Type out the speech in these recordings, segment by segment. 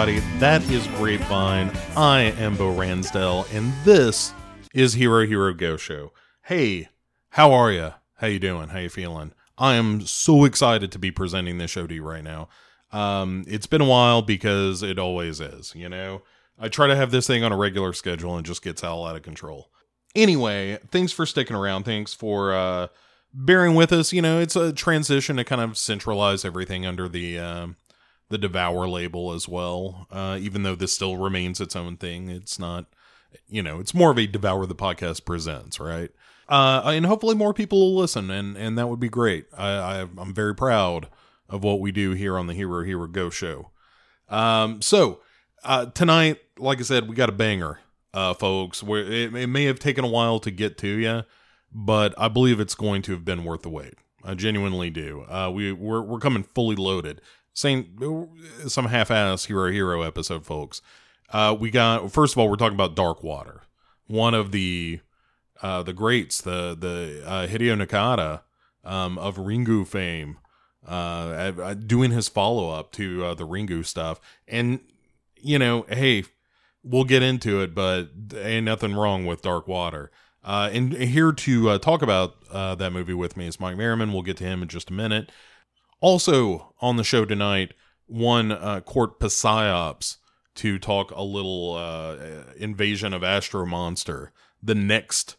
Everybody, that is Grapevine. I am Bo Ransdell, and this is Hero Hero Go Show. Hey, how are you? How you doing? How you feeling? I am so excited to be presenting this show to you right now. Um, it's been a while because it always is, you know? I try to have this thing on a regular schedule and just gets all out of control. Anyway, thanks for sticking around. Thanks for uh, bearing with us. You know, it's a transition to kind of centralize everything under the um, the Devour label as well. Uh, even though this still remains its own thing, it's not. You know, it's more of a Devour the podcast presents, right? Uh, and hopefully more people will listen, and and that would be great. I, I I'm very proud of what we do here on the Hero Hero Go show. Um, so uh, tonight, like I said, we got a banger, uh, folks. Where it, it may have taken a while to get to you, but I believe it's going to have been worth the wait. I genuinely do. Uh, we we're we're coming fully loaded. Saying some half-ass hero hero episode, folks. Uh, we got first of all, we're talking about Dark Water, one of the uh, the greats, the the uh, Hideo Nakata um, of Ringu fame, uh, doing his follow up to uh, the Ringu stuff, and you know, hey, we'll get into it, but ain't nothing wrong with Dark Water. Uh, and here to uh, talk about uh, that movie with me is Mike Merriman. We'll get to him in just a minute. Also on the show tonight, one uh, Court Psyops to talk a little uh, Invasion of Astro Monster, the next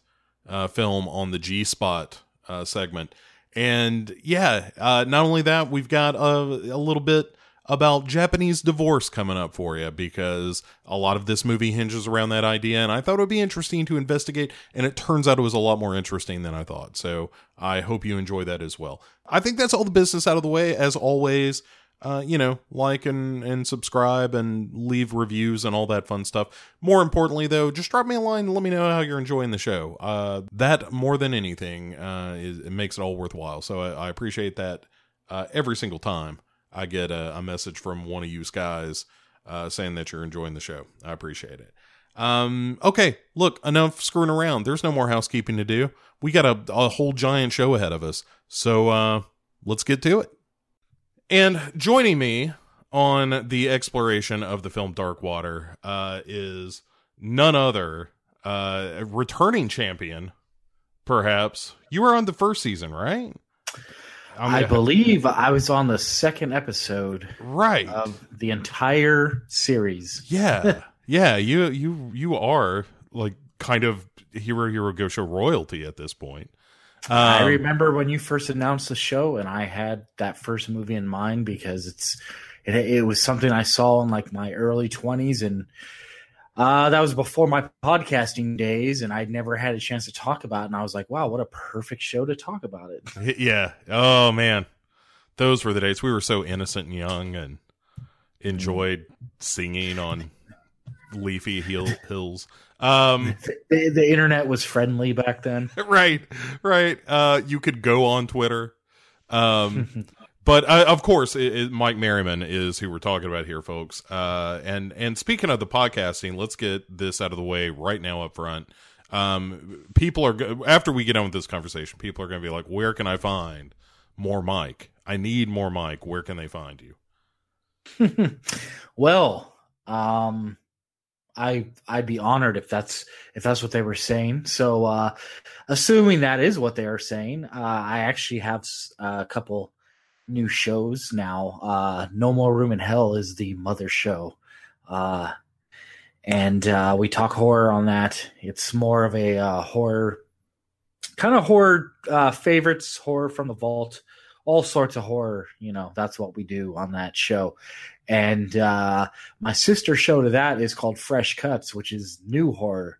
uh, film on the G Spot uh, segment. And yeah, uh, not only that, we've got a, a little bit about Japanese divorce coming up for you because a lot of this movie hinges around that idea. And I thought it would be interesting to investigate. And it turns out it was a lot more interesting than I thought. So I hope you enjoy that as well. I think that's all the business out of the way. As always, uh, you know, like and, and subscribe and leave reviews and all that fun stuff. More importantly, though, just drop me a line and let me know how you're enjoying the show. Uh, that more than anything, uh, is, it makes it all worthwhile. So I, I appreciate that uh, every single time I get a, a, message from one of you guys uh, saying that you're enjoying the show. I appreciate it. Um, okay, look, enough screwing around. There's no more housekeeping to do. We got a, a whole giant show ahead of us. So uh, let's get to it. And joining me on the exploration of the film Dark Water uh, is none other uh, returning champion, perhaps. You were on the first season, right? I believe I was on the second episode, right, of the entire series. Yeah, yeah. You you you are like kind of hero hero go show royalty at this point. Um, I remember when you first announced the show, and I had that first movie in mind because it's it, it was something I saw in like my early twenties, and uh, that was before my podcasting days, and I'd never had a chance to talk about. it. And I was like, "Wow, what a perfect show to talk about it!" Yeah. Oh man, those were the days. We were so innocent and young, and enjoyed singing on leafy hill, hills. Um, the, the, internet was friendly back then. Right, right. Uh, you could go on Twitter. Um, but uh, of course, it, it, Mike Merriman is who we're talking about here, folks. Uh, and and speaking of the podcasting, let's get this out of the way right now up front. Um, people are after we get on with this conversation, people are going to be like, "Where can I find more Mike? I need more Mike. Where can they find you?" well, um, I I'd be honored if that's if that's what they were saying. So, uh, assuming that is what they are saying, uh, I actually have a couple new shows now. Uh, no More Room in Hell is the mother show, uh, and uh, we talk horror on that. It's more of a uh, horror kind of horror uh, favorites, horror from the vault, all sorts of horror. You know, that's what we do on that show. And uh, my sister show to that is called Fresh Cuts, which is new horror.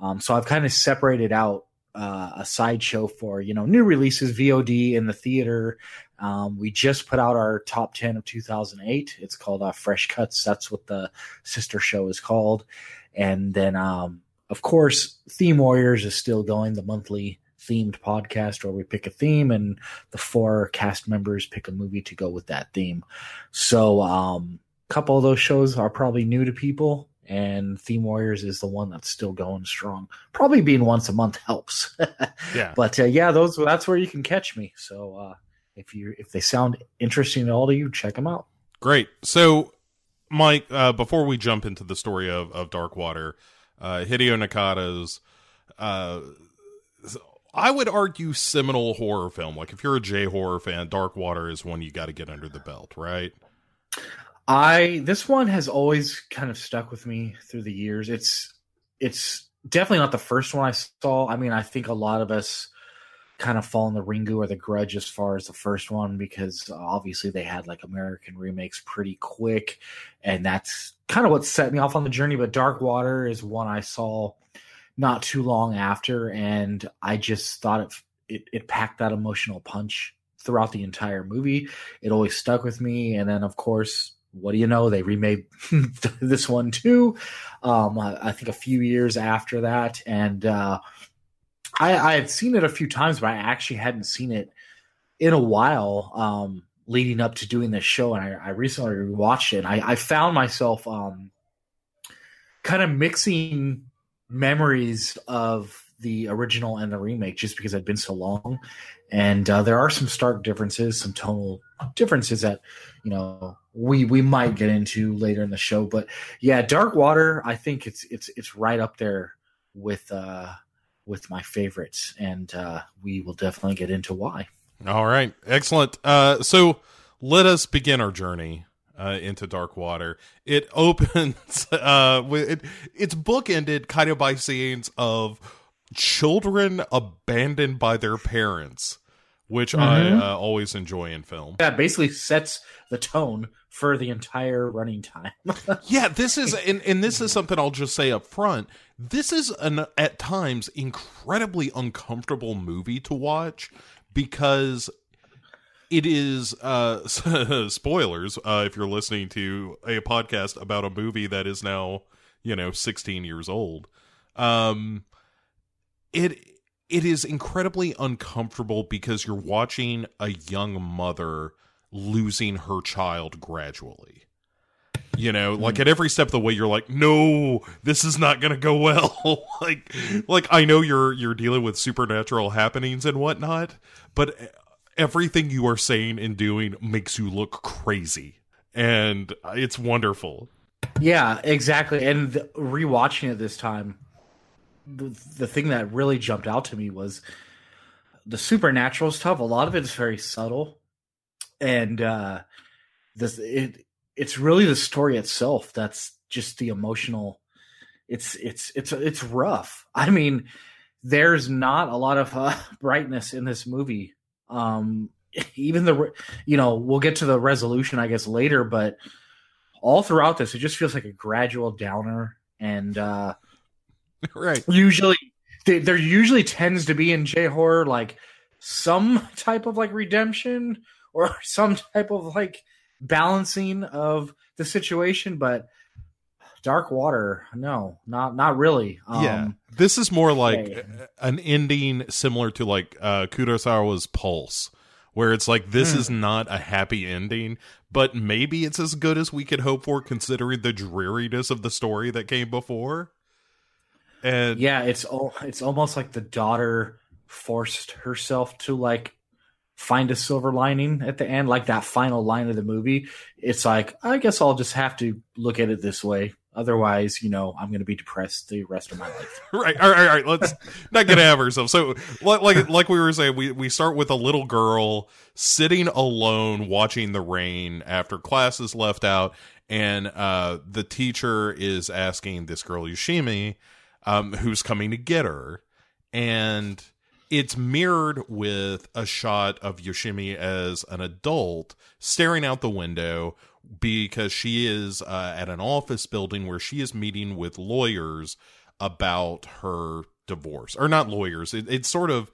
Um, so I've kind of separated out uh, a sideshow for you know new releases, VOD in the theater. Um, we just put out our top ten of 2008. It's called uh, Fresh Cuts. That's what the sister show is called. And then, um, of course, Theme Warriors is still going. The monthly themed podcast where we pick a theme and the four cast members pick a movie to go with that theme. So um, a couple of those shows are probably new to people and Theme Warriors is the one that's still going strong. Probably being once a month helps. yeah. But uh, yeah, those that's where you can catch me. So uh, if you if they sound interesting at all to you, check them out. Great. So Mike, uh, before we jump into the story of, of Dark Water, uh, Hideo Nakata's, uh, I would argue seminal horror film. Like if you're a J horror fan, Dark Water is one you got to get under the belt, right? I this one has always kind of stuck with me through the years. It's it's definitely not the first one I saw. I mean, I think a lot of us kind of fall in the Ringu or the Grudge as far as the first one because obviously they had like American remakes pretty quick, and that's kind of what set me off on the journey. But Dark Water is one I saw not too long after, and I just thought it it, it packed that emotional punch throughout the entire movie. It always stuck with me, and then of course what do you know? They remade this one too. Um, I think a few years after that, and uh, I, I had seen it a few times, but I actually hadn't seen it in a while um, leading up to doing this show. And I, I recently rewatched it. I, I found myself um, kind of mixing memories of the original and the remake just because it'd been so long. And uh, there are some stark differences, some tonal differences that you know we we might get into later in the show. But yeah, Dark Water, I think it's it's it's right up there with uh, with my favorites, and uh, we will definitely get into why. All right, excellent. Uh, so let us begin our journey uh, into Dark Water. It opens uh, with it, it's bookended kind of by scenes of children abandoned by their parents, which mm-hmm. I uh, always enjoy in film. Yeah, basically sets the tone for the entire running time. yeah, this is and, and this is something I'll just say up front. This is an at times incredibly uncomfortable movie to watch because it is uh spoilers uh if you're listening to a podcast about a movie that is now, you know, 16 years old. Um it it is incredibly uncomfortable because you're watching a young mother losing her child gradually. You know, like at every step of the way, you're like, no, this is not gonna go well. like, like I know you're you're dealing with supernatural happenings and whatnot, but everything you are saying and doing makes you look crazy, and it's wonderful. Yeah, exactly. And rewatching it this time, the, the thing that really jumped out to me was the supernatural stuff. A lot of it is very subtle and uh, this it it's really the story itself that's just the emotional. It's it's it's it's rough. I mean, there's not a lot of uh, brightness in this movie. Um, even the you know we'll get to the resolution I guess later, but all throughout this, it just feels like a gradual downer. And uh, right, usually there usually tends to be in J horror like some type of like redemption or some type of like balancing of the situation, but Dark Water, no, not not really. Um, yeah, this is more like an ending similar to like uh, Kurosawa's Pulse, where it's like this mm. is not a happy ending, but maybe it's as good as we could hope for, considering the dreariness of the story that came before. And yeah, it's all it's almost like the daughter forced herself to like find a silver lining at the end, like that final line of the movie. It's like, I guess I'll just have to look at it this way. Otherwise, you know, I'm going to be depressed the rest of my life. right. All right. All right. Let's not get ahead of ourselves. So, like, like we were saying, we, we start with a little girl sitting alone watching the rain after class is left out. And uh, the teacher is asking this girl, Yoshimi, um, who's coming to get her. And it's mirrored with a shot of Yoshimi as an adult staring out the window because she is uh, at an office building where she is meeting with lawyers about her divorce or not lawyers it, it's sort of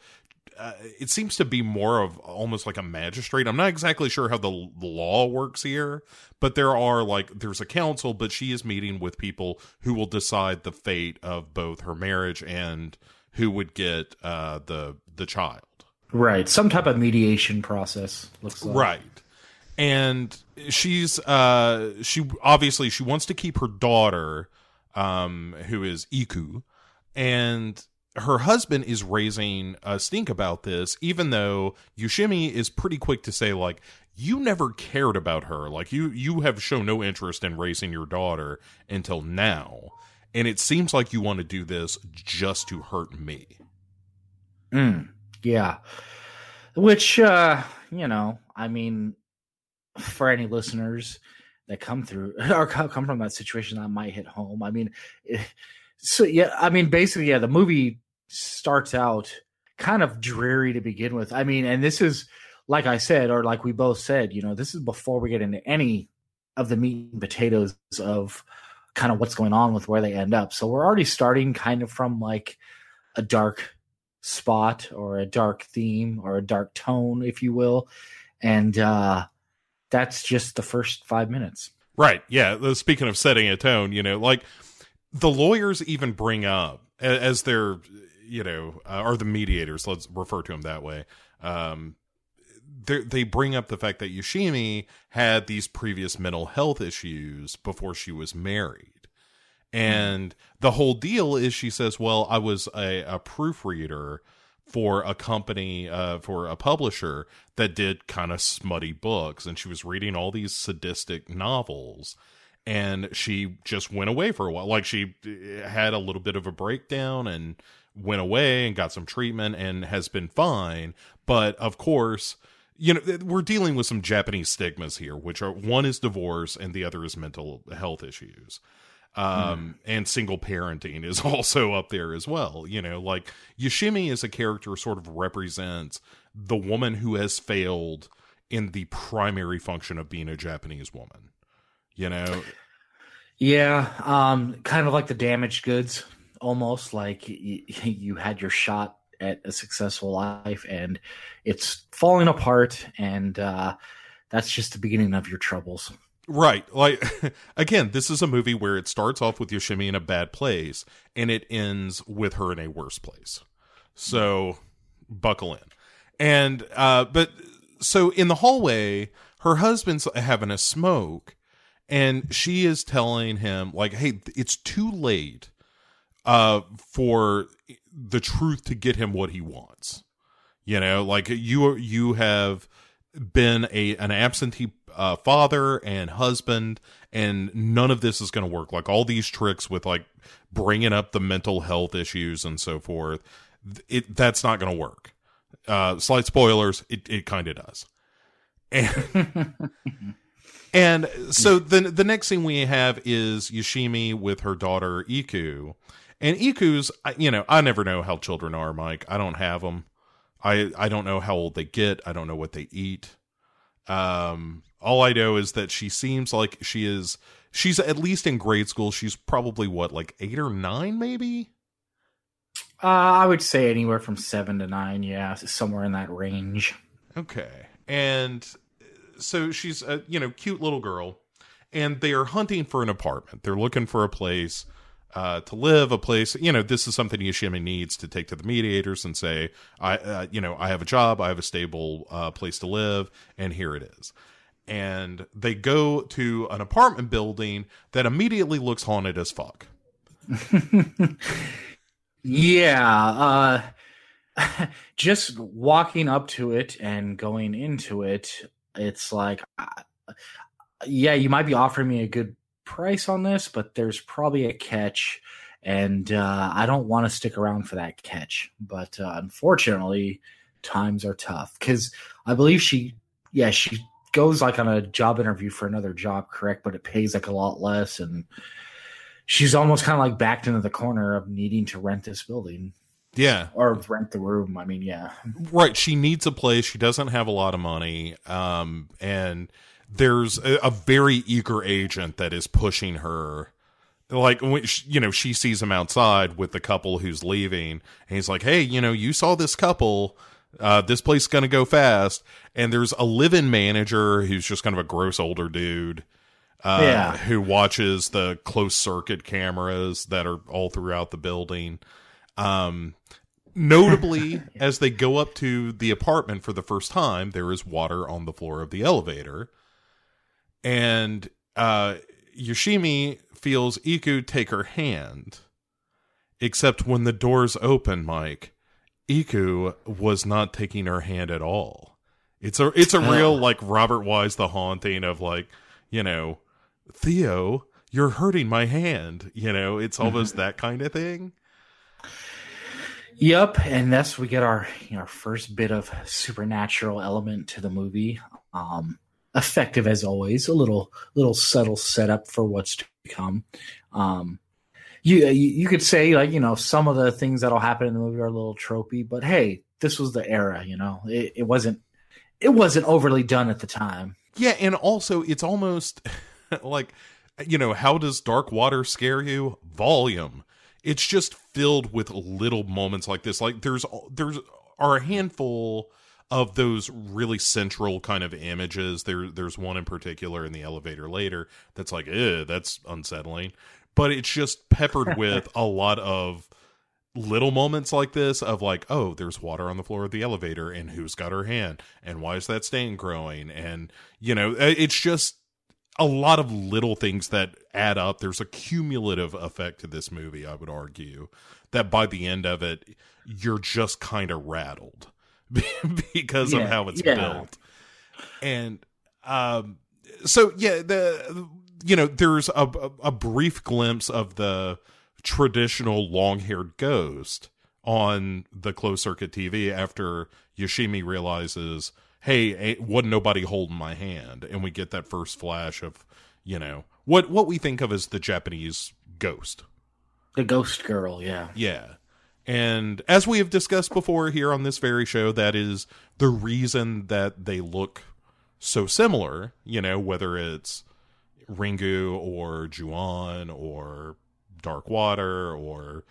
uh, it seems to be more of almost like a magistrate. I'm not exactly sure how the, the law works here, but there are like there's a council, but she is meeting with people who will decide the fate of both her marriage and who would get uh, the the child. Right, some type of mediation process looks like. Right, and she's uh, she obviously she wants to keep her daughter, um, who is Iku, and her husband is raising a stink about this, even though Yoshimi is pretty quick to say like, you never cared about her. Like you you have shown no interest in raising your daughter until now. And it seems like you want to do this just to hurt me. Mm, yeah. Which uh, you know, I mean for any listeners that come through or come from that situation that might hit home. I mean, it, so yeah, I mean basically yeah, the movie starts out kind of dreary to begin with. I mean, and this is like I said, or like we both said, you know, this is before we get into any of the meat and potatoes of kind of what's going on with where they end up. So we're already starting kind of from like a dark spot or a dark theme or a dark tone, if you will. And uh that's just the first five minutes. Right. Yeah. Speaking of setting a tone, you know, like the lawyers even bring up as they're, you know, uh, are the mediators. Let's refer to them that way. Um, they bring up the fact that Yoshimi had these previous mental health issues before she was married. And the whole deal is she says, Well, I was a, a proofreader for a company, uh, for a publisher that did kind of smutty books. And she was reading all these sadistic novels. And she just went away for a while. Like she uh, had a little bit of a breakdown and went away and got some treatment and has been fine. But of course, you know we're dealing with some japanese stigmas here which are one is divorce and the other is mental health issues. Um, mm. and single parenting is also up there as well. You know like yoshimi as a character sort of represents the woman who has failed in the primary function of being a japanese woman. You know? Yeah um kind of like the damaged goods almost like you, you had your shot at a successful life and it's falling apart and uh, that's just the beginning of your troubles. Right. Like again this is a movie where it starts off with yoshimi in a bad place and it ends with her in a worse place. So buckle in. And uh but so in the hallway her husband's having a smoke and she is telling him like hey it's too late uh for the truth to get him what he wants. You know, like you you have been a an absentee uh, father and husband, and none of this is going to work. Like all these tricks with like bringing up the mental health issues and so forth, it that's not going to work. Uh, slight spoilers, it it kind of does. And and so the the next thing we have is Yoshimi with her daughter Iku, and Iku's, you know, I never know how children are, Mike. I don't have them. I I don't know how old they get. I don't know what they eat. Um, all I know is that she seems like she is. She's at least in grade school. She's probably what, like eight or nine, maybe. Uh, I would say anywhere from seven to nine. Yeah, somewhere in that range. Okay, and so she's a you know cute little girl, and they are hunting for an apartment. They're looking for a place uh, to live, a place. You know, this is something Yoshimi needs to take to the mediators and say, I, uh, you know, I have a job, I have a stable uh, place to live, and here it is. And they go to an apartment building that immediately looks haunted as fuck. yeah, uh, just walking up to it and going into it, it's like, uh, yeah, you might be offering me a good price on this, but there's probably a catch, and uh, I don't want to stick around for that catch. But uh, unfortunately, times are tough because I believe she, yeah, she goes like on a job interview for another job, correct? But it pays like a lot less, and she's almost kind of like backed into the corner of needing to rent this building. Yeah. Or rent the room. I mean, yeah. Right. She needs a place. She doesn't have a lot of money. Um, and there's a, a very eager agent that is pushing her. Like you know she sees him outside with the couple who's leaving and he's like hey you know you saw this couple. Uh, this place is gonna go fast. And there's a live-in manager who's just kind of a gross older dude uh, yeah. who watches the closed circuit cameras that are all throughout the building. Um, notably as they go up to the apartment for the first time there is water on the floor of the elevator and uh, Yoshimi feels Iku take her hand. Except when the doors open, Mike, Iku was not taking her hand at all. It's a it's a real like Robert Wise the haunting of like you know Theo, you're hurting my hand. You know, it's almost that kind of thing. Yep, and that's we get our you know, our first bit of supernatural element to the movie. Um, effective as always, a little little subtle setup for what's to come. Um, you, you you could say like you know some of the things that'll happen in the movie are a little tropey, but hey, this was the era. You know, it, it wasn't it wasn't overly done at the time. Yeah, and also it's almost like you know how does dark water scare you? Volume it's just filled with little moments like this. Like there's there's are a handful of those really central kind of images. There there's one in particular in the elevator later that's like, eh, that's unsettling. But it's just peppered with a lot of little moments like this of like, oh, there's water on the floor of the elevator and who's got her hand and why is that stain growing? And you know, it's just a lot of little things that add up. There's a cumulative effect to this movie, I would argue, that by the end of it, you're just kind of rattled because yeah, of how it's yeah. built. And um, so, yeah, the you know, there's a, a brief glimpse of the traditional long haired ghost on the closed circuit TV after Yoshimi realizes hey, wasn't nobody holding my hand? And we get that first flash of, you know, what what we think of as the Japanese ghost. The ghost girl, yeah. Yeah. And as we have discussed before here on this very show, that is the reason that they look so similar, you know, whether it's Ringu or Ju-on or Dark Water or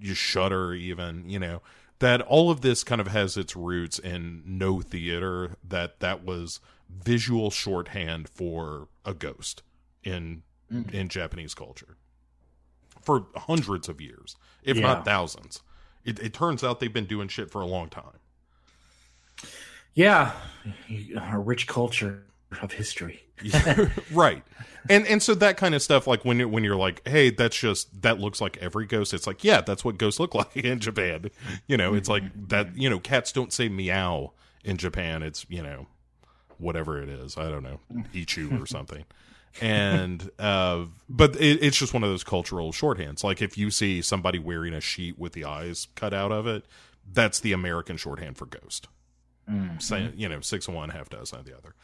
you Shutter even, you know, that all of this kind of has its roots in Noh theater that that was visual shorthand for a ghost in mm. in Japanese culture for hundreds of years, if yeah. not thousands. It, it turns out they've been doing shit for a long time. Yeah, a rich culture of history. right. And and so that kind of stuff like when you're when you're like hey that's just that looks like every ghost it's like yeah that's what ghosts look like in japan. You know it's like mm-hmm. that you know cats don't say meow in japan. It's you know whatever it is. I don't know. Ichu or something and uh but it, it's just one of those cultural shorthands like if you see somebody wearing a sheet with the eyes cut out of it that's the american shorthand for ghost mm-hmm. Say, you know six of one half dozen of the other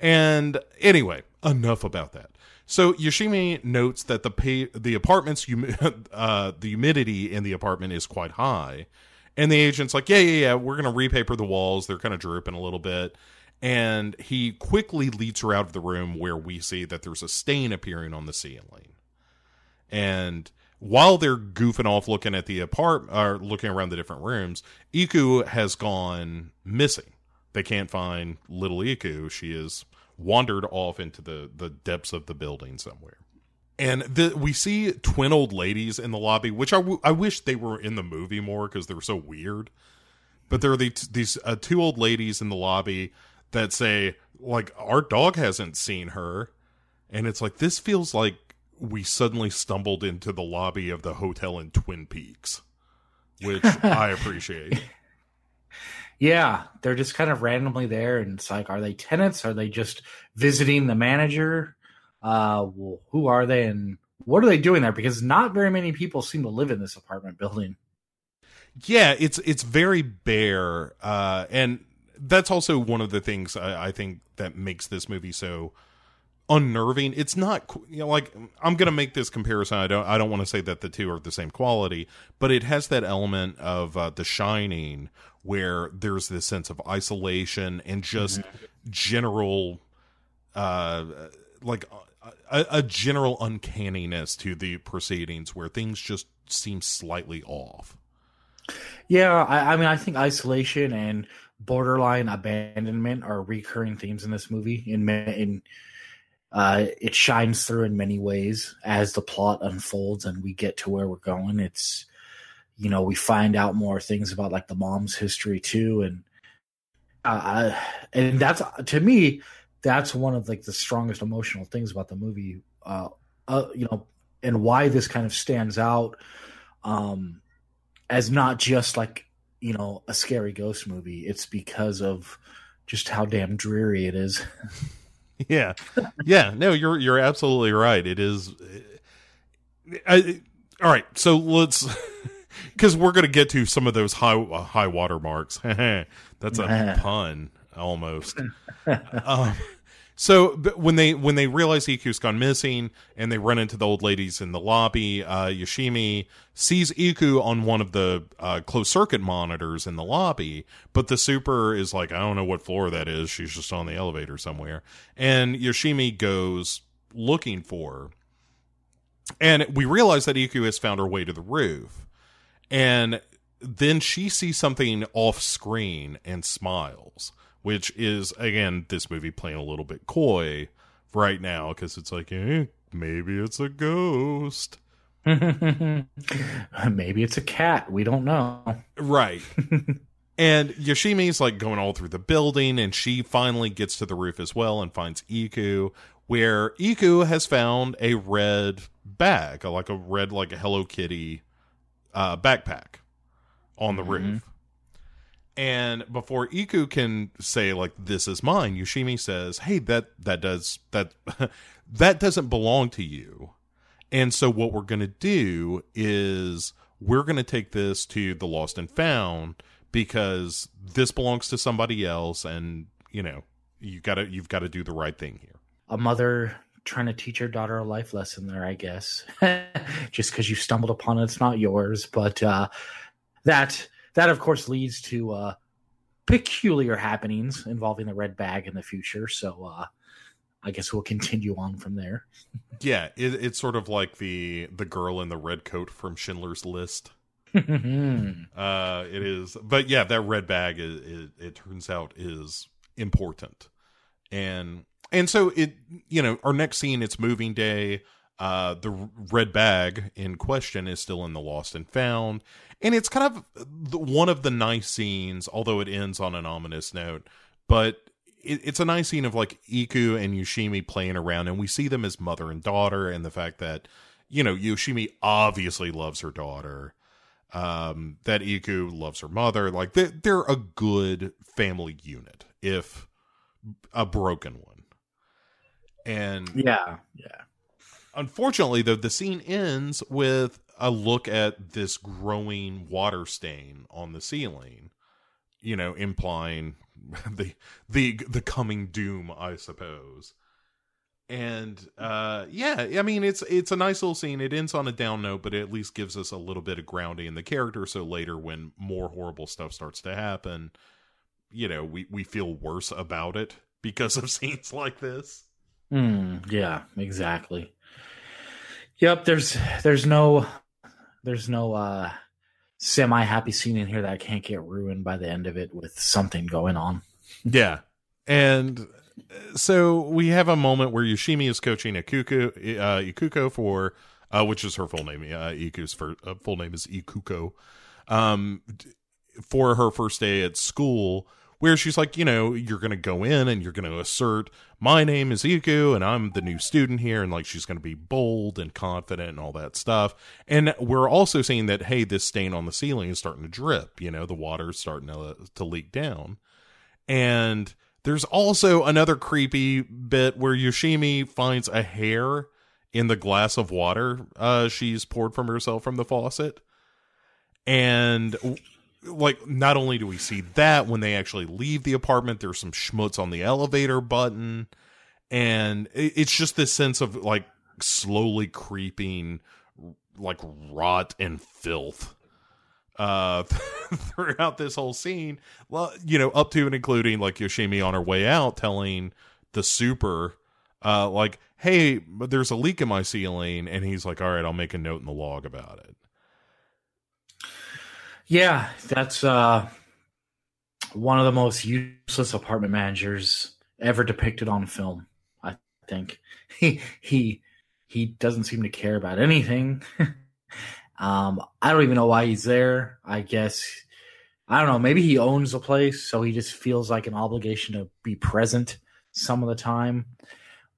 and anyway, enough about that. So Yoshimi notes that the pay, the apartment's uh, the humidity in the apartment is quite high, and the agent's like, yeah, yeah, yeah, we're gonna repaper the walls. They're kind of drooping a little bit, and he quickly leads her out of the room where we see that there's a stain appearing on the ceiling, and while they're goofing off looking at the apartment or looking around the different rooms, Iku has gone missing they can't find little Iku. She is wandered off into the the depths of the building somewhere. And the, we see twin old ladies in the lobby, which I, w- I wish they were in the movie more because they're so weird. But there are these, these uh, two old ladies in the lobby that say, like, our dog hasn't seen her. And it's like, this feels like we suddenly stumbled into the lobby of the hotel in Twin Peaks, which I appreciate. Yeah, they're just kind of randomly there, and it's like, are they tenants? Are they just visiting the manager? Uh, well, who are they, and what are they doing there? Because not very many people seem to live in this apartment building. Yeah, it's it's very bare, uh, and that's also one of the things I, I think that makes this movie so unnerving. It's not you know like I'm going to make this comparison. I don't I don't want to say that the two are the same quality, but it has that element of uh, The Shining where there's this sense of isolation and just mm-hmm. general uh like a, a, general uncanniness to the proceedings where things just seem slightly off. Yeah, I, I mean, I think isolation and borderline abandonment are recurring themes in this movie. In in uh, it shines through in many ways as the plot unfolds and we get to where we're going. It's you know we find out more things about like the mom's history too and uh, and that's to me that's one of like the strongest emotional things about the movie uh, uh you know and why this kind of stands out um as not just like you know a scary ghost movie it's because of just how damn dreary it is. yeah, yeah. No, you're you're absolutely right. It is. I, all right, so let's because we're going to get to some of those high uh, high water marks. That's a pun almost. um, so when they when they realize Iku's gone missing and they run into the old ladies in the lobby, uh, Yoshimi sees Iku on one of the uh, closed circuit monitors in the lobby, but the super is like, I don't know what floor that is. She's just on the elevator somewhere, and Yoshimi goes looking for her. And we realize that Iku has found her way to the roof. And then she sees something off screen and smiles which is again this movie playing a little bit coy right now because it's like eh, maybe it's a ghost. Maybe it's a cat. We don't know. Right. And yoshimi's like going all through the building and she finally gets to the roof as well and finds iku where iku has found a red bag like a red like a hello kitty uh, backpack on the mm-hmm. roof and before Iku can say like this is mine, Yoshimi says, "Hey, that that does that that doesn't belong to you." And so what we're going to do is we're going to take this to the lost and found because this belongs to somebody else and, you know, you got to you've got to do the right thing here. A mother trying to teach her daughter a life lesson there, I guess. Just cuz you stumbled upon it, it's not yours, but uh that that of course leads to uh, peculiar happenings involving the red bag in the future. So uh, I guess we'll continue on from there. yeah, it, it's sort of like the the girl in the red coat from Schindler's List. uh, it is, but yeah, that red bag is, it, it turns out is important, and and so it you know our next scene it's moving day. Uh, the red bag in question is still in the lost and found, and it's kind of one of the nice scenes, although it ends on an ominous note. But it, it's a nice scene of like Iku and Yoshimi playing around, and we see them as mother and daughter, and the fact that you know Yoshimi obviously loves her daughter, um, that Iku loves her mother. Like they're, they're a good family unit, if a broken one. And yeah, yeah. Unfortunately, though, the scene ends with a look at this growing water stain on the ceiling, you know, implying the the the coming doom, I suppose. And uh yeah, I mean it's it's a nice little scene. It ends on a down note, but it at least gives us a little bit of grounding in the character so later when more horrible stuff starts to happen, you know, we we feel worse about it because of scenes like this. Mm, yeah, exactly. Yep, there's there's no there's no uh, semi happy scene in here that can't get ruined by the end of it with something going on. Yeah. And uh, so we have a moment where Yoshimi is coaching Ikuko, uh, Ikuko for, uh, which is her full name. Uh, Iku's for, uh, full name is Ikuko, um, for her first day at school where she's like, you know, you're going to go in and you're going to assert, my name is Iku and I'm the new student here. And like, she's going to be bold and confident and all that stuff. And we're also seeing that, hey, this stain on the ceiling is starting to drip, you know, the water's starting to, to leak down. And there's also another creepy bit where Yoshimi finds a hair in the glass of water uh, she's poured from herself from the faucet. And like not only do we see that when they actually leave the apartment there's some schmutz on the elevator button. And it's just this sense of like slowly creeping like rot and filth uh throughout this whole scene. Well you know up to and including like yoshimi on her way out telling the super uh like hey there's a leak in my ceiling. And he's like all right i'll make a note in the log about it yeah, that's uh, one of the most useless apartment managers ever depicted on film. I think he he he doesn't seem to care about anything. um, I don't even know why he's there. I guess I don't know. Maybe he owns the place, so he just feels like an obligation to be present some of the time.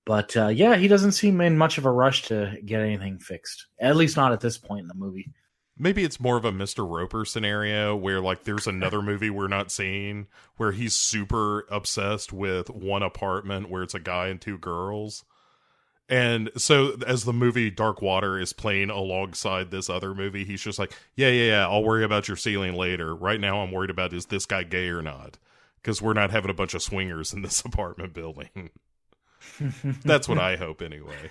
But uh, yeah, he doesn't seem in much of a rush to get anything fixed. At least not at this point in the movie. Maybe it's more of a Mr. Roper scenario where like there's another movie we're not seeing where he's super obsessed with one apartment where it's a guy and two girls. And so as the movie Dark Water is playing alongside this other movie, he's just like, "Yeah, yeah, yeah, I'll worry about your ceiling later. Right now I'm worried about is this guy gay or not?" Cuz we're not having a bunch of swingers in this apartment building. That's what I hope anyway.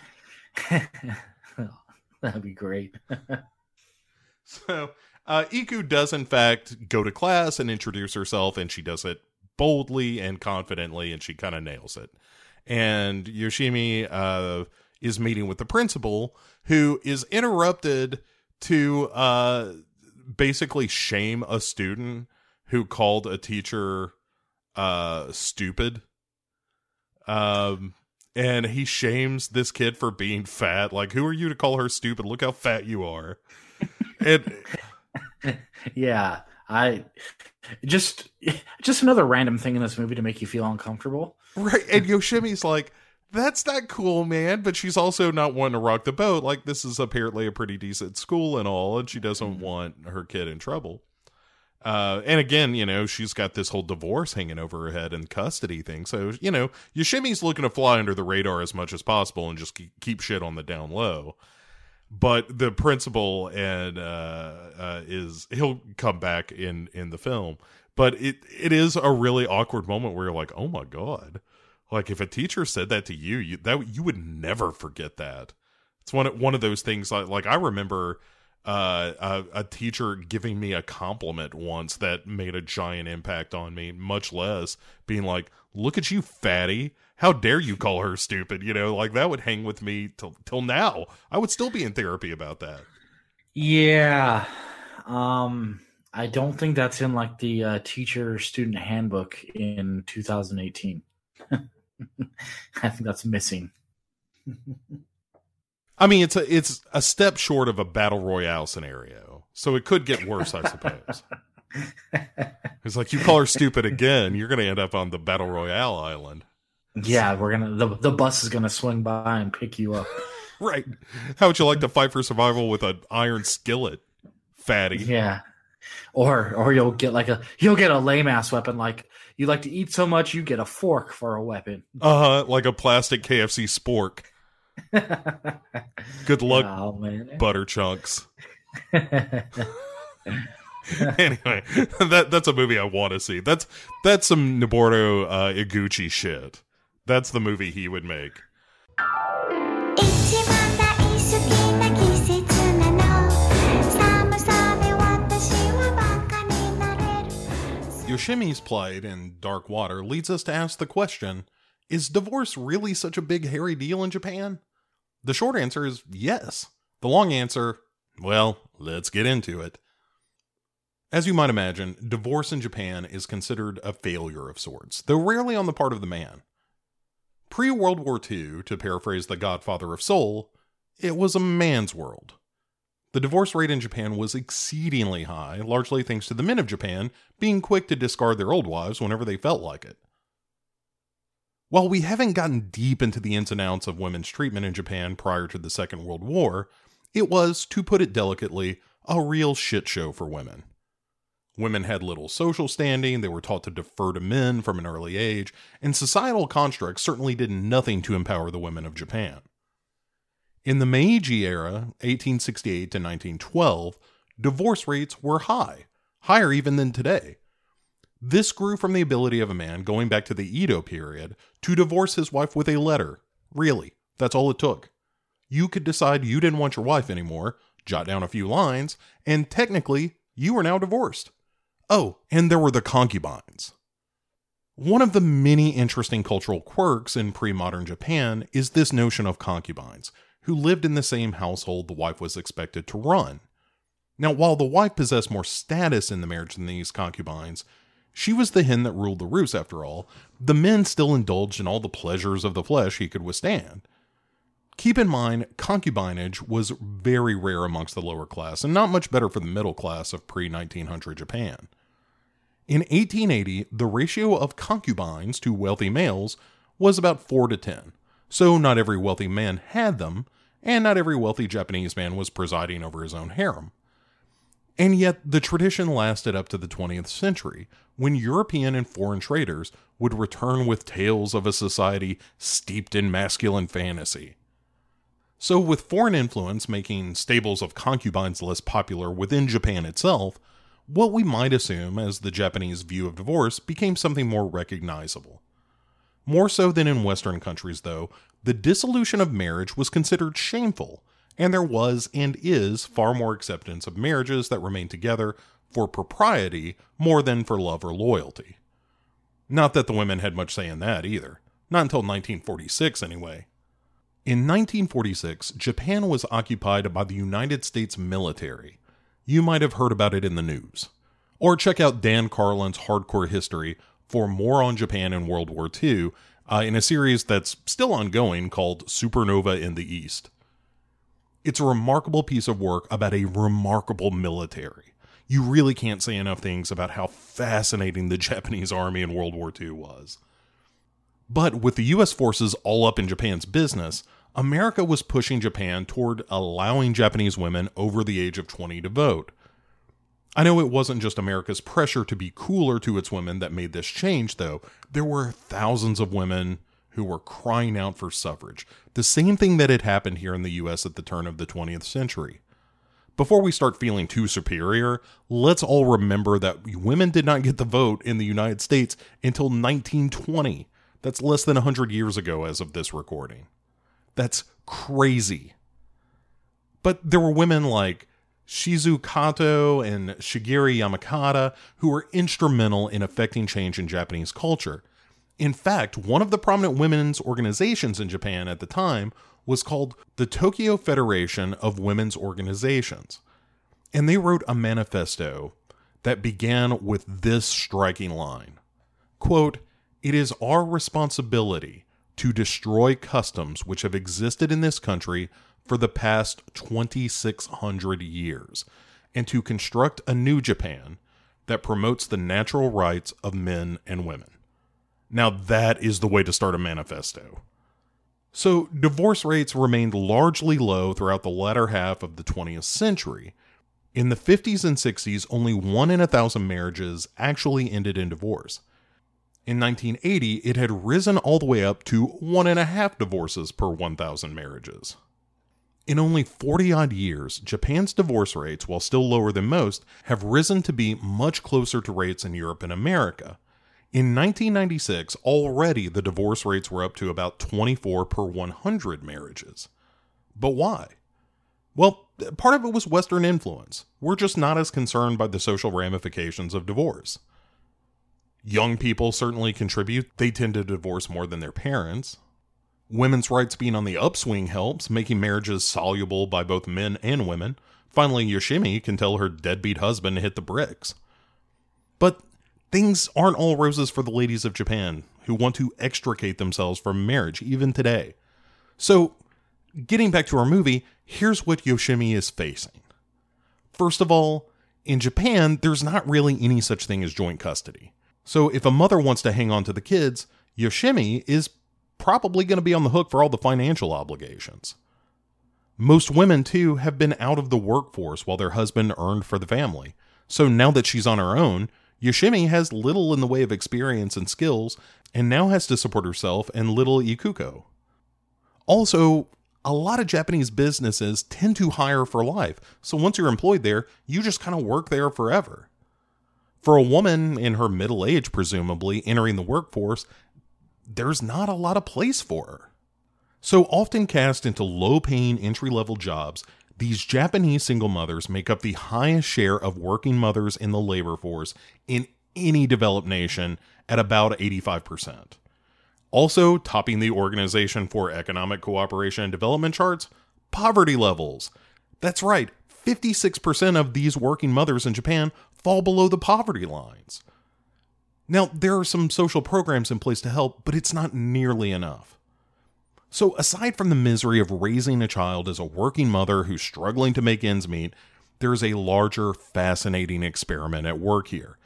That'd be great. So uh, Iku does, in fact, go to class and introduce herself, and she does it boldly and confidently, and she kind of nails it. And Yoshimi uh, is meeting with the principal, who is interrupted to uh, basically shame a student who called a teacher uh, stupid. Um, and he shames this kid for being fat. Like, who are you to call her stupid? Look how fat you are. It yeah, I just just another random thing in this movie to make you feel uncomfortable. Right, and Yoshimi's like, "That's not cool, man." But she's also not one to rock the boat. Like, this is apparently a pretty decent school and all, and she doesn't mm-hmm. want her kid in trouble. Uh, and again, you know, she's got this whole divorce hanging over her head and custody thing. So, you know, Yoshimi's looking to fly under the radar as much as possible and just keep, keep shit on the down low but the principal and uh, uh, is he'll come back in in the film. But it it is a really awkward moment where you're like oh my god. Like if a teacher said that to you you that you would never forget that. It's one one of those things like like I remember uh, a, a teacher giving me a compliment once that made a giant impact on me much less being like look at you fatty how dare you call her stupid? You know, like that would hang with me till till now. I would still be in therapy about that. Yeah. Um I don't think that's in like the uh, teacher student handbook in 2018. I think that's missing. I mean, it's a it's a step short of a battle royale scenario, so it could get worse, I suppose. it's like you call her stupid again, you're going to end up on the battle royale island. Yeah, we're gonna the the bus is gonna swing by and pick you up. right. How would you like to fight for survival with an iron skillet, fatty? Yeah. Or or you'll get like a you'll get a lame ass weapon like you like to eat so much you get a fork for a weapon. Uh huh. Like a plastic KFC spork. Good luck, oh, butter chunks. anyway, that that's a movie I want to see. That's that's some Noboru uh, Iguchi shit. That's the movie he would make. Yoshimi's plight in Dark Water leads us to ask the question Is divorce really such a big, hairy deal in Japan? The short answer is yes. The long answer, well, let's get into it. As you might imagine, divorce in Japan is considered a failure of sorts, though rarely on the part of the man. Pre World War II, to paraphrase the godfather of soul, it was a man's world. The divorce rate in Japan was exceedingly high, largely thanks to the men of Japan being quick to discard their old wives whenever they felt like it. While we haven't gotten deep into the ins and outs of women's treatment in Japan prior to the Second World War, it was, to put it delicately, a real shit show for women. Women had little social standing, they were taught to defer to men from an early age, and societal constructs certainly did nothing to empower the women of Japan. In the Meiji era, 1868 to 1912, divorce rates were high, higher even than today. This grew from the ability of a man going back to the Edo period to divorce his wife with a letter. Really, that's all it took. You could decide you didn't want your wife anymore, jot down a few lines, and technically, you were now divorced. Oh, and there were the concubines. One of the many interesting cultural quirks in pre modern Japan is this notion of concubines, who lived in the same household the wife was expected to run. Now, while the wife possessed more status in the marriage than these concubines, she was the hen that ruled the roost after all. The men still indulged in all the pleasures of the flesh he could withstand. Keep in mind, concubinage was very rare amongst the lower class and not much better for the middle class of pre 1900 Japan. In 1880, the ratio of concubines to wealthy males was about 4 to 10. So not every wealthy man had them, and not every wealthy Japanese man was presiding over his own harem. And yet, the tradition lasted up to the 20th century, when European and foreign traders would return with tales of a society steeped in masculine fantasy. So, with foreign influence making stables of concubines less popular within Japan itself, what we might assume as the Japanese view of divorce became something more recognizable. More so than in Western countries, though, the dissolution of marriage was considered shameful and there was and is far more acceptance of marriages that remain together for propriety more than for love or loyalty. Not that the women had much say in that either, not until 1946 anyway. In 1946, Japan was occupied by the United States military. You might have heard about it in the news. Or check out Dan Carlin's Hardcore History for more on Japan in World War II uh, in a series that's still ongoing called Supernova in the East. It's a remarkable piece of work about a remarkable military. You really can't say enough things about how fascinating the Japanese army in World War II was. But with the US forces all up in Japan's business, America was pushing Japan toward allowing Japanese women over the age of 20 to vote. I know it wasn't just America's pressure to be cooler to its women that made this change, though. There were thousands of women who were crying out for suffrage, the same thing that had happened here in the US at the turn of the 20th century. Before we start feeling too superior, let's all remember that women did not get the vote in the United States until 1920. That's less than 100 years ago as of this recording. That's crazy. But there were women like Shizu Kato and Shigeru Yamakata who were instrumental in affecting change in Japanese culture. In fact, one of the prominent women's organizations in Japan at the time was called the Tokyo Federation of Women's Organizations. And they wrote a manifesto that began with this striking line quote, It is our responsibility to destroy customs which have existed in this country for the past 2,600 years and to construct a new Japan that promotes the natural rights of men and women. Now, that is the way to start a manifesto. So, divorce rates remained largely low throughout the latter half of the 20th century. In the 50s and 60s, only one in a thousand marriages actually ended in divorce. In 1980, it had risen all the way up to one and a half divorces per 1,000 marriages. In only 40 odd years, Japan's divorce rates, while still lower than most, have risen to be much closer to rates in Europe and America. In 1996, already the divorce rates were up to about 24 per 100 marriages. But why? Well, part of it was Western influence. We're just not as concerned by the social ramifications of divorce. Young people certainly contribute. They tend to divorce more than their parents. Women's rights being on the upswing helps, making marriages soluble by both men and women. Finally, Yoshimi can tell her deadbeat husband to hit the bricks. But things aren't all roses for the ladies of Japan who want to extricate themselves from marriage even today. So, getting back to our movie, here's what Yoshimi is facing. First of all, in Japan, there's not really any such thing as joint custody. So, if a mother wants to hang on to the kids, Yoshimi is probably going to be on the hook for all the financial obligations. Most women, too, have been out of the workforce while their husband earned for the family. So now that she's on her own, Yoshimi has little in the way of experience and skills, and now has to support herself and little Ikuko. Also, a lot of Japanese businesses tend to hire for life, so once you're employed there, you just kind of work there forever. For a woman in her middle age, presumably, entering the workforce, there's not a lot of place for her. So often cast into low paying entry level jobs, these Japanese single mothers make up the highest share of working mothers in the labor force in any developed nation at about 85%. Also, topping the Organization for Economic Cooperation and Development charts, poverty levels. That's right, 56% of these working mothers in Japan fall below the poverty lines. Now, there are some social programs in place to help, but it's not nearly enough. So, aside from the misery of raising a child as a working mother who's struggling to make ends meet, there's a larger, fascinating experiment at work here.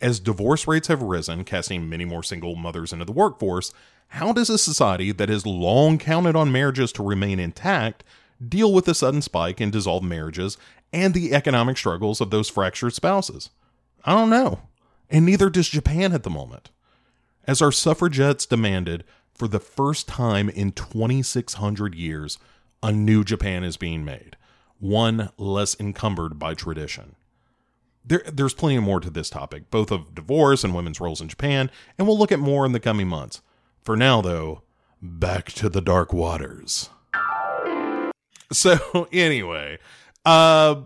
As divorce rates have risen, casting many more single mothers into the workforce, how does a society that has long counted on marriages to remain intact deal with the sudden spike in dissolved marriages and the economic struggles of those fractured spouses? I don't know. And neither does Japan at the moment. As our suffragettes demanded, for the first time in 2,600 years, a new Japan is being made, one less encumbered by tradition. There, there's plenty more to this topic, both of divorce and women's roles in Japan, and we'll look at more in the coming months. For now, though, back to the dark waters. So, anyway, uh,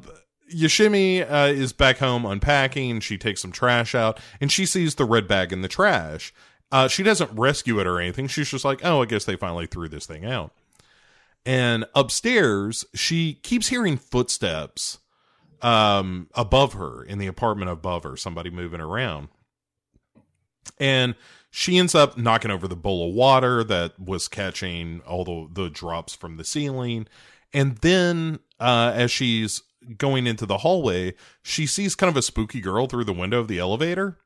Yoshimi uh, is back home unpacking. She takes some trash out and she sees the red bag in the trash. Uh, she doesn't rescue it or anything. She's just like, oh, I guess they finally threw this thing out. And upstairs, she keeps hearing footsteps um, above her in the apartment above her, somebody moving around. And she ends up knocking over the bowl of water that was catching all the, the drops from the ceiling. And then, uh, as she's going into the hallway, she sees kind of a spooky girl through the window of the elevator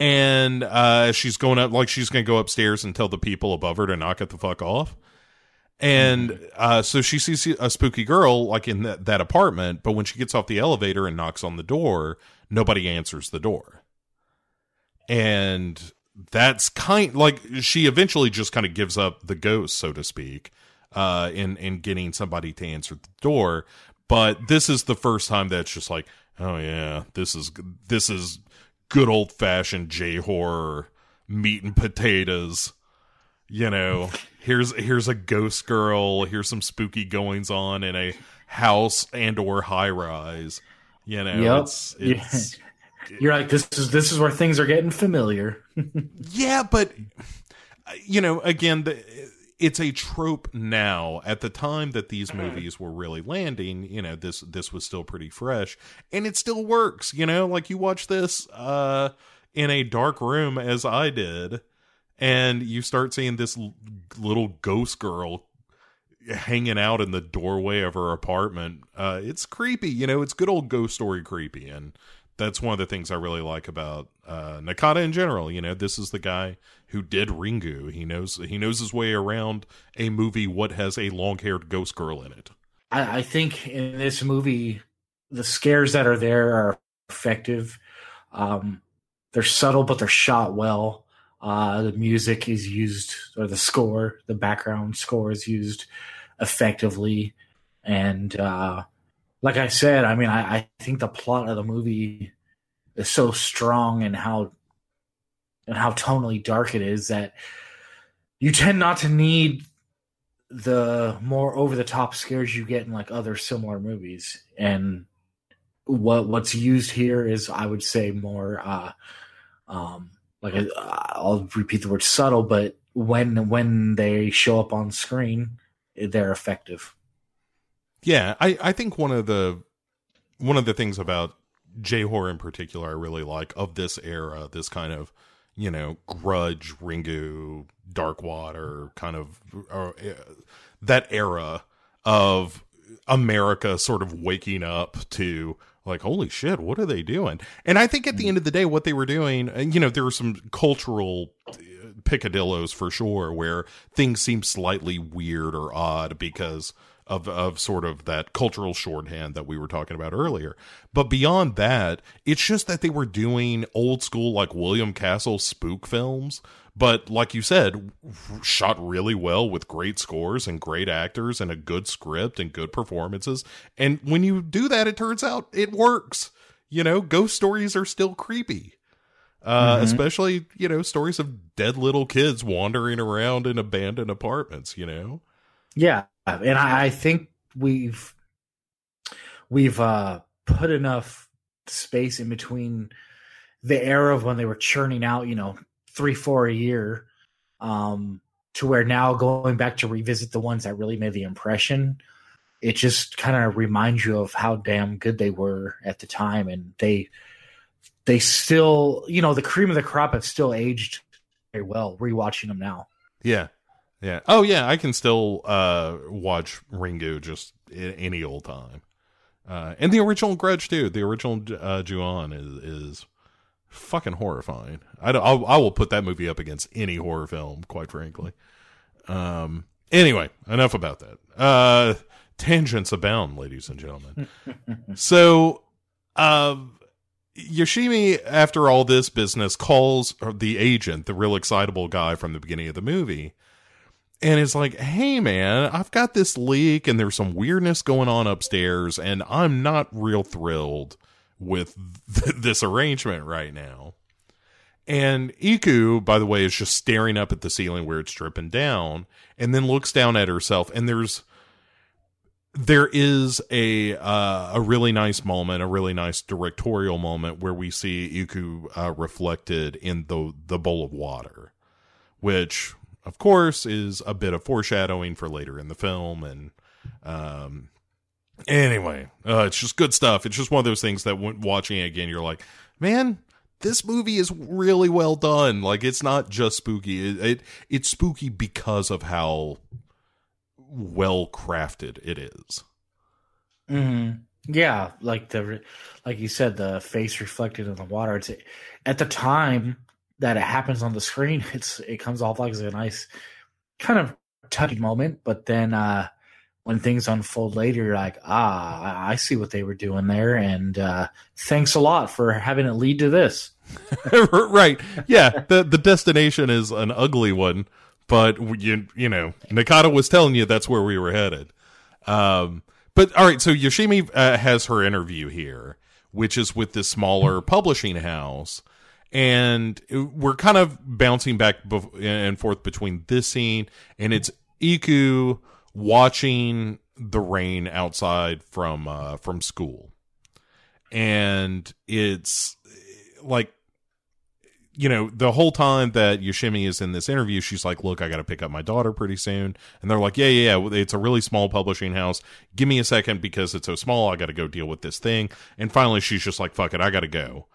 and uh, she's going up like she's going to go upstairs and tell the people above her to knock it the fuck off. And uh, so she sees a spooky girl like in that, that apartment, but when she gets off the elevator and knocks on the door, nobody answers the door. And that's kind like she eventually just kind of gives up the ghost, so to speak, uh, in in getting somebody to answer the door. But this is the first time that's just like, oh yeah, this is this is good old fashioned J horror meat and potatoes. You know, here's here's a ghost girl. Here's some spooky goings on in a house and or high rise. You know, Yep. it's, it's You're like this is this is where things are getting familiar. yeah, but you know, again, the, it's a trope now. At the time that these movies were really landing, you know, this this was still pretty fresh, and it still works. You know, like you watch this uh, in a dark room as I did, and you start seeing this l- little ghost girl hanging out in the doorway of her apartment. Uh, it's creepy. You know, it's good old ghost story creepy, and that's one of the things I really like about uh, Nakata in general. You know, this is the guy who did Ringu. He knows he knows his way around a movie what has a long haired ghost girl in it. I, I think in this movie, the scares that are there are effective. Um, they're subtle, but they're shot well. Uh, the music is used, or the score, the background score is used effectively. And uh, like I said, I mean, I, I think the plot of the movie is so strong and how and how tonally dark it is that you tend not to need the more over the top scares you get in like other similar movies. And what what's used here is i would say more uh um like i i'll repeat the word subtle but when when they show up on screen they're effective. Yeah, I I think one of the one of the things about J horror in particular I really like of this era, this kind of you know Grudge, Ringu, Darkwater kind of uh, that era of America sort of waking up to like holy shit what are they doing? And i think at the end of the day what they were doing you know there were some cultural uh, picadillos for sure where things seem slightly weird or odd because of of sort of that cultural shorthand that we were talking about earlier. But beyond that, it's just that they were doing old school like William Castle spook films, but like you said, shot really well with great scores and great actors and a good script and good performances. And when you do that, it turns out it works. You know, ghost stories are still creepy. Uh, Mhm. especially, you know, stories of dead little kids wandering around in abandoned apartments, you know? Yeah, and I, I think we've we've uh, put enough space in between the era of when they were churning out, you know, three, four a year, um, to where now going back to revisit the ones that really made the impression, it just kind of reminds you of how damn good they were at the time, and they they still, you know, the cream of the crop have still aged very well. Rewatching them now. Yeah. Yeah. Oh yeah, I can still uh watch Ringu just any old time. Uh and the original Grudge too. The original uh Ju-on is is fucking horrifying. I don't, I'll, I will put that movie up against any horror film, quite frankly. Um anyway, enough about that. Uh tangents abound, ladies and gentlemen. so, uh, Yoshimi, after all this business, calls the agent, the real excitable guy from the beginning of the movie, and it's like, "Hey, man, I've got this leak, and there's some weirdness going on upstairs, and I'm not real thrilled with th- this arrangement right now." And Iku, by the way, is just staring up at the ceiling where it's dripping down, and then looks down at herself, and there's there is a uh, a really nice moment, a really nice directorial moment where we see Iku uh, reflected in the the bowl of water, which of course is a bit of foreshadowing for later in the film. And um, anyway, uh, it's just good stuff. It's just one of those things that when watching it again, you're like, man. This movie is really well done. Like it's not just spooky. It, it it's spooky because of how well crafted it is. Mm-hmm. Yeah, like the like you said, the face reflected in the water. It's at the time that it happens on the screen, it's it comes off like a nice kind of touchy moment, but then uh when things unfold later, you're like, ah, I see what they were doing there, and uh, thanks a lot for having it lead to this. right? Yeah, the the destination is an ugly one, but you you know Nakata was telling you that's where we were headed. Um, but all right, so Yoshimi uh, has her interview here, which is with this smaller publishing house, and we're kind of bouncing back and forth between this scene and it's Iku watching the rain outside from uh, from school, and it's like you know, the whole time that Yoshimi is in this interview, she's like, "Look, I got to pick up my daughter pretty soon," and they're like, "Yeah, yeah, yeah. It's a really small publishing house. Give me a second because it's so small. I got to go deal with this thing." And finally, she's just like, "Fuck it, I got to go."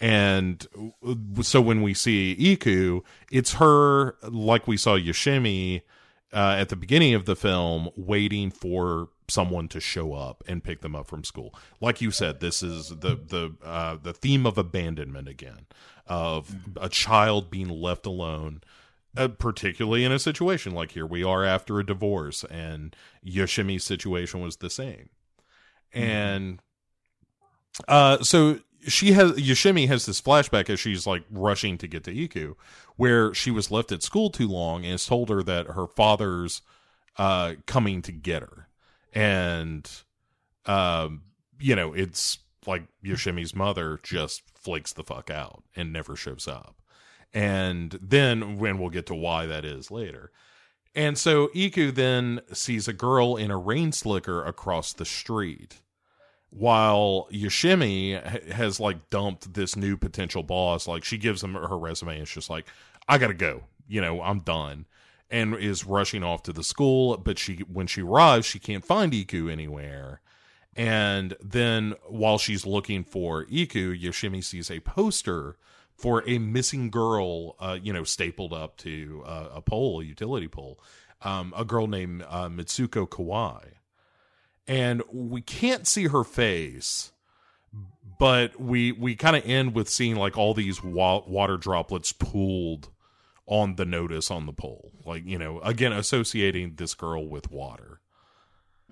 And so when we see Iku, it's her like we saw Yoshimi uh, at the beginning of the film, waiting for someone to show up and pick them up from school. Like you said, this is the the uh, the theme of abandonment again of a child being left alone uh, particularly in a situation like here we are after a divorce and Yoshimi's situation was the same. Mm-hmm. And uh so she has Yoshimi has this flashback as she's like rushing to get to Iku where she was left at school too long and it's told her that her father's uh coming to get her. And um you know, it's like Yoshimi's mother just flakes the fuck out and never shows up. And then when we'll get to why that is later. And so Iku then sees a girl in a rain slicker across the street while Yoshimi has like dumped this new potential boss. Like she gives him her resume and it's just like, I gotta go. You know, I'm done. And is rushing off to the school, but she when she arrives, she can't find Iku anywhere. And then while she's looking for Iku, Yoshimi sees a poster for a missing girl, uh, you know, stapled up to uh, a pole, a utility pole, um, a girl named uh, Mitsuko Kawai. And we can't see her face, but we we kind of end with seeing like all these wa- water droplets pooled on the notice on the pole, like you know, again associating this girl with water.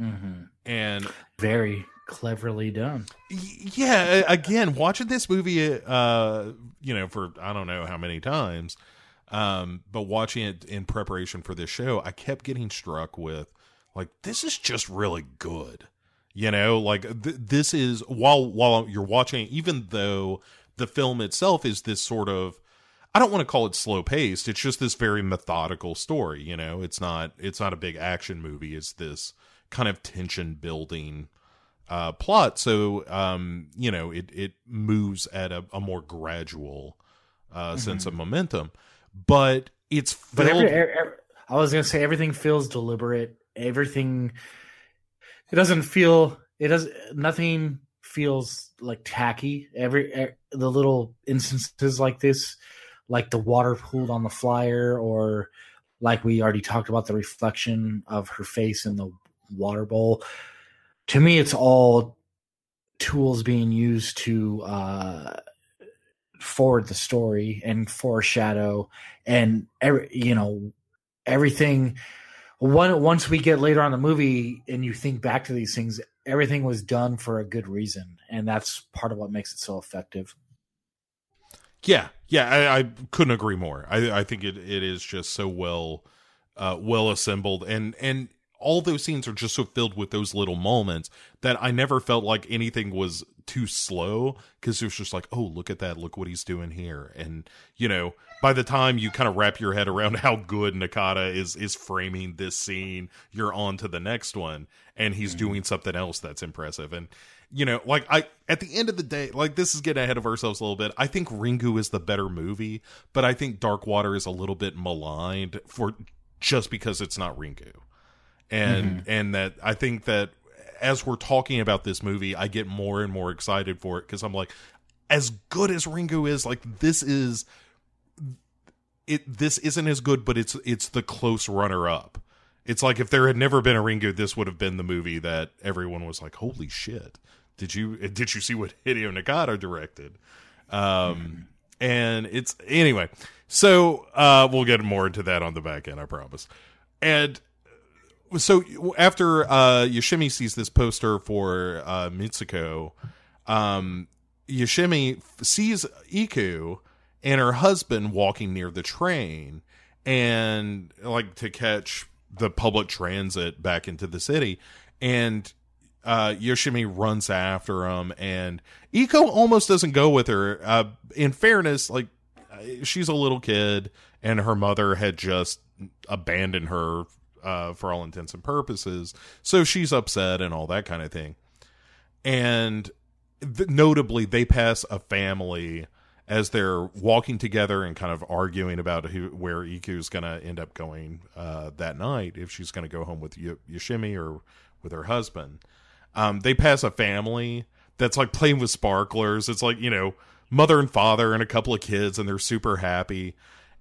Mm-hmm. And very cleverly done. Yeah, again, watching this movie, uh, you know, for I don't know how many times, um, but watching it in preparation for this show, I kept getting struck with like this is just really good. You know, like th- this is while while you're watching, even though the film itself is this sort of I don't want to call it slow paced. It's just this very methodical story. You know, it's not it's not a big action movie. It's this kind of tension building uh, plot. So um, you know, it it moves at a, a more gradual uh, mm-hmm. sense of momentum, but it's filled. But every, every, I was gonna say everything feels deliberate. Everything it doesn't feel it does nothing feels like tacky. Every the little instances like this, like the water pooled on the flyer, or like we already talked about the reflection of her face in the water bowl. To me, it's all tools being used to uh, forward the story and foreshadow, and every, you know everything. One once we get later on the movie and you think back to these things, everything was done for a good reason, and that's part of what makes it so effective. Yeah, yeah, I, I couldn't agree more. I, I think it, it is just so well, uh, well assembled, and and all those scenes are just so filled with those little moments that I never felt like anything was too slow because it was just like, oh, look at that, look what he's doing here, and you know, by the time you kind of wrap your head around how good Nakata is is framing this scene, you're on to the next one, and he's mm-hmm. doing something else that's impressive, and you know, like I at the end of the day, like this is getting ahead of ourselves a little bit. I think Ringu is the better movie, but I think Dark Water is a little bit maligned for just because it's not Ringu and mm-hmm. and that I think that as we're talking about this movie, I get more and more excited for it because I'm like, as good as Ringu is, like this is it. This isn't as good, but it's it's the close runner up. It's like if there had never been a Ringu, this would have been the movie that everyone was like, "Holy shit! Did you did you see what Hideo Nakata directed?" Um, mm-hmm. and it's anyway. So uh, we'll get more into that on the back end, I promise. And so after uh, Yoshimi sees this poster for uh, Mitsuko, um, Yoshimi sees Iku and her husband walking near the train and like to catch the public transit back into the city and uh, Yoshimi runs after him and Iku almost doesn't go with her. Uh, in fairness, like she's a little kid and her mother had just abandoned her uh, for all intents and purposes. So she's upset and all that kind of thing. And th- notably, they pass a family as they're walking together and kind of arguing about who where Iku's going to end up going uh, that night if she's going to go home with y- Yoshimi or with her husband. Um, they pass a family that's like playing with sparklers. It's like you know mother and father and a couple of kids, and they're super happy.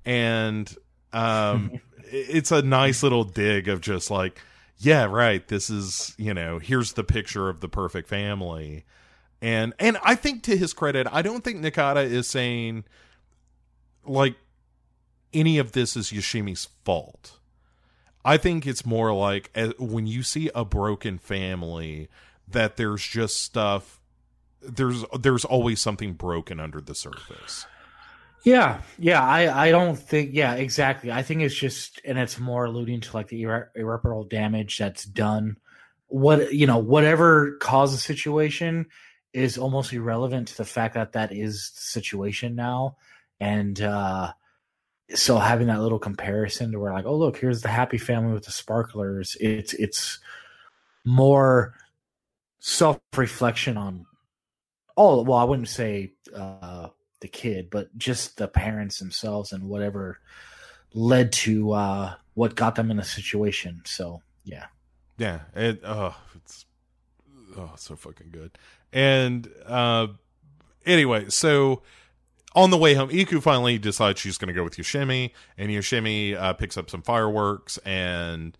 And um, it's a nice little dig of just like, yeah, right. This is you know, here's the picture of the perfect family, and and I think to his credit, I don't think Nakata is saying like any of this is Yoshimi's fault. I think it's more like eh, when you see a broken family that there's just stuff there's there's always something broken under the surface. Yeah, yeah, I, I don't think, yeah, exactly. I think it's just, and it's more alluding to like the irre- irreparable damage that's done. What, you know, whatever caused the situation is almost irrelevant to the fact that that is the situation now. And, uh, so having that little comparison to where like, oh, look, here's the happy family with the sparklers. It's, it's more self reflection on all, well, I wouldn't say, uh, the kid, but just the parents themselves and whatever led to uh, what got them in a situation. So yeah, yeah, it oh it's oh so fucking good. And uh, anyway, so on the way home, Iku finally decides she's going to go with Yoshimi, and Yoshimi uh, picks up some fireworks, and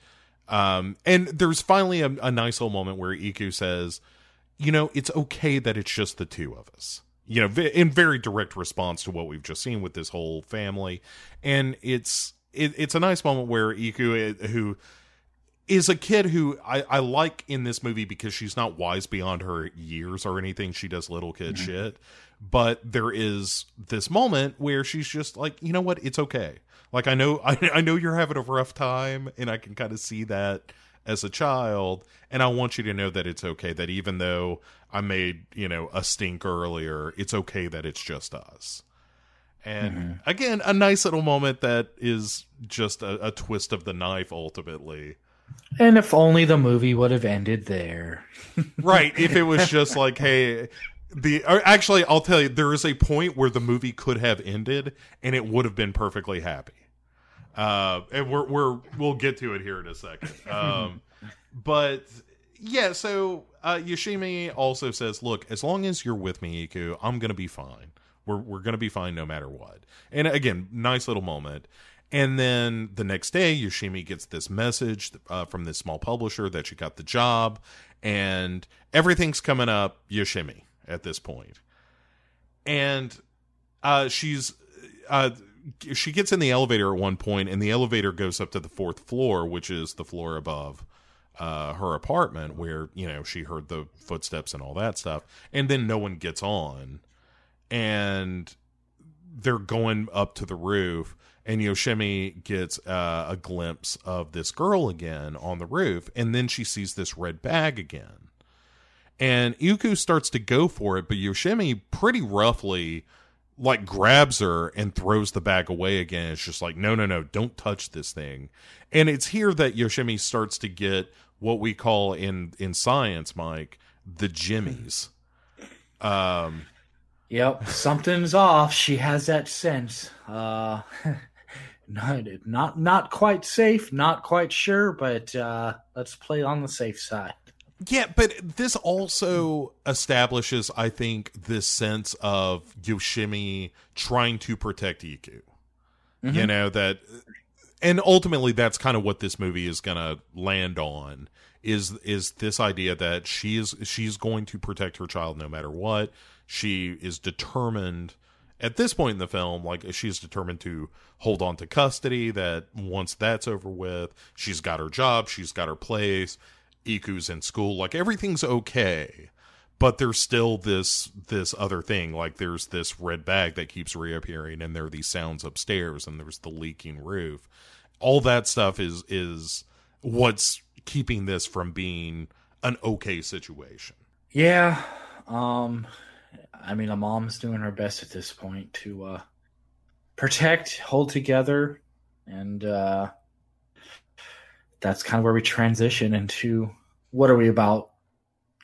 um, and there's finally a, a nice little moment where Iku says, "You know, it's okay that it's just the two of us." You know, in very direct response to what we've just seen with this whole family, and it's it, it's a nice moment where Iku, eh, who is a kid who I, I like in this movie because she's not wise beyond her years or anything. She does little kid mm-hmm. shit, but there is this moment where she's just like, you know what, it's okay. Like I know I, I know you're having a rough time, and I can kind of see that as a child and i want you to know that it's okay that even though i made you know a stink earlier it's okay that it's just us. And mm-hmm. again a nice little moment that is just a, a twist of the knife ultimately. And if only the movie would have ended there. Right if it was just like hey the actually i'll tell you there is a point where the movie could have ended and it would have been perfectly happy uh, and we're we're we'll get to it here in a second. Um, but yeah, so uh, Yoshimi also says, "Look, as long as you're with me, Iku, I'm gonna be fine. We're we're gonna be fine no matter what." And again, nice little moment. And then the next day, Yoshimi gets this message uh, from this small publisher that she got the job, and everything's coming up Yoshimi at this point. And uh, she's uh, she gets in the elevator at one point, and the elevator goes up to the fourth floor, which is the floor above uh, her apartment, where you know she heard the footsteps and all that stuff, and then no one gets on, and they're going up to the roof, and Yoshimi gets uh, a glimpse of this girl again on the roof, and then she sees this red bag again. And Iku starts to go for it, but Yoshimi pretty roughly like grabs her and throws the bag away again. It's just like, no, no, no, don't touch this thing. And it's here that Yoshimi starts to get what we call in in science, Mike, the jimmies. Um Yep, something's off. She has that sense. Uh not not not quite safe, not quite sure, but uh let's play on the safe side. Yeah, but this also establishes, I think, this sense of Yoshimi trying to protect Iku. Mm-hmm. You know that, and ultimately, that's kind of what this movie is going to land on. Is is this idea that she is she's going to protect her child no matter what? She is determined at this point in the film, like she's determined to hold on to custody. That once that's over with, she's got her job, she's got her place Iku's in school, like everything's okay. But there's still this this other thing, like there's this red bag that keeps reappearing, and there are these sounds upstairs, and there's the leaking roof. All that stuff is is what's keeping this from being an okay situation. Yeah. Um I mean a mom's doing her best at this point to uh protect, hold together, and uh that's kind of where we transition into what are we about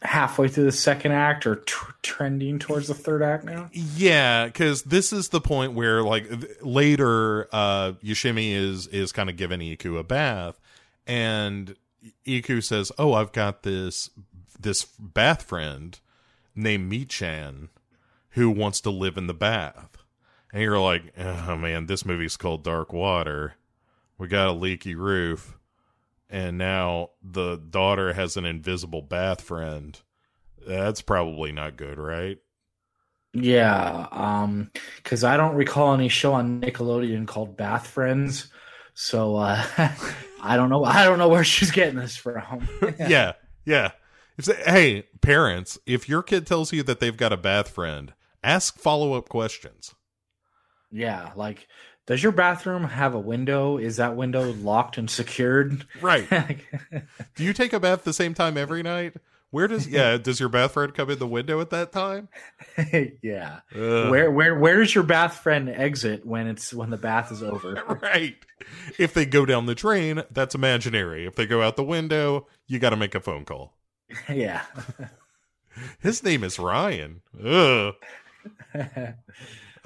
halfway through the second act or t- trending towards the third act now? Yeah because this is the point where like later uh yoshimi is is kind of giving iku a bath and iku says oh i've got this this bath friend named michan who wants to live in the bath. And you're like oh man this movie's called dark water. We got a leaky roof and now the daughter has an invisible bath friend. That's probably not good, right? Yeah, um cuz I don't recall any show on Nickelodeon called Bath Friends. So uh I don't know I don't know where she's getting this from. yeah. Yeah. If, hey, parents, if your kid tells you that they've got a bath friend, ask follow-up questions. Yeah, like does your bathroom have a window? Is that window locked and secured? Right. Do you take a bath the same time every night? Where does yeah? Does your bath friend come in the window at that time? yeah. Ugh. Where where where does your bath friend exit when it's when the bath is over? right. If they go down the drain, that's imaginary. If they go out the window, you got to make a phone call. yeah. His name is Ryan. Ugh.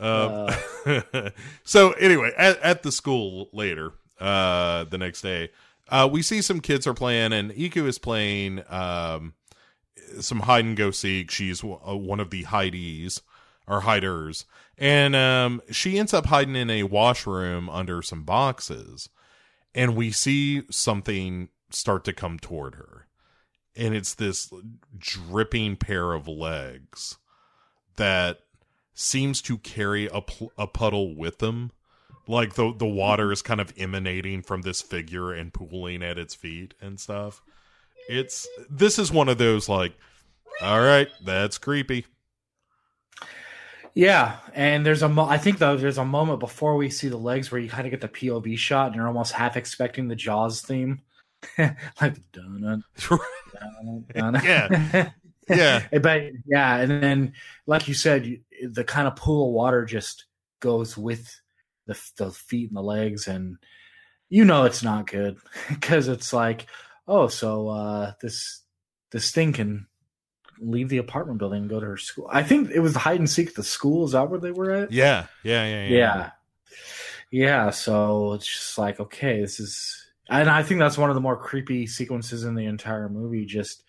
Um, uh. so anyway, at, at, the school later, uh, the next day, uh, we see some kids are playing, and Iku is playing um, some hide and go seek. She's uh, one of the hidees or hiders, and um, she ends up hiding in a washroom under some boxes, and we see something start to come toward her, and it's this dripping pair of legs that seems to carry a, pl- a puddle with them. Like the the water is kind of emanating from this figure and pooling at its feet and stuff. It's this is one of those like, all right, that's creepy. Yeah, and there's a mo- I think though there's a moment before we see the legs where you kind of get the POV shot and you're almost half expecting the Jaws theme, like dun, dun, yeah, yeah, but yeah, and then like you said, the kind of pool of water just goes with the the feet and the legs, and you know it's not good because it's like, oh, so uh, this this thing can leave the apartment building and go to her school. I think it was hide and seek at the school. Is that where they were at? Yeah, yeah, yeah, yeah. Yeah. Yeah, so it's just like, okay, this is and I think that's one of the more creepy sequences in the entire movie. Just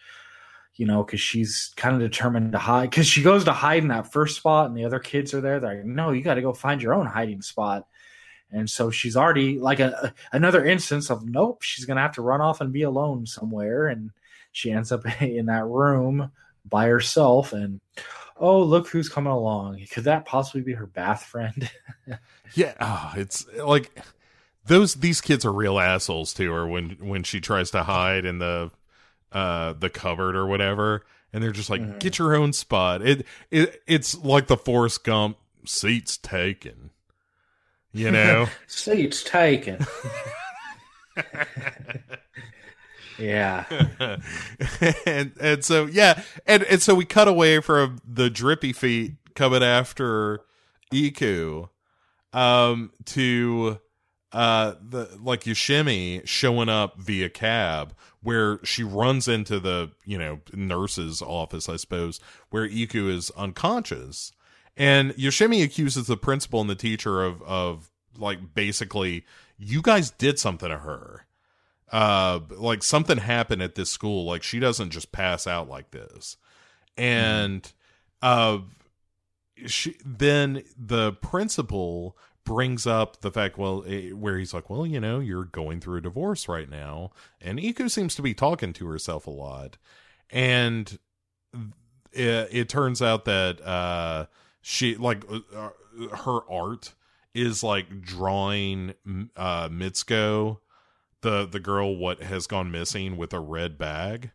you know, because she's kind of determined to hide. Because she goes to hide in that first spot, and the other kids are there. They're like, "No, you got to go find your own hiding spot." And so she's already like a, another instance of nope. She's gonna have to run off and be alone somewhere, and she ends up in that room by herself and oh look who's coming along could that possibly be her bath friend yeah oh, it's like those these kids are real assholes to her when when she tries to hide in the uh the cupboard or whatever and they're just like mm-hmm. get your own spot. It it it's like the Forrest Gump seats taken you know? Seats taken. Yeah. And and so yeah and and so we cut away from the drippy feet coming after iku um to uh the like Yoshimi showing up via cab where she runs into the you know nurse's office I suppose where Iku is unconscious. And Yoshimi accuses the principal and the teacher of of like basically you guys did something to her. Uh like something happened at this school. Like she doesn't just pass out like this. And mm. uh she then the principal brings up the fact, well, eh, where he's like, well, you know, you're going through a divorce right now. And Iku seems to be talking to herself a lot. And it, it turns out that uh, she, like, uh, uh, her art is like drawing uh, Mitsuko, the, the girl, what has gone missing with a red bag.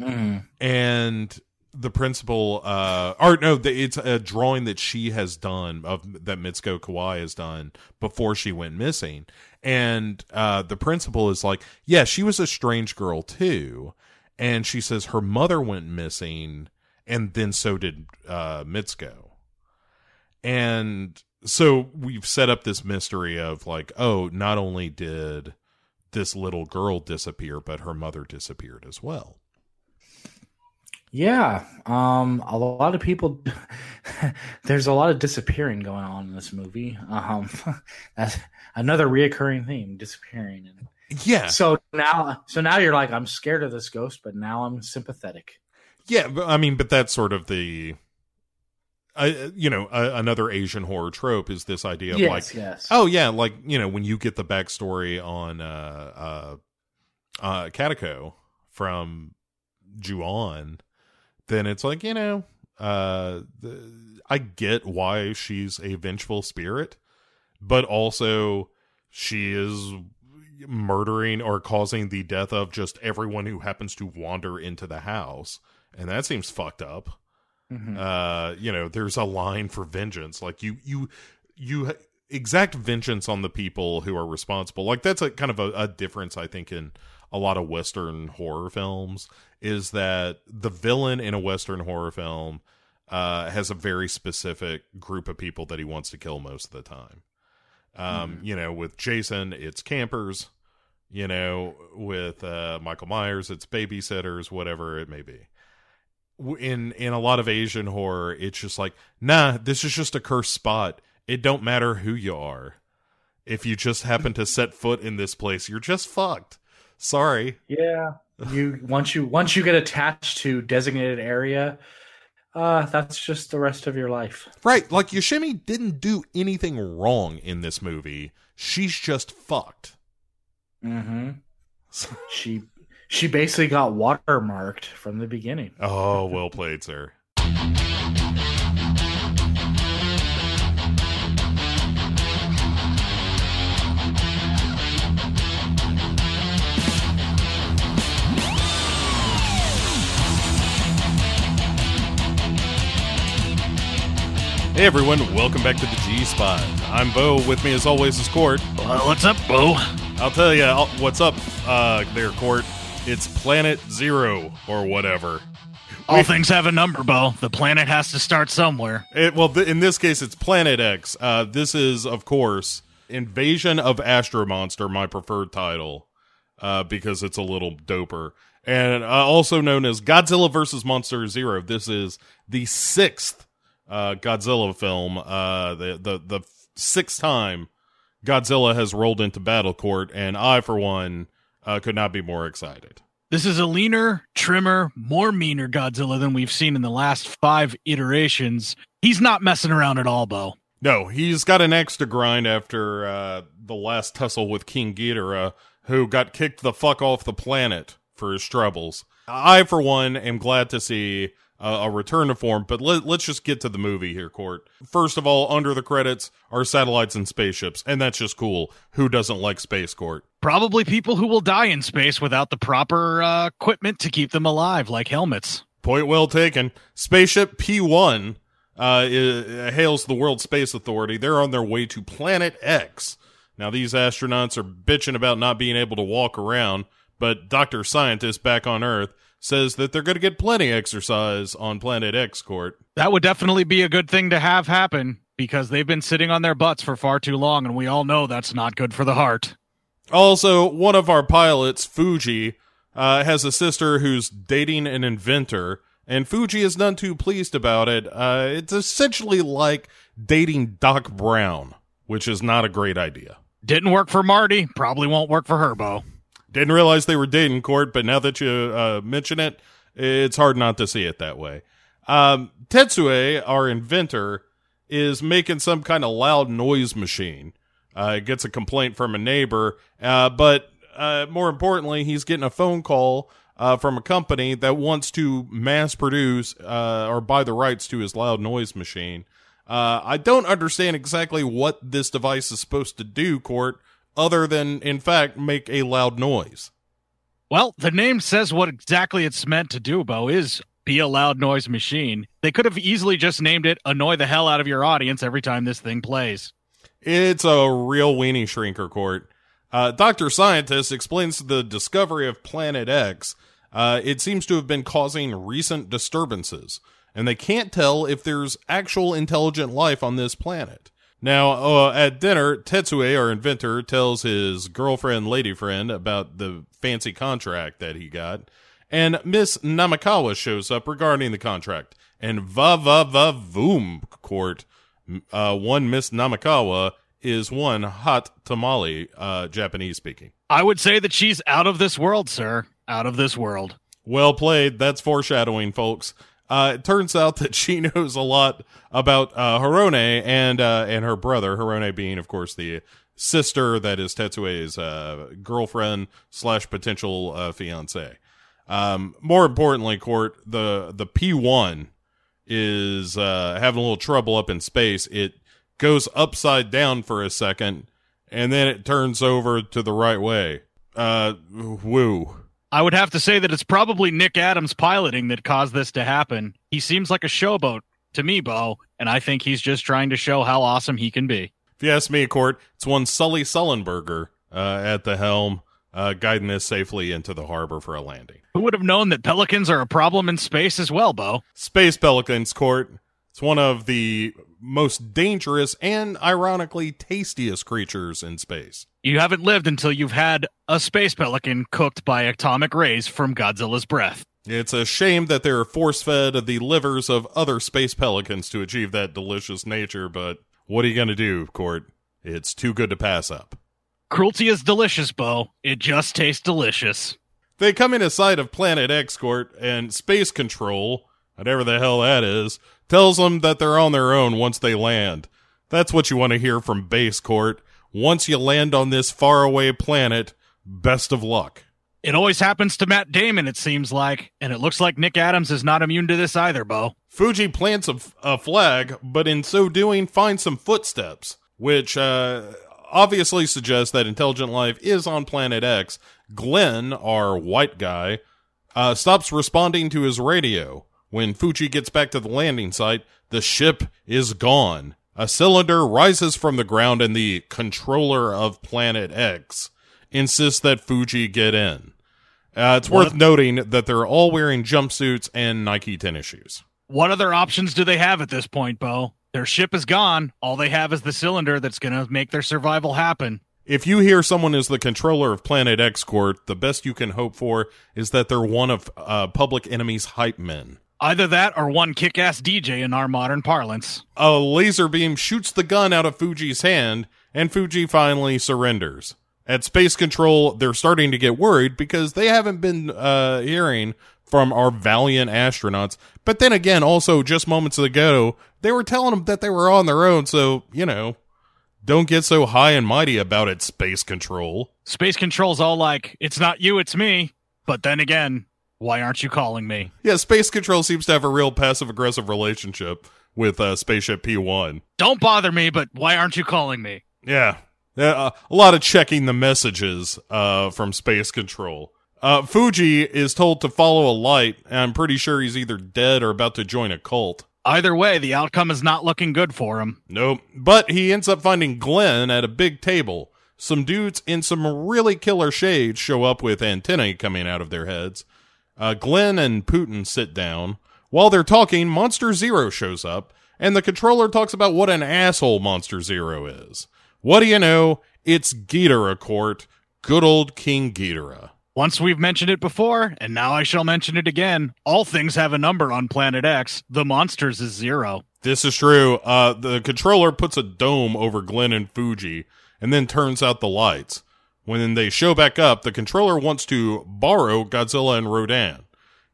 Mm. And the principal uh or no it's a drawing that she has done of that Mitsuko Kawai has done before she went missing. And uh the principal is like yeah she was a strange girl too. And she says her mother went missing and then so did uh Mitsuko. And so we've set up this mystery of like oh not only did this little girl disappear but her mother disappeared as well yeah, um, a lot of people. there's a lot of disappearing going on in this movie. Um, that's another reoccurring theme: disappearing. And yeah. So now, so now you're like, I'm scared of this ghost, but now I'm sympathetic. Yeah, but, I mean, but that's sort of the. Uh, you know, uh, another Asian horror trope is this idea of yes, like, yes. oh yeah, like you know, when you get the backstory on uh, uh, uh Kayako from Ju-on, then it's like you know uh the, i get why she's a vengeful spirit but also she is murdering or causing the death of just everyone who happens to wander into the house. And that seems fucked up. Mm-hmm. uh you know there's a line for vengeance. Like you you you exact vengeance on the people who are responsible. Like that's a kind of a, a difference i think in a lot of Western horror films is that the villain in a Western horror film uh, has a very specific group of people that he wants to kill most of the time. Um, mm. You know, with Jason, it's campers. You know, with uh, Michael Myers, it's babysitters, whatever it may be. In in a lot of Asian horror, it's just like, nah, this is just a cursed spot. It don't matter who you are. If you just happen to set foot in this place, you're just fucked. Sorry. Yeah. You once you once you get attached to designated area, uh, that's just the rest of your life. Right. Like Yoshimi didn't do anything wrong in this movie. She's just fucked. Mm-hmm. she she basically got watermarked from the beginning. Oh, well played, sir. Hey everyone, welcome back to the G Spot. I'm Bo. With me, as always, is Court. Uh, what's up, Bo? I'll tell you what's up uh, there, Court. It's Planet Zero or whatever. All we, things have a number, Bo. The planet has to start somewhere. It, well, th- in this case, it's Planet X. Uh, this is, of course, Invasion of Astro Monster, my preferred title, uh, because it's a little doper. And uh, also known as Godzilla vs. Monster Zero. This is the sixth uh, Godzilla film, uh, the the the sixth time Godzilla has rolled into Battle Court, and I, for one, uh, could not be more excited. This is a leaner, trimmer, more meaner Godzilla than we've seen in the last five iterations. He's not messing around at all, Bo. No, he's got an axe to grind after uh, the last tussle with King Ghidorah, who got kicked the fuck off the planet for his troubles. I, for one, am glad to see uh, a return to form. But let, let's just get to the movie here, Court. First of all, under the credits are satellites and spaceships, and that's just cool. Who doesn't like space, Court? Probably people who will die in space without the proper uh, equipment to keep them alive, like helmets. Point well taken. Spaceship P1 uh, hails the World Space Authority. They're on their way to Planet X. Now, these astronauts are bitching about not being able to walk around, but Dr. Scientist back on Earth says that they're going to get plenty exercise on Planet X court. That would definitely be a good thing to have happen because they've been sitting on their butts for far too long, and we all know that's not good for the heart. Also, one of our pilots, Fuji, uh, has a sister who's dating an inventor, and Fuji is none too pleased about it. Uh, it's essentially like dating Doc Brown, which is not a great idea. Didn't work for Marty, probably won't work for Herbo. Didn't realize they were dating court, but now that you uh, mention it, it's hard not to see it that way. Um, Tetsue, our inventor, is making some kind of loud noise machine. Uh, gets a complaint from a neighbor, uh, but uh, more importantly, he's getting a phone call uh, from a company that wants to mass produce uh, or buy the rights to his loud noise machine. Uh, I don't understand exactly what this device is supposed to do, Court, other than, in fact, make a loud noise. Well, the name says what exactly it's meant to do, Bo, is be a loud noise machine. They could have easily just named it Annoy the Hell Out of Your Audience every time this thing plays. It's a real weenie shrinker court. Uh, Dr. Scientist explains the discovery of Planet X. Uh, it seems to have been causing recent disturbances, and they can't tell if there's actual intelligent life on this planet. Now, uh, at dinner, Tetsue, our inventor, tells his girlfriend, lady friend, about the fancy contract that he got. And Miss Namikawa shows up regarding the contract. And va va va voom, court. Uh, one Miss Namikawa is one hot tamale, uh, Japanese speaking. I would say that she's out of this world, sir. Out of this world. Well played. That's foreshadowing, folks. Uh, it turns out that she knows a lot about uh, Hirone and uh, and her brother. Hirone being, of course, the sister that is Tetsue's uh, girlfriend slash potential uh, fiance. Um, more importantly, court the the P one is uh, having a little trouble up in space. It goes upside down for a second, and then it turns over to the right way. Uh, woo. I would have to say that it's probably Nick Adams piloting that caused this to happen. He seems like a showboat to me, Bo, and I think he's just trying to show how awesome he can be. If you ask me, Court, it's one Sully Sullenberger uh, at the helm, uh, guiding this safely into the harbor for a landing. Who would have known that pelicans are a problem in space as well, Bo? Space pelicans, Court. It's one of the most dangerous and ironically tastiest creatures in space. You haven't lived until you've had a space pelican cooked by atomic rays from Godzilla's breath. It's a shame that they're force fed the livers of other space pelicans to achieve that delicious nature, but what are you going to do, Court? It's too good to pass up. Cruelty is delicious, Bo. It just tastes delicious. They come into sight of Planet X, Court, and Space Control, whatever the hell that is, tells them that they're on their own once they land. That's what you want to hear from Base Court. Once you land on this faraway planet, best of luck. It always happens to Matt Damon, it seems like, and it looks like Nick Adams is not immune to this either, Bo. Fuji plants a, a flag, but in so doing finds some footsteps, which uh, obviously suggests that intelligent life is on planet X. Glenn, our white guy, uh, stops responding to his radio. When Fuji gets back to the landing site, the ship is gone. A cylinder rises from the ground and the controller of Planet X insists that Fuji get in. Uh, it's what? worth noting that they're all wearing jumpsuits and Nike tennis shoes. What other options do they have at this point, Bo? Their ship is gone. All they have is the cylinder that's going to make their survival happen. If you hear someone is the controller of Planet X Court, the best you can hope for is that they're one of uh, Public Enemy's hype men. Either that or one kick ass DJ in our modern parlance. A laser beam shoots the gun out of Fuji's hand, and Fuji finally surrenders. At Space Control, they're starting to get worried because they haven't been uh, hearing from our valiant astronauts. But then again, also just moments ago, they were telling them that they were on their own, so, you know, don't get so high and mighty about it, Space Control. Space Control's all like, it's not you, it's me. But then again, Why aren't you calling me? Yeah, Space Control seems to have a real passive aggressive relationship with uh, Spaceship P1. Don't bother me, but why aren't you calling me? Yeah. Uh, a lot of checking the messages uh, from Space Control. Uh, Fuji is told to follow a light, and I'm pretty sure he's either dead or about to join a cult. Either way, the outcome is not looking good for him. Nope. But he ends up finding Glenn at a big table. Some dudes in some really killer shades show up with antennae coming out of their heads. Uh, Glenn and Putin sit down. While they're talking, Monster Zero shows up, and the controller talks about what an asshole Monster Zero is. What do you know? It's Ghidorah Court. Good old King Ghidorah. Once we've mentioned it before, and now I shall mention it again. All things have a number on Planet X. The monsters is zero. This is true. Uh, the controller puts a dome over Glenn and Fuji and then turns out the lights. When they show back up, the controller wants to borrow Godzilla and Rodan.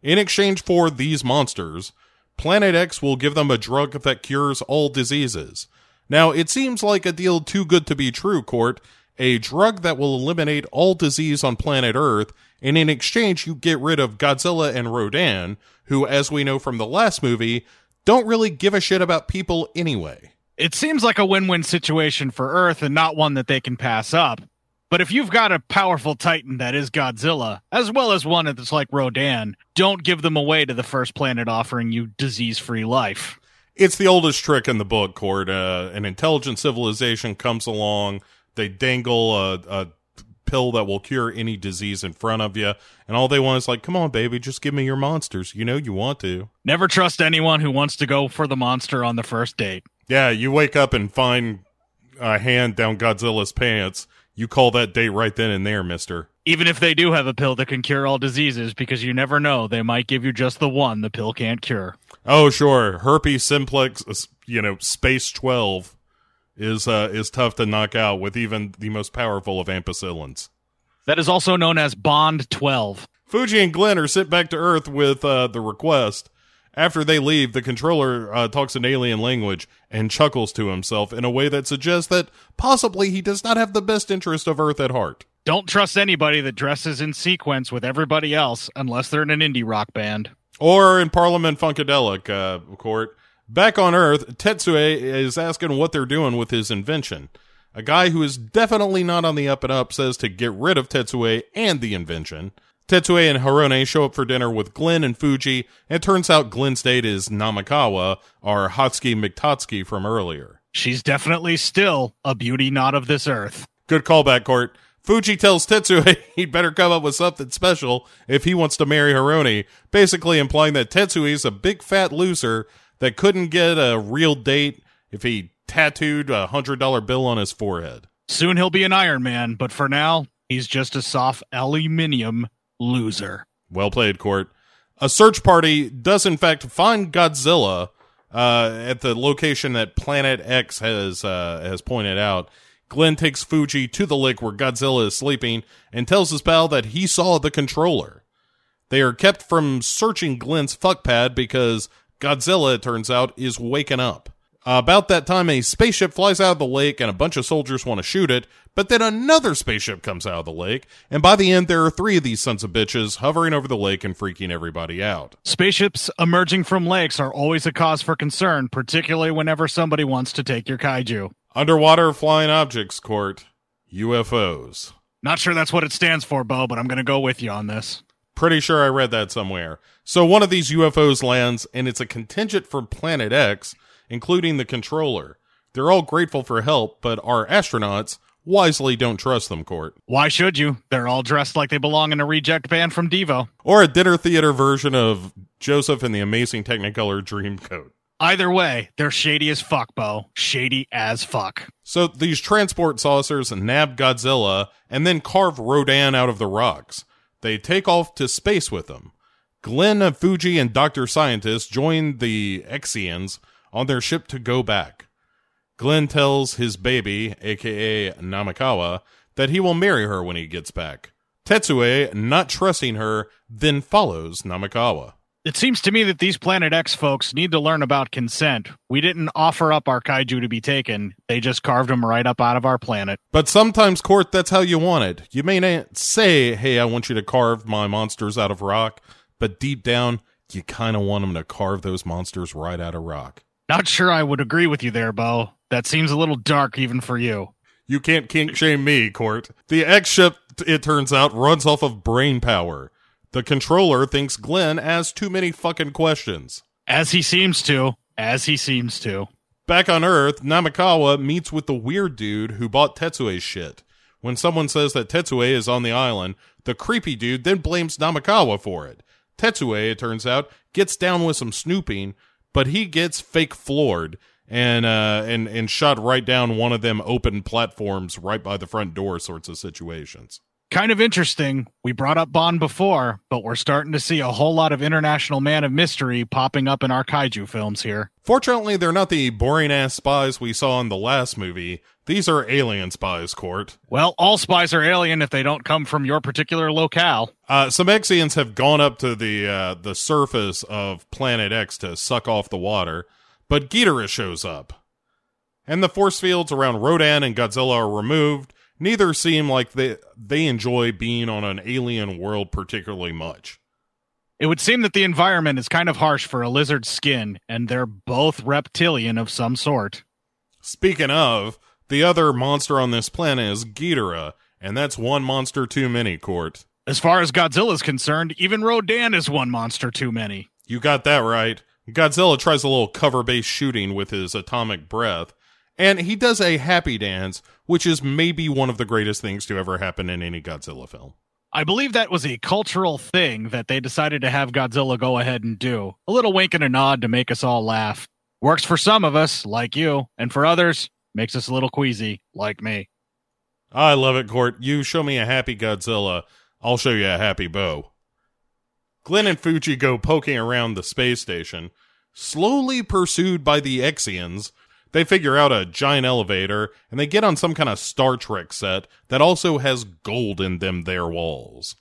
In exchange for these monsters, Planet X will give them a drug that cures all diseases. Now, it seems like a deal too good to be true, Court. A drug that will eliminate all disease on planet Earth, and in exchange, you get rid of Godzilla and Rodan, who, as we know from the last movie, don't really give a shit about people anyway. It seems like a win win situation for Earth and not one that they can pass up. But if you've got a powerful titan that is Godzilla, as well as one that's like Rodan, don't give them away to the first planet offering you disease free life. It's the oldest trick in the book, Court. Uh, an intelligent civilization comes along, they dangle a, a pill that will cure any disease in front of you, and all they want is like, come on, baby, just give me your monsters. You know you want to. Never trust anyone who wants to go for the monster on the first date. Yeah, you wake up and find a hand down Godzilla's pants. You call that date right then and there, mister. Even if they do have a pill that can cure all diseases, because you never know, they might give you just the one the pill can't cure. Oh, sure. Herpes simplex, you know, space 12 is uh, is tough to knock out with even the most powerful of ampicillins. That is also known as Bond 12. Fuji and Glenn are sent back to Earth with uh, the request. After they leave, the controller uh, talks in alien language and chuckles to himself in a way that suggests that possibly he does not have the best interest of Earth at heart. Don't trust anybody that dresses in sequence with everybody else unless they're in an indie rock band. Or in Parliament Funkadelic uh, Court. Back on Earth, Tetsue is asking what they're doing with his invention. A guy who is definitely not on the up and up says to get rid of Tetsue and the invention. Tetsue and Harone show up for dinner with Glenn and Fuji, and it turns out Glenn's date is Namikawa, our Hatsuki McTotsuki from earlier. She's definitely still a beauty not of this earth. Good callback, Court. Fuji tells Tetsue he'd better come up with something special if he wants to marry Harone, basically implying that Tetsue's a big fat loser that couldn't get a real date if he tattooed a hundred dollar bill on his forehead. Soon he'll be an Iron Man, but for now, he's just a soft aluminium loser. Well played, Court. A search party does in fact find Godzilla uh, at the location that Planet X has uh, has pointed out. Glenn takes Fuji to the lake where Godzilla is sleeping and tells his pal that he saw the controller. They are kept from searching Glenn's fuck pad because Godzilla, it turns out, is waking up. About that time, a spaceship flies out of the lake and a bunch of soldiers want to shoot it, but then another spaceship comes out of the lake, and by the end, there are three of these sons of bitches hovering over the lake and freaking everybody out. Spaceships emerging from lakes are always a cause for concern, particularly whenever somebody wants to take your kaiju. Underwater flying objects court, UFOs. Not sure that's what it stands for, Bo, but I'm going to go with you on this. Pretty sure I read that somewhere. So one of these UFOs lands, and it's a contingent from Planet X, including the controller. They're all grateful for help, but our astronauts wisely don't trust them, Court. Why should you? They're all dressed like they belong in a reject band from Devo. Or a dinner theater version of Joseph and the Amazing Technicolor Dreamcoat. Either way, they're shady as fuck, Bo. Shady as fuck. So these transport saucers nab Godzilla and then carve Rodan out of the rocks. They take off to space with them. Glenn, of Fuji, and Dr. Scientist join the Exians on their ship to go back. Glenn tells his baby, aka Namikawa, that he will marry her when he gets back. Tetsue, not trusting her, then follows Namikawa. It seems to me that these Planet X folks need to learn about consent. We didn't offer up our kaiju to be taken. They just carved them right up out of our planet. But sometimes, Court, that's how you want it. You may not say, hey, I want you to carve my monsters out of rock, but deep down, you kind of want them to carve those monsters right out of rock. Not sure I would agree with you there, Bo. That seems a little dark even for you. You can't kink shame me, Court. The X ship, it turns out, runs off of brain power. The controller thinks Glenn asks too many fucking questions. As he seems to. As he seems to. Back on Earth, Namikawa meets with the weird dude who bought Tetsue's shit. When someone says that Tetsue is on the island, the creepy dude then blames Namikawa for it. Tetsue, it turns out, gets down with some snooping, but he gets fake floored and uh and and shot right down one of them open platforms right by the front door sorts of situations. Kind of interesting. We brought up Bond before, but we're starting to see a whole lot of international man of mystery popping up in our kaiju films here. Fortunately, they're not the boring ass spies we saw in the last movie. These are alien spies, Court. Well, all spies are alien if they don't come from your particular locale. Uh, some Exians have gone up to the uh, the surface of Planet X to suck off the water, but Ghidorah shows up. And the force fields around Rodan and Godzilla are removed. Neither seem like they they enjoy being on an alien world particularly much. It would seem that the environment is kind of harsh for a lizard's skin, and they're both reptilian of some sort. Speaking of, the other monster on this planet is Ghidorah, and that's one monster too many, Court. As far as Godzilla's concerned, even Rodan is one monster too many. You got that right. Godzilla tries a little cover based shooting with his atomic breath, and he does a happy dance, which is maybe one of the greatest things to ever happen in any Godzilla film. I believe that was a cultural thing that they decided to have Godzilla go ahead and do. A little wink and a nod to make us all laugh. Works for some of us, like you, and for others, makes us a little queasy, like me. I love it, Court. You show me a happy Godzilla, I'll show you a happy bow. Glenn and Fuji go poking around the space station, slowly pursued by the Exians. They figure out a giant elevator and they get on some kind of Star Trek set that also has gold in them their walls.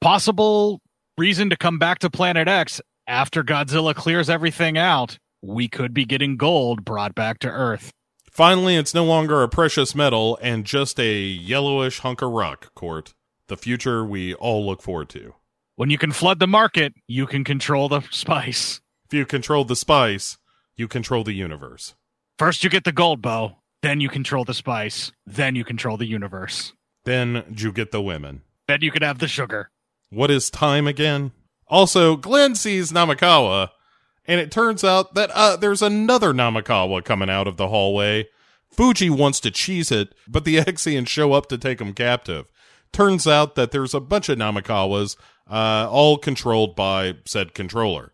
Possible reason to come back to Planet X after Godzilla clears everything out. We could be getting gold brought back to Earth. Finally, it's no longer a precious metal and just a yellowish hunk of rock, Court. The future we all look forward to. When you can flood the market, you can control the spice. If you control the spice, you control the universe. First, you get the gold bow, then you control the spice, then you control the universe. Then you get the women. Then you can have the sugar. What is time again? Also, Glenn sees Namikawa, and it turns out that uh, there's another Namikawa coming out of the hallway. Fuji wants to cheese it, but the Exians show up to take him captive. Turns out that there's a bunch of Namikawas, uh, all controlled by said controller.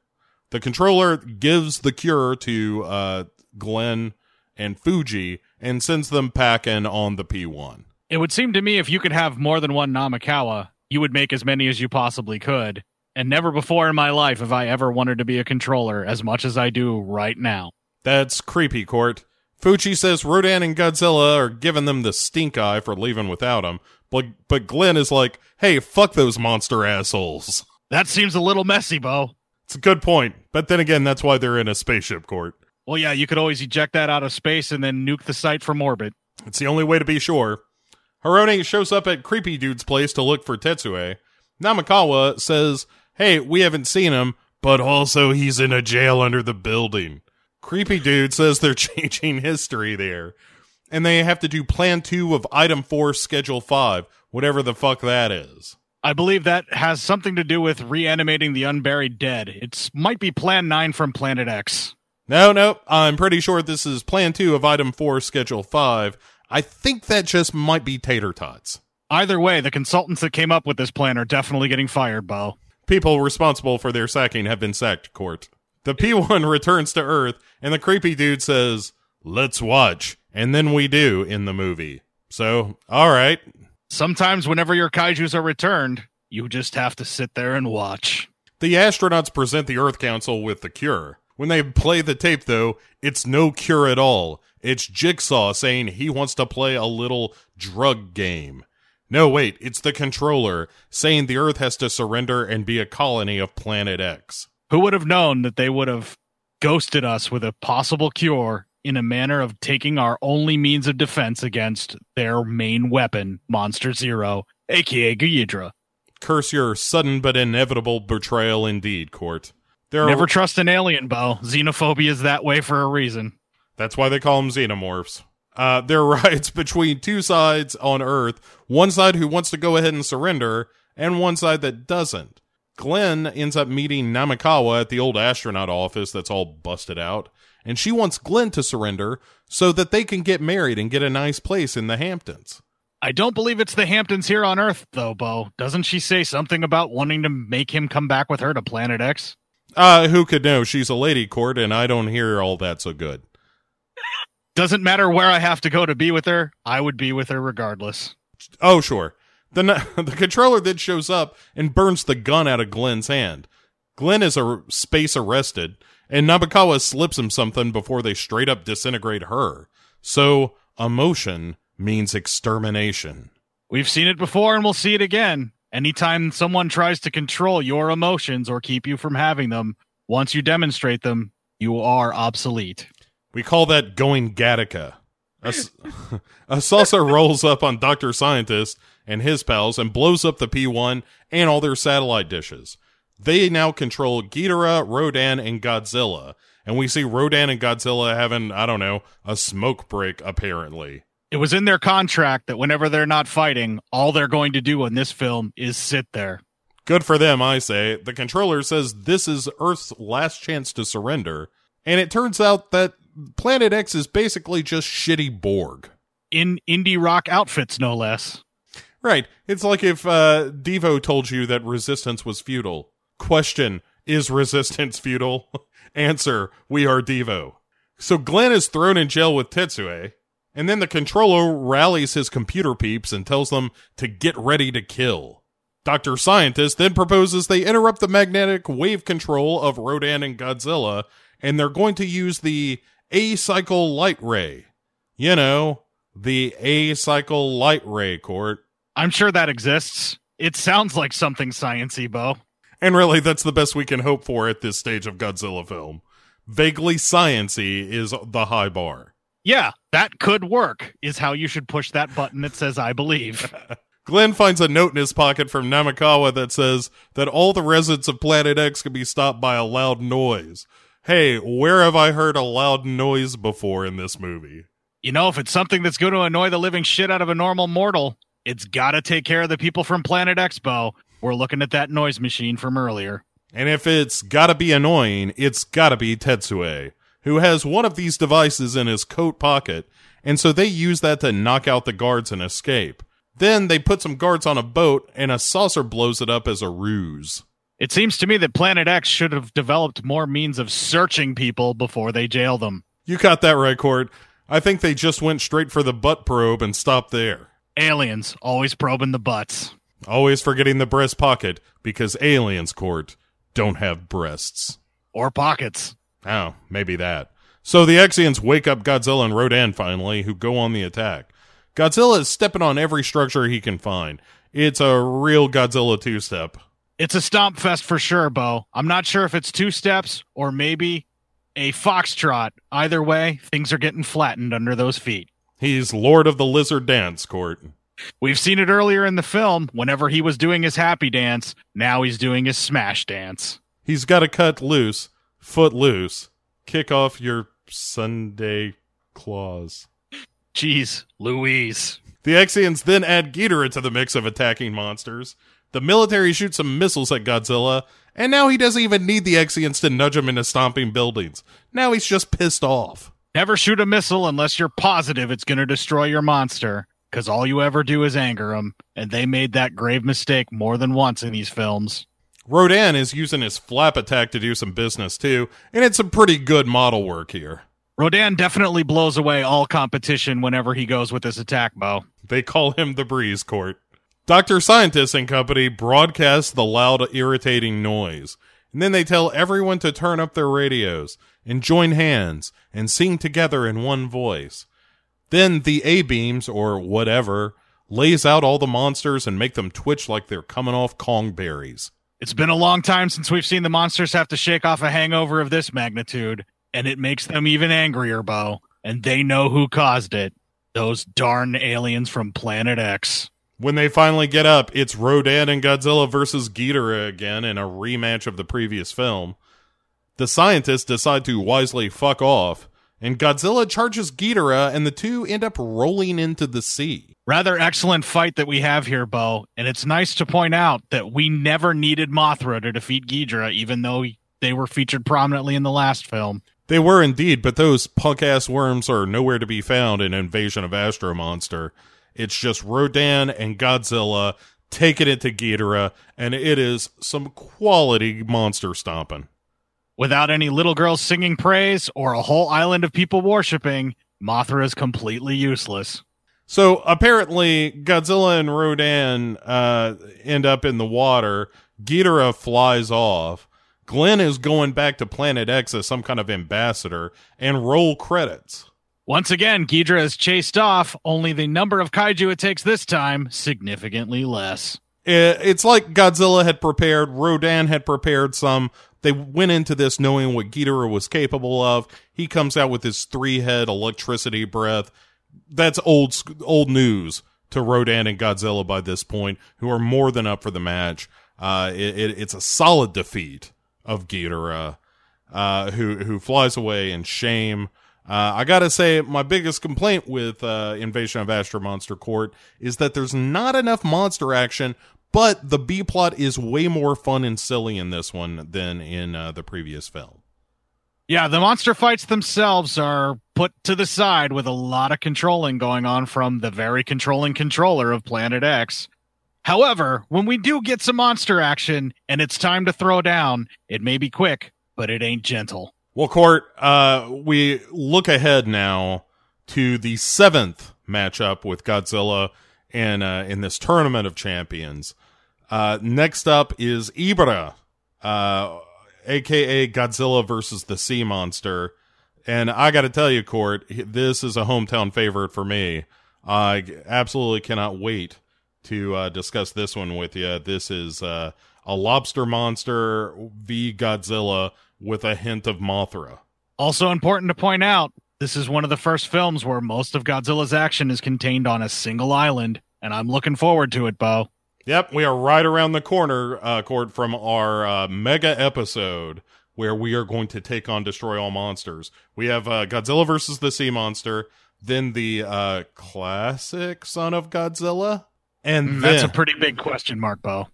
The controller gives the cure to uh, Glenn and Fuji and sends them packing on the P1. It would seem to me if you could have more than one Namikawa, you would make as many as you possibly could. And never before in my life have I ever wanted to be a controller as much as I do right now. That's creepy, Court. Fuji says Rodan and Godzilla are giving them the stink eye for leaving without him, but, but Glenn is like, hey, fuck those monster assholes. That seems a little messy, Bo. It's a good point, but then again, that's why they're in a spaceship court. Well, yeah, you could always eject that out of space and then nuke the site from orbit. It's the only way to be sure. Harone shows up at Creepy Dude's place to look for Tetsue. Namikawa says, hey, we haven't seen him, but also he's in a jail under the building. Creepy Dude says they're changing history there. And they have to do plan two of item four, schedule five, whatever the fuck that is. I believe that has something to do with reanimating the unburied dead. It might be Plan 9 from Planet X. No, no, I'm pretty sure this is Plan 2 of Item 4, Schedule 5. I think that just might be Tater Tots. Either way, the consultants that came up with this plan are definitely getting fired, Bo. People responsible for their sacking have been sacked, Court. The P1 returns to Earth, and the creepy dude says, Let's watch. And then we do in the movie. So, alright. Sometimes, whenever your kaijus are returned, you just have to sit there and watch. The astronauts present the Earth Council with the cure. When they play the tape, though, it's no cure at all. It's Jigsaw saying he wants to play a little drug game. No, wait, it's the controller saying the Earth has to surrender and be a colony of Planet X. Who would have known that they would have ghosted us with a possible cure in a manner of taking our only means of defense against their main weapon, Monster Zero, aka Ghidorah? Curse your sudden but inevitable betrayal indeed, Court. There Never are, trust an alien, Bo. Xenophobia is that way for a reason. that's why they call them xenomorphs. Uh, there are riots between two sides on Earth, one side who wants to go ahead and surrender, and one side that doesn't. Glenn ends up meeting Namikawa at the old astronaut office that's all busted out, and she wants Glenn to surrender so that they can get married and get a nice place in the Hamptons. I don't believe it's the Hamptons here on Earth, though, Bo. Doesn't she say something about wanting to make him come back with her to Planet X? Uh, who could know? She's a lady court, and I don't hear all that so good. Doesn't matter where I have to go to be with her, I would be with her regardless. Oh, sure. The, the controller then shows up and burns the gun out of Glenn's hand. Glenn is a space arrested, and Namikawa slips him something before they straight up disintegrate her. So, emotion means extermination. We've seen it before and we'll see it again. Anytime someone tries to control your emotions or keep you from having them, once you demonstrate them, you are obsolete. We call that going Gattaca. A, a saucer rolls up on Dr. Scientist and his pals and blows up the P1 and all their satellite dishes. They now control Ghidorah, Rodan, and Godzilla. And we see Rodan and Godzilla having, I don't know, a smoke break, apparently. It was in their contract that whenever they're not fighting, all they're going to do in this film is sit there. Good for them, I say. The controller says this is Earth's last chance to surrender. And it turns out that Planet X is basically just shitty Borg. In indie rock outfits, no less. Right. It's like if uh, Devo told you that resistance was futile. Question Is resistance futile? Answer We are Devo. So Glenn is thrown in jail with Tetsue, and then the controller rallies his computer peeps and tells them to get ready to kill. Dr. Scientist then proposes they interrupt the magnetic wave control of Rodan and Godzilla, and they're going to use the A cycle light ray. You know, the A cycle light ray court. I'm sure that exists. It sounds like something sciency, Bo. And really, that's the best we can hope for at this stage of Godzilla film. Vaguely sciency is the high bar. Yeah, that could work, is how you should push that button that says I believe. Glenn finds a note in his pocket from Namikawa that says that all the residents of Planet X can be stopped by a loud noise. Hey, where have I heard a loud noise before in this movie? you know, if it's something that's going to annoy the living shit out of a normal mortal, it's got to take care of the people from Planet Expo. We're looking at that noise machine from earlier. And if it's gotta be annoying, it's gotta be Tetsue, who has one of these devices in his coat pocket, and so they use that to knock out the guards and escape. Then they put some guards on a boat, and a saucer blows it up as a ruse. It seems to me that Planet X should have developed more means of searching people before they jail them. You got that right, Court. I think they just went straight for the butt probe and stopped there. Aliens, always probing the butts. Always forgetting the breast pocket, because aliens, Court, don't have breasts. Or pockets. Oh, maybe that. So the Exians wake up Godzilla and Rodan finally, who go on the attack. Godzilla is stepping on every structure he can find. It's a real Godzilla two step. It's a stomp fest for sure, Bo. I'm not sure if it's two steps or maybe a foxtrot. Either way, things are getting flattened under those feet. He's Lord of the Lizard Dance, Court. We've seen it earlier in the film whenever he was doing his happy dance. Now he's doing his smash dance. He's got to cut loose, foot loose, kick off your Sunday claws. Jeez, Louise. The Exians then add Ghidorah to the mix of attacking monsters. The military shoots some missiles at Godzilla, and now he doesn't even need the Exians to nudge him into stomping buildings. Now he's just pissed off. Never shoot a missile unless you're positive it's going to destroy your monster, because all you ever do is anger them, and they made that grave mistake more than once in these films. Rodan is using his flap attack to do some business too, and it's some pretty good model work here. Rodan definitely blows away all competition whenever he goes with this attack, bow. They call him the Breeze Court. Dr. Scientist and company broadcast the loud, irritating noise, and then they tell everyone to turn up their radios and join hands and sing together in one voice. Then the A beams, or whatever, lays out all the monsters and make them twitch like they're coming off Kong berries. It's been a long time since we've seen the monsters have to shake off a hangover of this magnitude, and it makes them even angrier, Bo. And they know who caused it. Those darn aliens from Planet X. when they finally get up, it's Rodan and Godzilla versus Ghidorah again in a rematch of the previous film. The scientists decide to wisely fuck off, and Godzilla charges Ghidorah, and the two end up rolling into the sea. Rather excellent fight that we have here, Bo. And it's nice to point out that we never needed Mothra to defeat Ghidorah, even though they were featured prominently in the last film. They were indeed, but those punk ass worms are nowhere to be found in Invasion of Astro Monster. It's just Rodan and Godzilla taking it to Ghidorah, and it is some quality monster stomping. Without any little girls singing praise or a whole island of people worshipping, Mothra is completely useless. So apparently, Godzilla and Rodan uh, end up in the water. Ghidorah flies off. Glenn is going back to Planet X as some kind of ambassador, and roll credits. Once again, Ghidorah is chased off, only the number of kaiju it takes this time significantly less. It's like Godzilla had prepared, Rodan had prepared some. They went into this knowing what Ghidorah was capable of. He comes out with his three head electricity breath. That's old old news to Rodan and Godzilla by this point, who are more than up for the match. Uh, it, it, it's a solid defeat of Ghidorah, uh, who who flies away in shame. Uh, I gotta say, my biggest complaint with uh, Invasion of Astro Monster Court is that there's not enough monster action, but the B plot is way more fun and silly in this one than in uh, the previous film. Yeah, the monster fights themselves are put to the side with a lot of controlling going on from the very controlling controller of Planet X. However, when we do get some monster action and it's time to throw down, it may be quick, but it ain't gentle. Well, Court, uh, we look ahead now to the seventh matchup with Godzilla in uh, in this tournament of champions. Uh, next up is Ebirah, uh, aka Godzilla versus the Sea Monster, and I got to tell you, Court, this is a hometown favorite for me. I absolutely cannot wait to uh, discuss this one with you. This is uh, a lobster monster v Godzilla with a hint of Mothra. Also important to point out, this is one of the first films where most of Godzilla's action is contained on a single island, and I'm looking forward to it, Bo. Yep, we are right around the corner, uh, Court, from our uh, mega episode where we are going to take on Destroy All Monsters. We have uh, Godzilla versus the Sea Monster, then the uh, classic Son of Godzilla, and Mm, then, That's a pretty big question mark, Bo.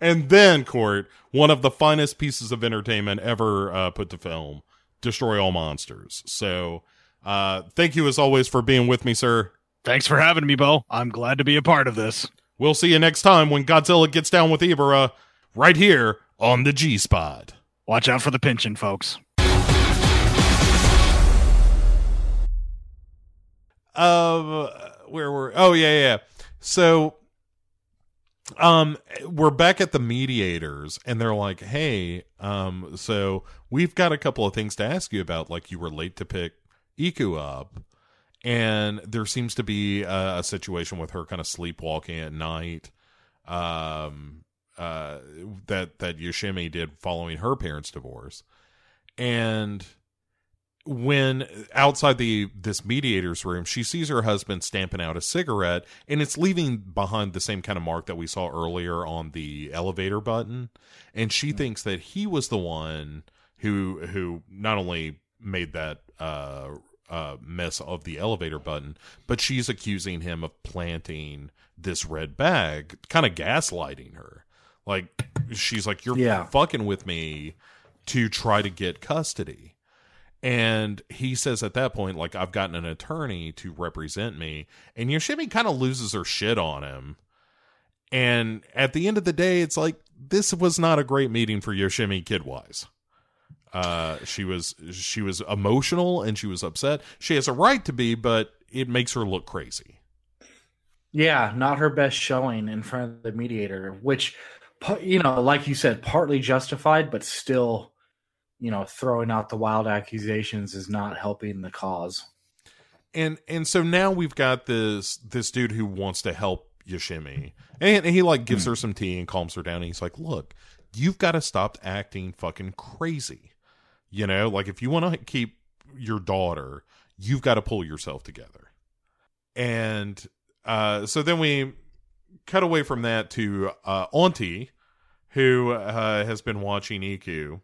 And then Court, one of the finest pieces of entertainment ever uh, put to film, Destroy All Monsters. So, uh, thank you as always for being with me, sir. Thanks for having me, Bo. I'm glad to be a part of this. We'll see you next time when Godzilla gets down with Ebirah, right here on the G Spot. Watch out for the pension folks. Um, where were? Oh yeah, yeah. So, um, we're back at the mediators, and they're like, "Hey, um, so we've got a couple of things to ask you about. Like, you were late to pick Iku up, and there seems to be a, a situation with her kind of sleepwalking at night. Um, uh, that that Yoshimi did following her parents' divorce, and." When outside the this mediator's room she sees her husband stamping out a cigarette and it's leaving behind the same kind of mark that we saw earlier on the elevator button. And she thinks that he was the one who who not only made that uh uh mess of the elevator button but she's accusing him of planting this red bag kind of gaslighting her. Like she's like you're Yeah. fucking with me to try to get custody and he says at that point, like, I've gotten an attorney to represent me. And Yoshimi kind of loses her shit on him. And at the end of the day, it's like, this was not a great meeting for Yoshimi kidwise. Uh, she was she was emotional and she was upset. She has a right to be, but it makes her look crazy. Yeah, not her best showing in front of the mediator, which, you know, like you said, partly justified, but still, you know, throwing out the wild accusations is not helping the cause. and and so now we've got this this dude who wants to help Yoshimi, and he like gives her some tea and calms her down. And he's like, "Look, you've got to stop acting fucking crazy. You know, like if you want to keep your daughter, you've got to pull yourself together." And uh, so then we cut away from that to uh, Auntie, who uh, has been watching Iku,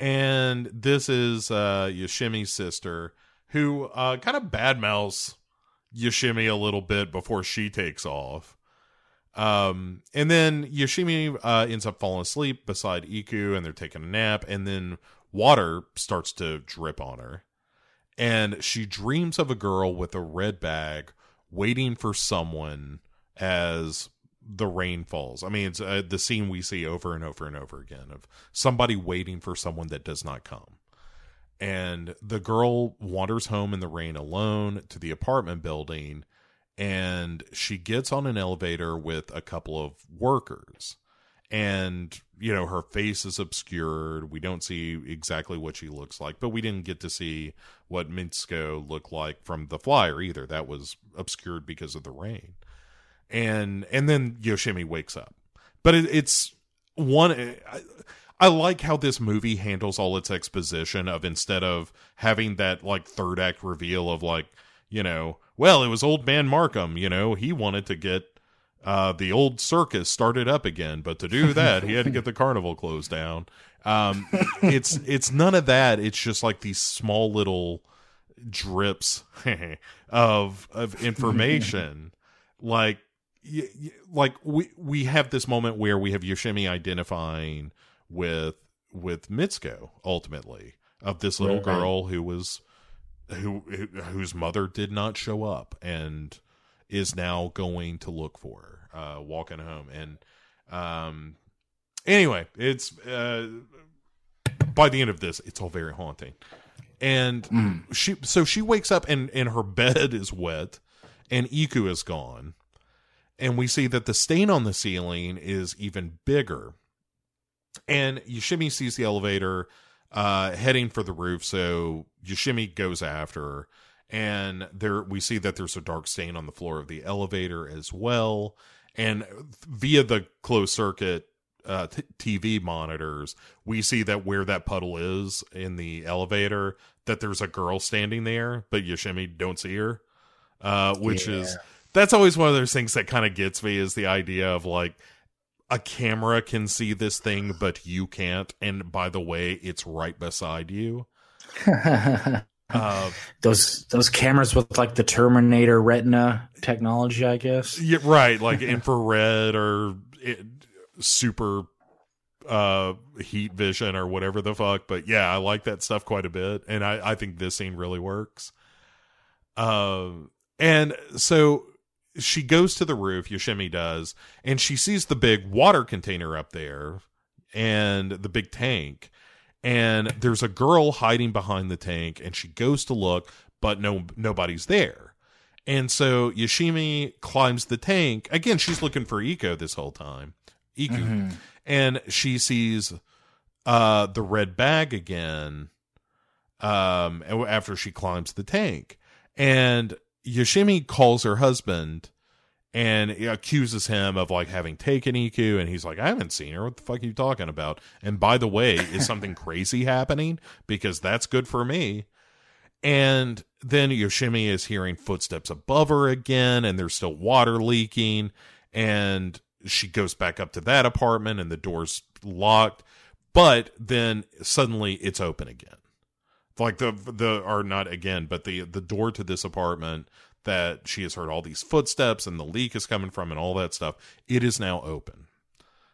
and this is uh, Yoshimi's sister, who uh, kind of badmouths Yoshimi a little bit before she takes off. Um, and then Yoshimi uh, ends up falling asleep beside Iku, and they're taking a nap, and then water starts to drip on her, and she dreams of a girl with a red bag waiting for someone as the rain falls. I mean, it's uh, the scene we see over and over and over again of somebody waiting for someone that does not come. And the girl wanders home in the rain alone to the apartment building and she gets on an elevator with a couple of workers. And, you know, her face is obscured. We don't see exactly what she looks like, but we didn't get to see what Mitsuko looked like from the flyer either. That was obscured because of the rain and and then Yoshimi wakes up. But it, it's one. I, I like how this movie handles all its exposition of instead of having that like third act reveal of like you know well it was old man Markham you know he wanted to get uh, the old circus started up again but to do that he had to get the carnival closed down um, it's it's none of that it's just like these small little drips of of information like like we we have this moment where we have Yoshimi identifying with with Mitsuko ultimately of this little right. girl who was who, who whose mother did not show up and is now going to look for her uh walking home and um anyway it's uh by the end of this it's all very haunting and mm. she so she wakes up and and her bed is wet and Iku is gone and we see that the stain on the ceiling is even bigger. And Yoshimi sees the elevator uh, heading for the roof, so Yoshimi goes after her. And there we see that there's a dark stain on the floor of the elevator as well. And via the closed circuit uh, t- TV monitors, we see that where that puddle is in the elevator, that there's a girl standing there, but Yoshimi don't see her, uh, which yeah. is that's always one of those things that kind of gets me is the idea of like a camera can see this thing but you can't and by the way it's right beside you. Uh, those those cameras with like the terminator retina technology i guess? Yeah right like infrared or it, super uh heat vision or whatever the fuck but yeah i like that stuff quite a bit and i i think this scene really works. Um uh, and so she goes to the roof, Yoshimi does, and she sees the big water container up there and the big tank. And there's a girl hiding behind the tank, and she goes to look, but no nobody's there. And so Yoshimi climbs the tank. Again, she's looking for Iko this whole time. Iku. Mm-hmm. And she sees uh the red bag again um after she climbs the tank. And Yoshimi calls her husband and accuses him of like having taken Iku, and he's like, I haven't seen her. What the fuck are you talking about? And by the way, is something crazy happening? Because that's good for me. And then Yoshimi is hearing footsteps above her again, and there's still water leaking. And she goes back up to that apartment, and the door's locked. But then suddenly it's open again like the the or not again but the the door to this apartment that she has heard all these footsteps and the leak is coming from and all that stuff it is now open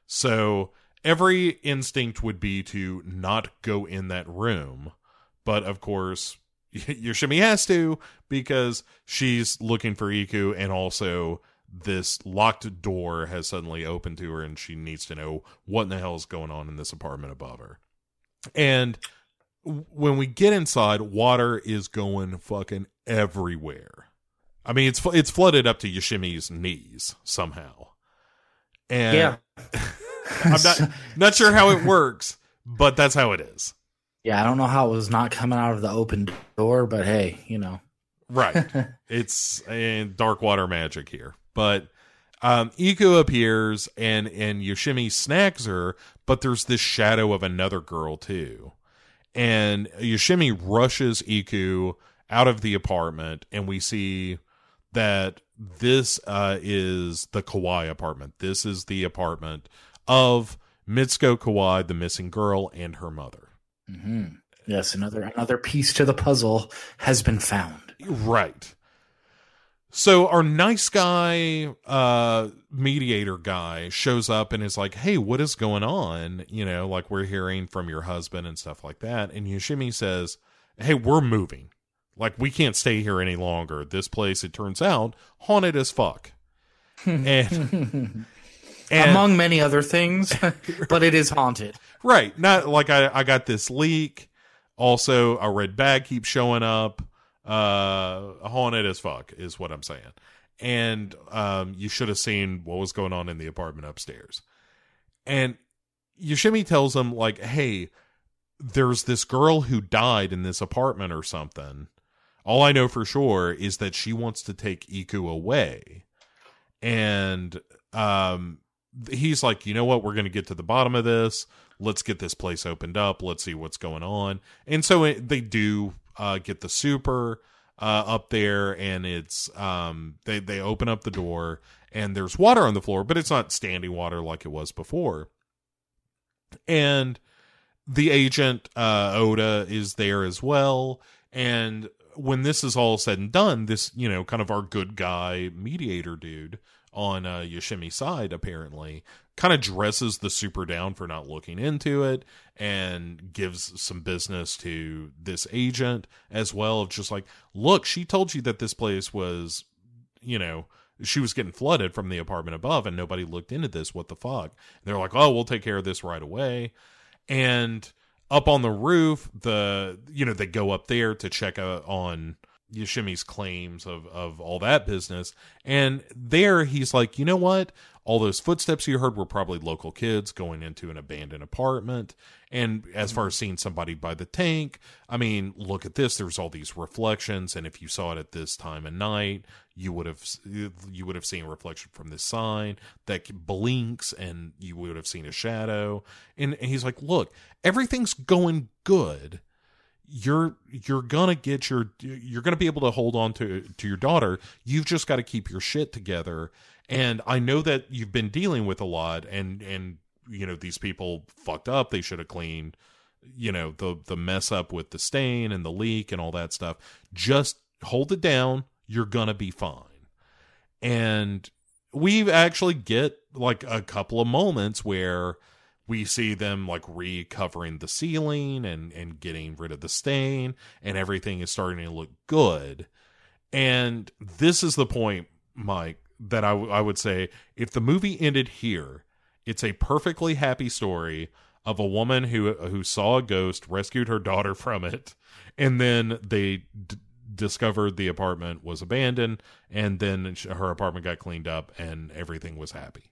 so every instinct would be to not go in that room but of course Yoshimi has to because she's looking for Iku and also this locked door has suddenly opened to her and she needs to know what in the hell is going on in this apartment above her. And when we get inside, water is going fucking everywhere. I mean, it's it's flooded up to Yoshimi's knees somehow. And yeah. I'm not not sure how it works, but that's how it is. Yeah, I don't know how it was not coming out of the open door, but hey, you know. Right. it's dark water magic here. But um Iku appears and and Yoshimi snags her, but there's this shadow of another girl too and Yoshimi rushes Iku out of the apartment, and we see that this uh, is the Kawai apartment. This is the apartment of Mitsuko Kawai, the missing girl, and her mother. hmm Yes, another another piece to the puzzle has been found. Right. So our nice guy uh mediator guy shows up and is like, "Hey, what is going on?" You know, like we're hearing from your husband and stuff like that. And Yoshimi says, "Hey, we're moving. Like we can't stay here any longer. This place it turns out haunted as fuck." and, and Among many other things, but it is haunted. right, not like I I got this leak. Also, a red bag keeps showing up. Uh, haunted as fuck is what I'm saying. And um, you should have seen what was going on in the apartment upstairs. And Yoshimi tells him like, "Hey, there's this girl who died in this apartment or something. All I know for sure is that she wants to take Iku away." And um he's like, "You know what? We're going to get to the bottom of this. Let's get this place opened up. Let's see what's going on." And so it, they do uh get the super uh up there and it's um they they open up the door and there's water on the floor, but it's not standing water like it was before. And the agent uh Oda is there as well and when this is all said and done this you know kind of our good guy mediator dude on uh Yoshimi's side apparently kind of dresses the super down for not looking into it and gives some business to this agent as well of just like look she told you that this place was you know she was getting flooded from the apartment above and nobody looked into this. What the fuck? And they're like oh we'll take care of this right away. And up on the roof the you know they go up there to check uh, on Yoshimi's claims of of all that business. And there he's like you know what? All those footsteps you heard were probably local kids going into an abandoned apartment. And as far as seeing somebody by the tank i mean look at this. There's all these reflections. And if you saw it at this time of night you would have you would have seen a reflection from this sign that blinks and you would have seen a shadow. And, and he's like look everything's going good you're you're gonna get your you're gonna be able to hold on to to your daughter. You've just got to keep your shit together. And i know that you've been dealing with a lot and and you know these people fucked up. They should have cleaned you know the the mess up with the stain and the leak and all that stuff. Just hold it down. You're gonna be fine. And we actually get like a couple of moments where we see them like recovering the ceiling and and getting rid of the stain and everything is starting to look good. And this is the point mike that I, w- I would say if the movie ended here it's a perfectly happy story of a woman who who saw a ghost rescued her daughter from it and then they d- discovered the apartment was abandoned and then her apartment got cleaned up and everything was happy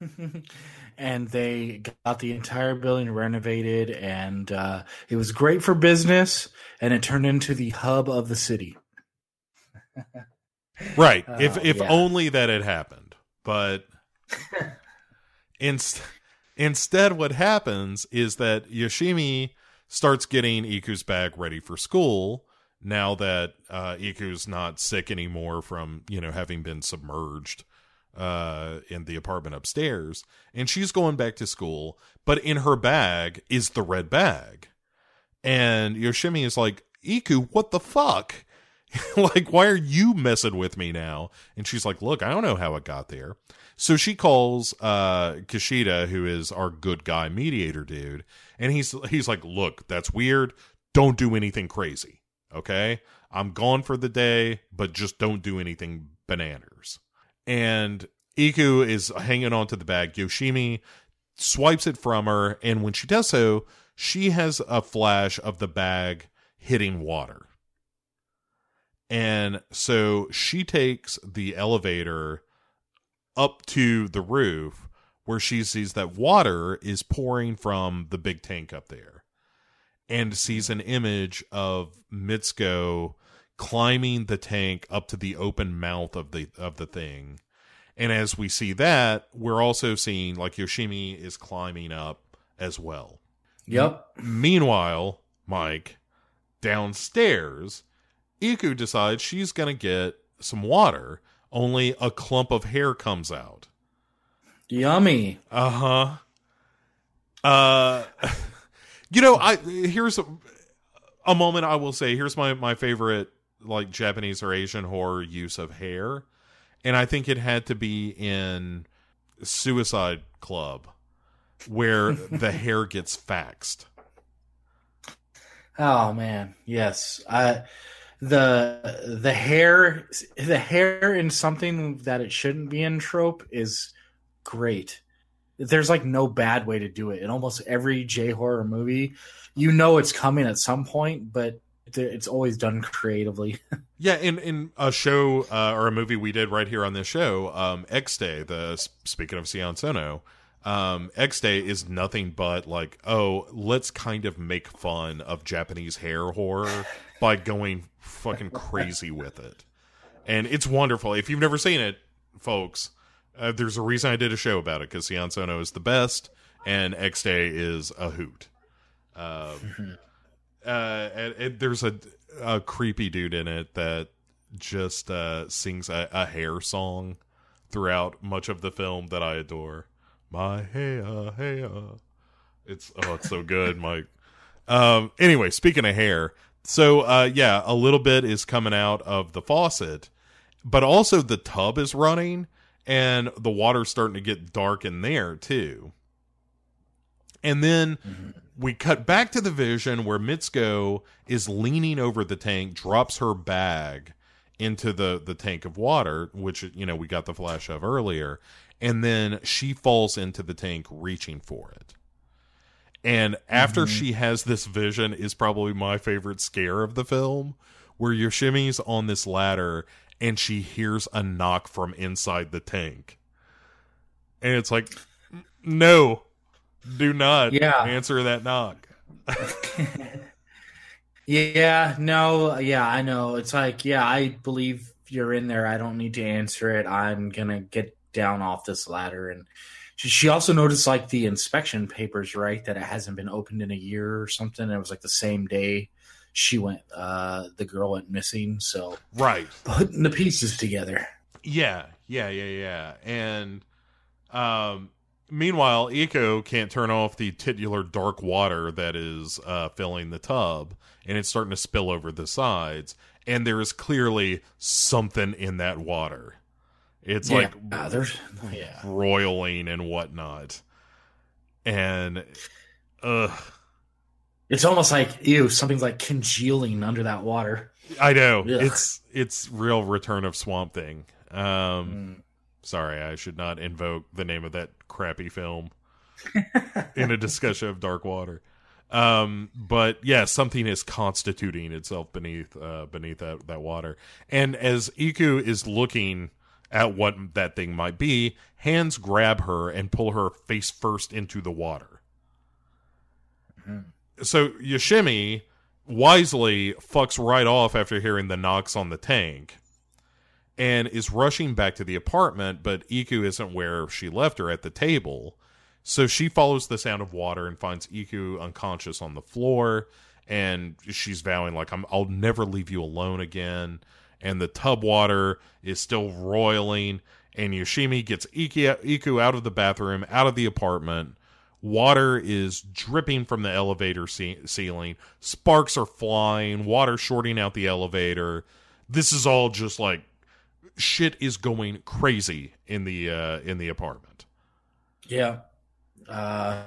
and they got the entire building renovated and uh, it was great for business and it turned into the hub of the city. Right. If Uh, if yeah. only that had happened. But inst- instead what happens is that yoshimi starts getting iku's bag ready for school now that uh, iku's not sick anymore from you know having been submerged uh in the apartment upstairs and she's going back to school but in her bag is the red bag. And yoshimi is like iku what the fuck? Like why are you messing with me now? And she's like look i don't know how it got there. So she calls uh kishida who is our good guy mediator dude and he's he's like look that's weird. Don't do anything crazy okay? I'm gone for the day but just don't do anything bananas and Iku is hanging onto the bag. Yoshimi swipes it from her, and when she does so, she has a flash of the bag hitting water. And so she takes the elevator up to the roof where she sees that water is pouring from the big tank up there and sees an image of Mitsuko climbing the tank up to the open mouth of the of the thing. And as we see that, we're also seeing like Yoshimi is climbing up as well. yep Meanwhile, Mike, downstairs, Iku decides she's going to get some water, only a clump of hair comes out. Yummy. Uh-huh. Uh You know, I here's a, a moment I will say. Here's my my favorite like Japanese or Asian horror use of hair, and I think it had to be in Suicide Club, where the hair gets faxed. Oh man, yes. Uh, the the hair the hair in something that it shouldn't be in trope is great. There's like no bad way to do it. In almost every J horror movie, you know it's coming at some point, but it's always done creatively. yeah, in in a show uh, or a movie we did right here on this show, um, Exte. The speaking of Sion Sono, um, Exte is nothing but like, oh, let's kind of make fun of Japanese hair horror by going fucking crazy with it, and it's wonderful. If you've never seen it, folks, uh, there's a reason I did a show about it because Sion Sono is the best, and Exte is a hoot. Um, uh, and, and there's a a creepy dude in it that just uh, sings a, a, hair song throughout much of the film that I adore. My hair, hair. It's oh, it's so good, Mike. Um. Anyway, speaking of hair, so uh, yeah, a little bit is coming out of the faucet, but also the tub is running, and the water's starting to get dark in there too. And then mm-hmm we cut back to the vision where Mitsuko is leaning over the tank, drops her bag into the the tank of water, which you know we got the flash of earlier, and then she falls into the tank reaching for it. And after mm-hmm. she has this vision is probably my favorite scare of the film, where Yoshimi's on this ladder and she hears a knock from inside the tank. And it's like, no, do not yeah. answer that knock. yeah, no, yeah, I know. It's like, yeah, I believe you're in there. I don't need to answer it. I'm gonna get down off this ladder. And she also noticed like the inspection papers, right? That it hasn't been opened in a year or something. It was like the same day she went, uh, the girl went missing. So, right, putting the pieces together. Yeah, yeah, yeah, yeah, and um Meanwhile, Iku can't turn off the titular dark water that is uh, filling the tub, and it's starting to spill over the sides. And there is clearly something in that water. It's yeah. like uh, there's yeah. roiling and whatnot. And ugh. It's almost like ew, something's like congealing under that water. I know. Ugh. It's it's real return of swamp thing. Um mm. Sorry, I should not invoke the name of that crappy film in a discussion of Dark Water. Um, but yeah, something is constituting itself beneath uh, beneath that, that water. And as Iku is looking at what that thing might be, hands grab her and pull her face first into the water. Mm-hmm. So Yoshimi wisely fucks right off after hearing the knocks on the tank and is rushing back to the apartment, but Iku isn't where she left her at the table. So she follows the sound of water and finds Iku unconscious on the floor, and she's vowing like i will never leave you alone again. And the tub water is still roiling, and Yoshimi gets Iku out of the bathroom, out of the apartment. Water is dripping from the elevator ce- ceiling. Sparks are flying. Water shorting out the elevator. This is all just like shit is going crazy in the uh, in the apartment. Yeah. Uh,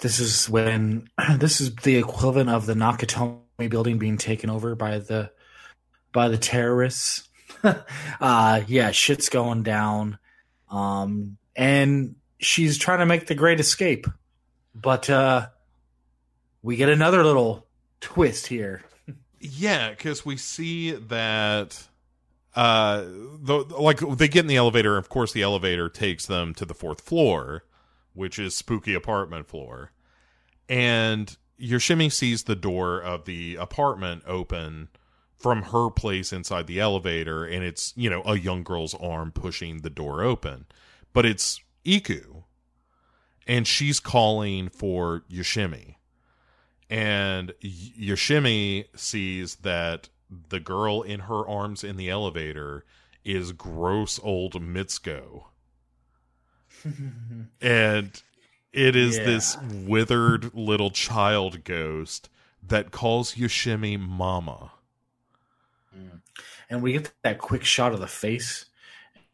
this is when this is the equivalent of the Nakatomi building being taken over by the by the terrorists. uh, yeah, shit's going down. Um, and she's trying to make the great escape. But uh, we get another little twist here. yeah, because we see that uh the, like they get in the elevator of course the elevator takes them to the fourth floor which is spooky apartment floor. And yoshimi sees the door of the apartment open from her place inside the elevator and it's you know a young girl's arm pushing the door open. But it's iku and she's calling for yoshimi. And yoshimi sees that the girl in her arms in the elevator is gross old Mitsuko. and it is Yeah. this withered little child ghost that calls Yoshimi mama. Mm. and we get that quick shot of the face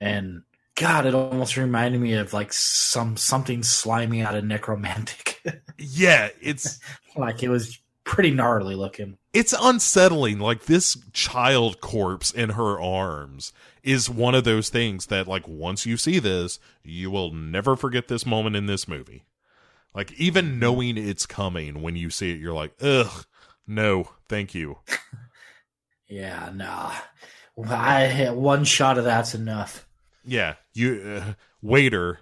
and god it almost reminded me of like some something slimy out of Nekromantik Yeah, it's like it was pretty gnarly looking it's unsettling. Like this child corpse in her arms is one of those things that like once you see this you will never forget this moment in this movie. Like even knowing it's coming when you see it you're like ugh no thank you. Yeah nah. I one shot of that's enough. Yeah you uh, waiter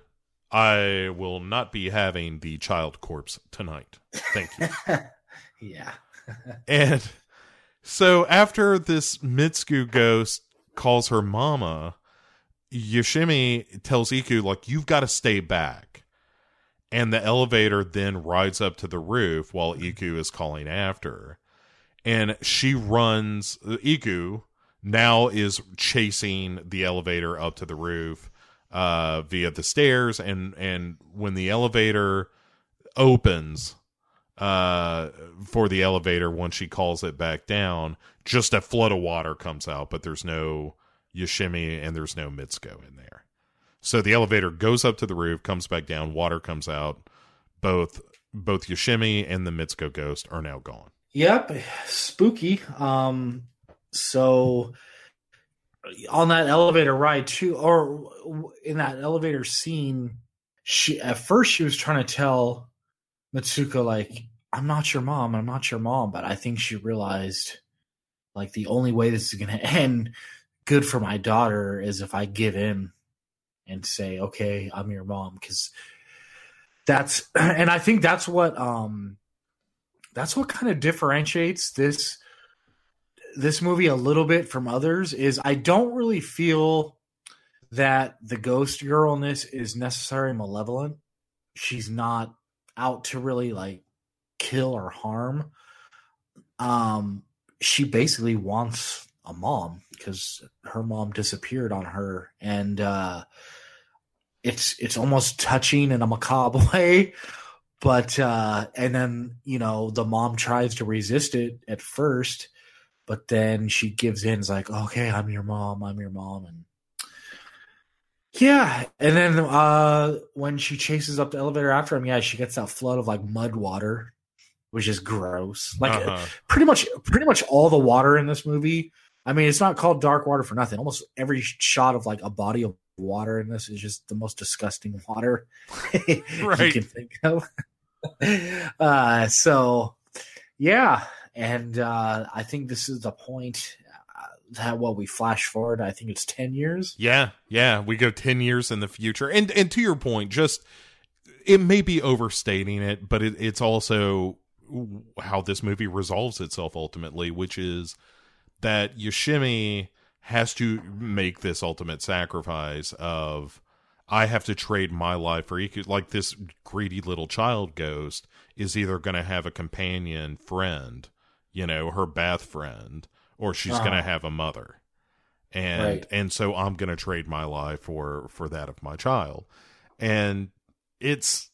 i will not be having the child corpse tonight. Thank you. Yeah And so after this Mitsuko ghost calls her mama, Yoshimi tells Iku, like, you've got to stay back. And the elevator then rides up to the roof while Iku is calling after. And she runs, Iku now is chasing the elevator up to the roof uh, via the stairs. And, and when the elevator opens, uh for the elevator once she calls it back down just a flood of water comes out but there's no yoshimi and there's no mitsuko in there. So the elevator goes up to the roof comes back down water comes out. Both both yoshimi and the mitsuko ghost are now gone. Yep, spooky. Um, so on that elevator ride too, or in that elevator scene, she at first she was trying to tell Mitsuko like, "I'm not your mom. I'm not your mom," but I think she realized like the only way this is going to end good for my daughter is if I give in and say, "Okay, I'm your mom," because that's and I think that's what um that's what kind of differentiates this this movie a little bit from others is I don't really feel that the ghost girlness is necessarily malevolent. She's not out to really like kill or harm. Um she basically wants a mom because her mom disappeared on her and uh it's it's almost touching in a macabre way but uh and then you know the mom tries to resist it at first but then she gives in it's like okay i'm your mom i'm your mom and yeah and then uh when she chases up the elevator after him yeah she gets that flood of like mud water which is gross. Like Uh-huh. pretty much pretty much all the water in this movie i mean it's not called dark water for nothing. Almost every shot of like a body of water in this is just the most disgusting water you can think of. Uh so yeah and uh i think this is the point that what we flash forward i think it's 10 years Yeah, yeah, we go 10 years in the future. And and to your point, just it may be overstating it, but it, it's also how this movie resolves itself ultimately, which is that Yoshimi has to make this ultimate sacrifice of I have to trade my life for Iku. Like this greedy little child ghost is either going to have a companion friend, you know, her bath friend, or she's Uh-huh. going to have a mother and Right. and so I'm going to trade my life for for that of my child, and it's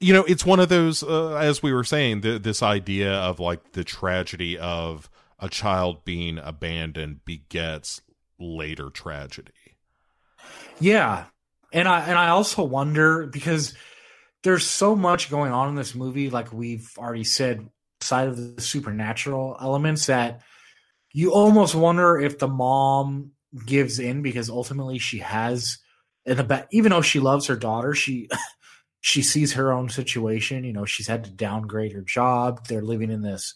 you know it's one of those uh, as we were saying th- this idea of like the tragedy of a child being abandoned begets later tragedy. Yeah. And I and I also wonder because there's so much going on in this movie, like we've already said, side of the supernatural elements that you almost wonder if the mom gives in because ultimately she has in the back even though she loves her daughter, she she sees her own situation. You know, she's had to downgrade her job. They're living in this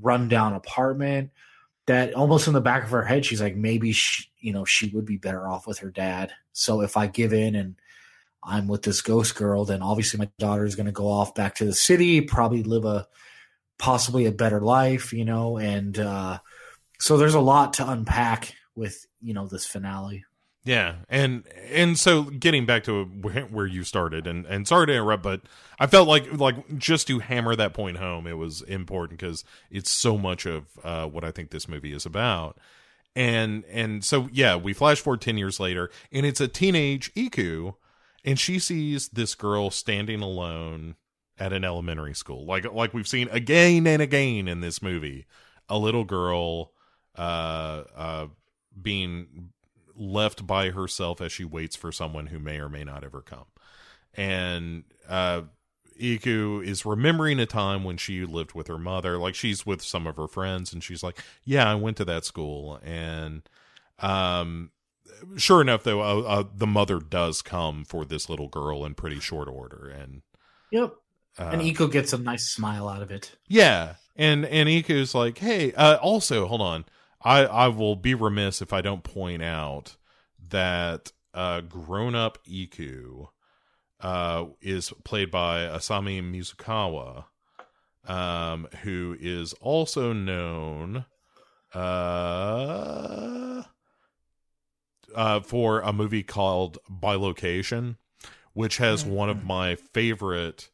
rundown apartment that almost in the back of her head, she's like, maybe she, you know, she would be better off with her dad. So if I give in and I'm with this ghost girl, then obviously my daughter is going to go off back to the city, probably live a possibly a better life, you know, and uh, so there's a lot to unpack with you know this finale. Yeah, and and so getting back to where you started, and and sorry to interrupt, but I felt like like just to hammer that point home, it was important because it's so much of uh, what I think this movie is about, and and so yeah, we flash forward ten years later, and it's a teenage Iku, and she sees this girl standing alone at an elementary school, like like we've seen again and again in this movie, a little girl uh uh being left by herself as she waits for someone who may or may not ever come. And uh Iku is remembering a time when she lived with her mother. Like she's with some of her friends and she's like, "Yeah, I went to that school." And um sure enough though, uh, uh, the mother does come for this little girl in pretty short order and Yep. uh, and Iku gets a nice smile out of it. yeah, and and Iku's like, hey, uh, also hold on, I I will be remiss if I don't point out that uh, grown up Iku uh, is played by Asami Mizukawa, um, who is also known uh, uh, for a movie called Bilocation, which has one of my favorite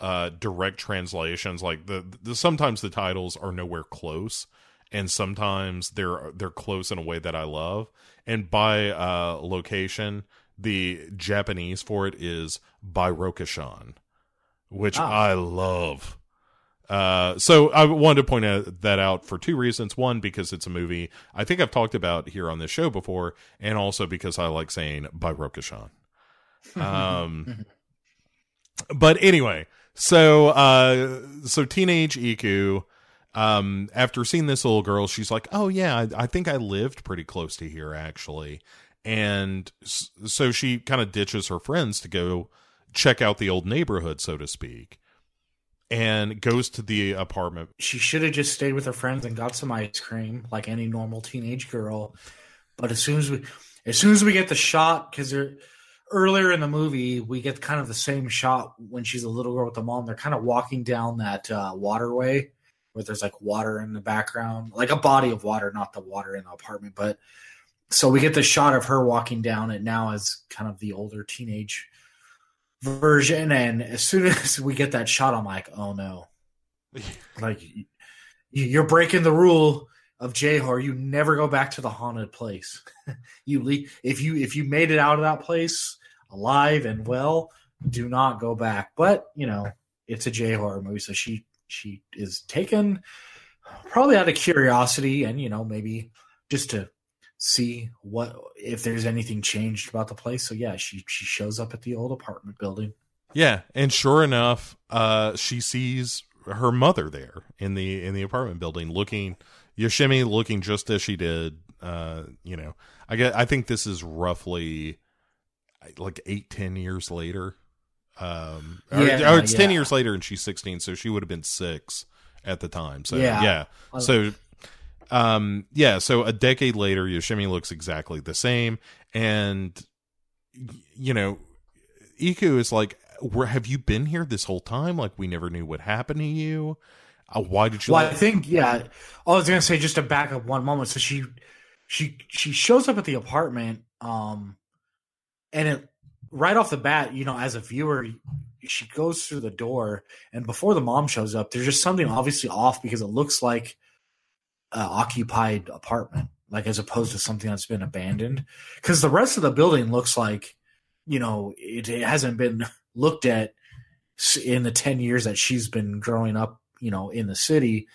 uh direct translations. Like the, the sometimes the titles are nowhere close and sometimes they're they're close in a way that I love. And by uh location the Japanese for it is Bairokeshon which Ah. I love. Uh so I wanted to point out that out for two reasons. One because it's a movie I think I've talked about here on this show before and also because I like saying Bairokeshon um but anyway so uh so teenage iku um after seeing this little girl she's like oh yeah i, I think i lived pretty close to here actually and so she kind of ditches her friends to go check out the old neighborhood so to speak and goes to the apartment she should have just stayed with her friends and got some ice cream like any normal teenage girl. But as soon as we, as soon as we get the shot, because earlier in the movie we get kind of the same shot when she's a little girl with the mom. They're kind of walking down that uh, waterway where there's like water in the background, like a body of water, not the water in the apartment. But so we get the shot of her walking down it now as kind of the older teenage version. And as soon as we get that shot, I'm like, oh no like you're breaking the rule of J horror. You never go back to the haunted place. you leave if you if you made it out of that place alive and well, do not go back. But you know it's a J horror movie, so she she is taken probably out of curiosity and you know maybe just to see what if there's anything changed about the place. So yeah, she she shows up at the old apartment building. Yeah, and sure enough, uh, she sees her mother there in the in the apartment building, looking Yoshimi looking just as she did. Uh, you know, I get. I think this is roughly like eight, ten years later. Um, or- Yeah, or, it's ten years later, and she's sixteen, so she would have been six at the time. So Yeah. yeah, so um yeah so a decade later yoshimi looks exactly the same and you know iku is like where have you been here this whole time like we never knew what happened to you uh, why did you Well, I think yeah. I was gonna say just to back up one moment. So she she she shows up at the apartment, um, and it right off the bat, you know, as a viewer, she goes through the door, and before the mom shows up, there's just something obviously off because it looks like a occupied apartment, like as opposed to something that's been abandoned. Because the rest of the building looks like, you know, it, it hasn't been looked at in the 10 years that she's been growing up you know in the city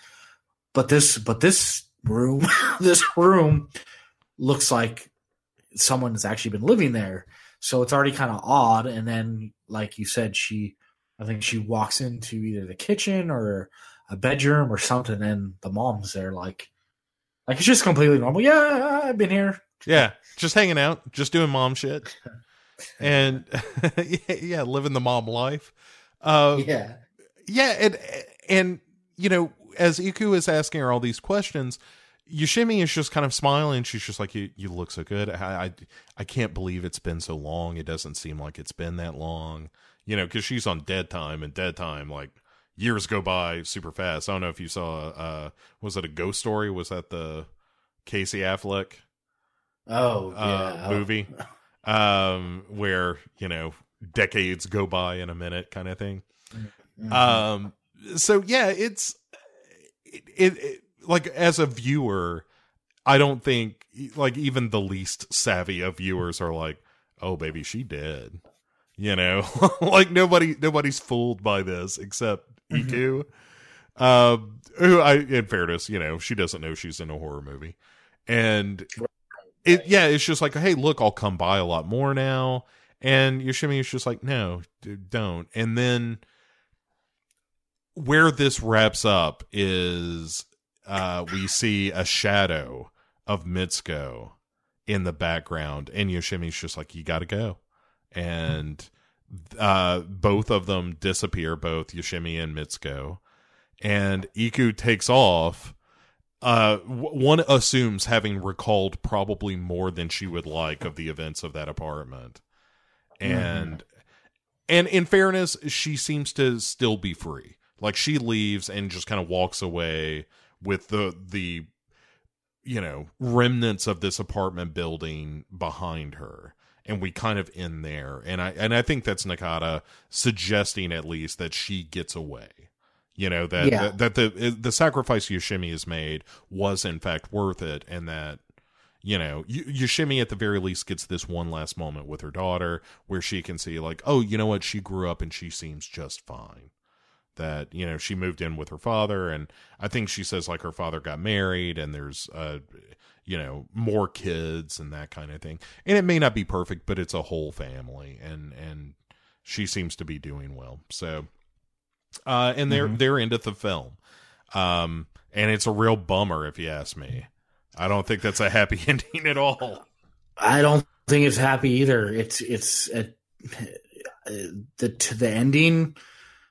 but this but this room this room looks like someone has actually been living there so it's already kind of odd and then like you said she i think she walks into either the kitchen or a bedroom or something and the mom's there like like it's just completely normal. Yeah i've been here. Yeah just hanging out just doing mom shit. And yeah, living the mom life. Uh yeah. Yeah and and you know as iku is asking her all these questions Yoshimi is just kind of smiling. She's just like, "You, you look so good. I, I, I can't believe it's been so long. It doesn't seem like it's been that long, you know, because she's on dead time, and dead time, like years go by super fast. I don't know if you saw, uh, was it a ghost story? Was that the Casey Affleck Oh, uh, yeah. movie, um, where you know decades go by in a minute, kind of thing. Mhm. Um, so yeah, it's it, it, it like as a viewer, I don't think like even the least savvy of viewers are like, oh baby, she did. You know, like nobody nobody's fooled by this except Mhm. Iku. Um, who I in fairness, you know, she doesn't know she's in a horror movie. And it yeah, it's just like, hey, look, I'll come by a lot more now. And Yoshimi is just like, no, dude, don't. And then where this wraps up is uh we see a shadow of Mitsuko in the background, and Yoshimi's just like, you gotta go. And uh both of them disappear, both Yoshimi and Mitsuko. And Iku takes off. Uh, one assumes having recalled probably more than she would like of the events of that apartment, and and in fairness, she seems to still be free. Like she leaves and just kind of walks away with the the you know remnants of this apartment building behind her. And we kind of end there. And i and i think that's nakata suggesting at least that she gets away. You know that Yeah. that, that the the sacrifice yoshimi has made was in fact worth it and that you know Y- yoshimi at the very least gets this one last moment with her daughter where she can see like oh you know what? She grew up and she seems just fine that you know she moved in with her father and i think she says like her father got married and there's uh you know more kids and that kind of thing. And it may not be perfect but it's a whole family and and she seems to be doing well. So uh and they're Mhm. they're into the film. Um and it's a real bummer if you ask me. I don't think that's a happy ending at all. I don't think it's happy either. It's it's a, the to the ending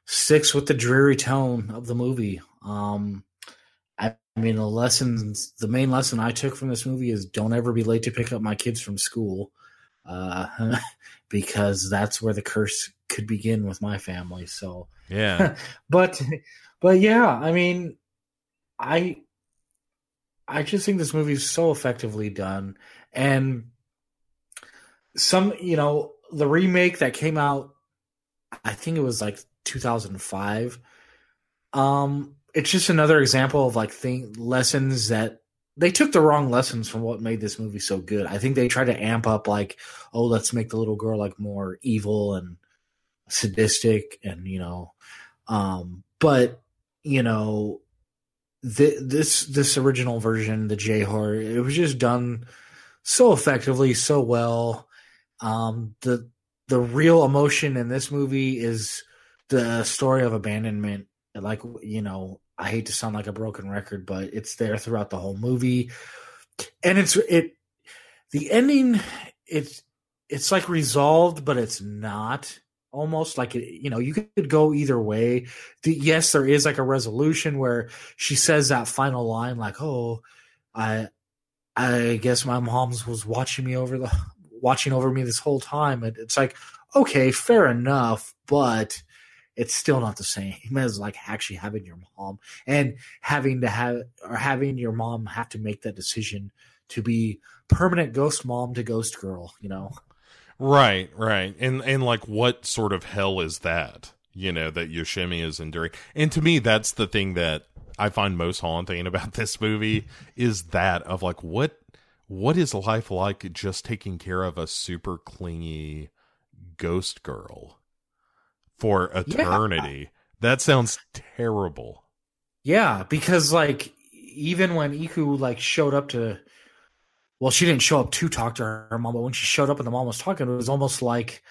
sticks with the dreary tone of the movie. Um, I, I mean, the lessons, the main lesson I took from this movie is don't ever be late to pick up my kids from school, uh, because that's where the curse could begin with my family. So, yeah but but yeah, I mean, I I just think this movie is so effectively done, and some you know the remake that came out, I think it was like 2005. Um, it's just another example of like thing lessons that they took the wrong lessons from what made this movie so good. I think they tried to amp up like, oh, let's make the little girl like more evil and sadistic and you know um but you know th- this this original version the j horror it was just done so effectively so well um the the real emotion in this movie is the story of abandonment like you know i hate to sound like a broken record but it's there throughout the whole movie. And it's it the ending it's it's like resolved but it's not almost like you know you could go either way. The, yes there is like a resolution where she says that final line like oh i i guess my mom's was watching me over the watching over me this whole time. It's like okay fair enough but it's still not the same as like actually having your mom and having to have or having your mom have to make that decision to be permanent ghost mom to ghost girl you know Right, right. And and like what sort of hell is that? You know, that Yoshimi is enduring. And to me that's the thing that I find most haunting about this movie is that of like what what is life like just taking care of a super clingy ghost girl for eternity? That sounds terrible. Yeah, because like even when Iku like showed up to well, she didn't show up to talk to her mom, but when she showed up and the mom was talking, it was almost like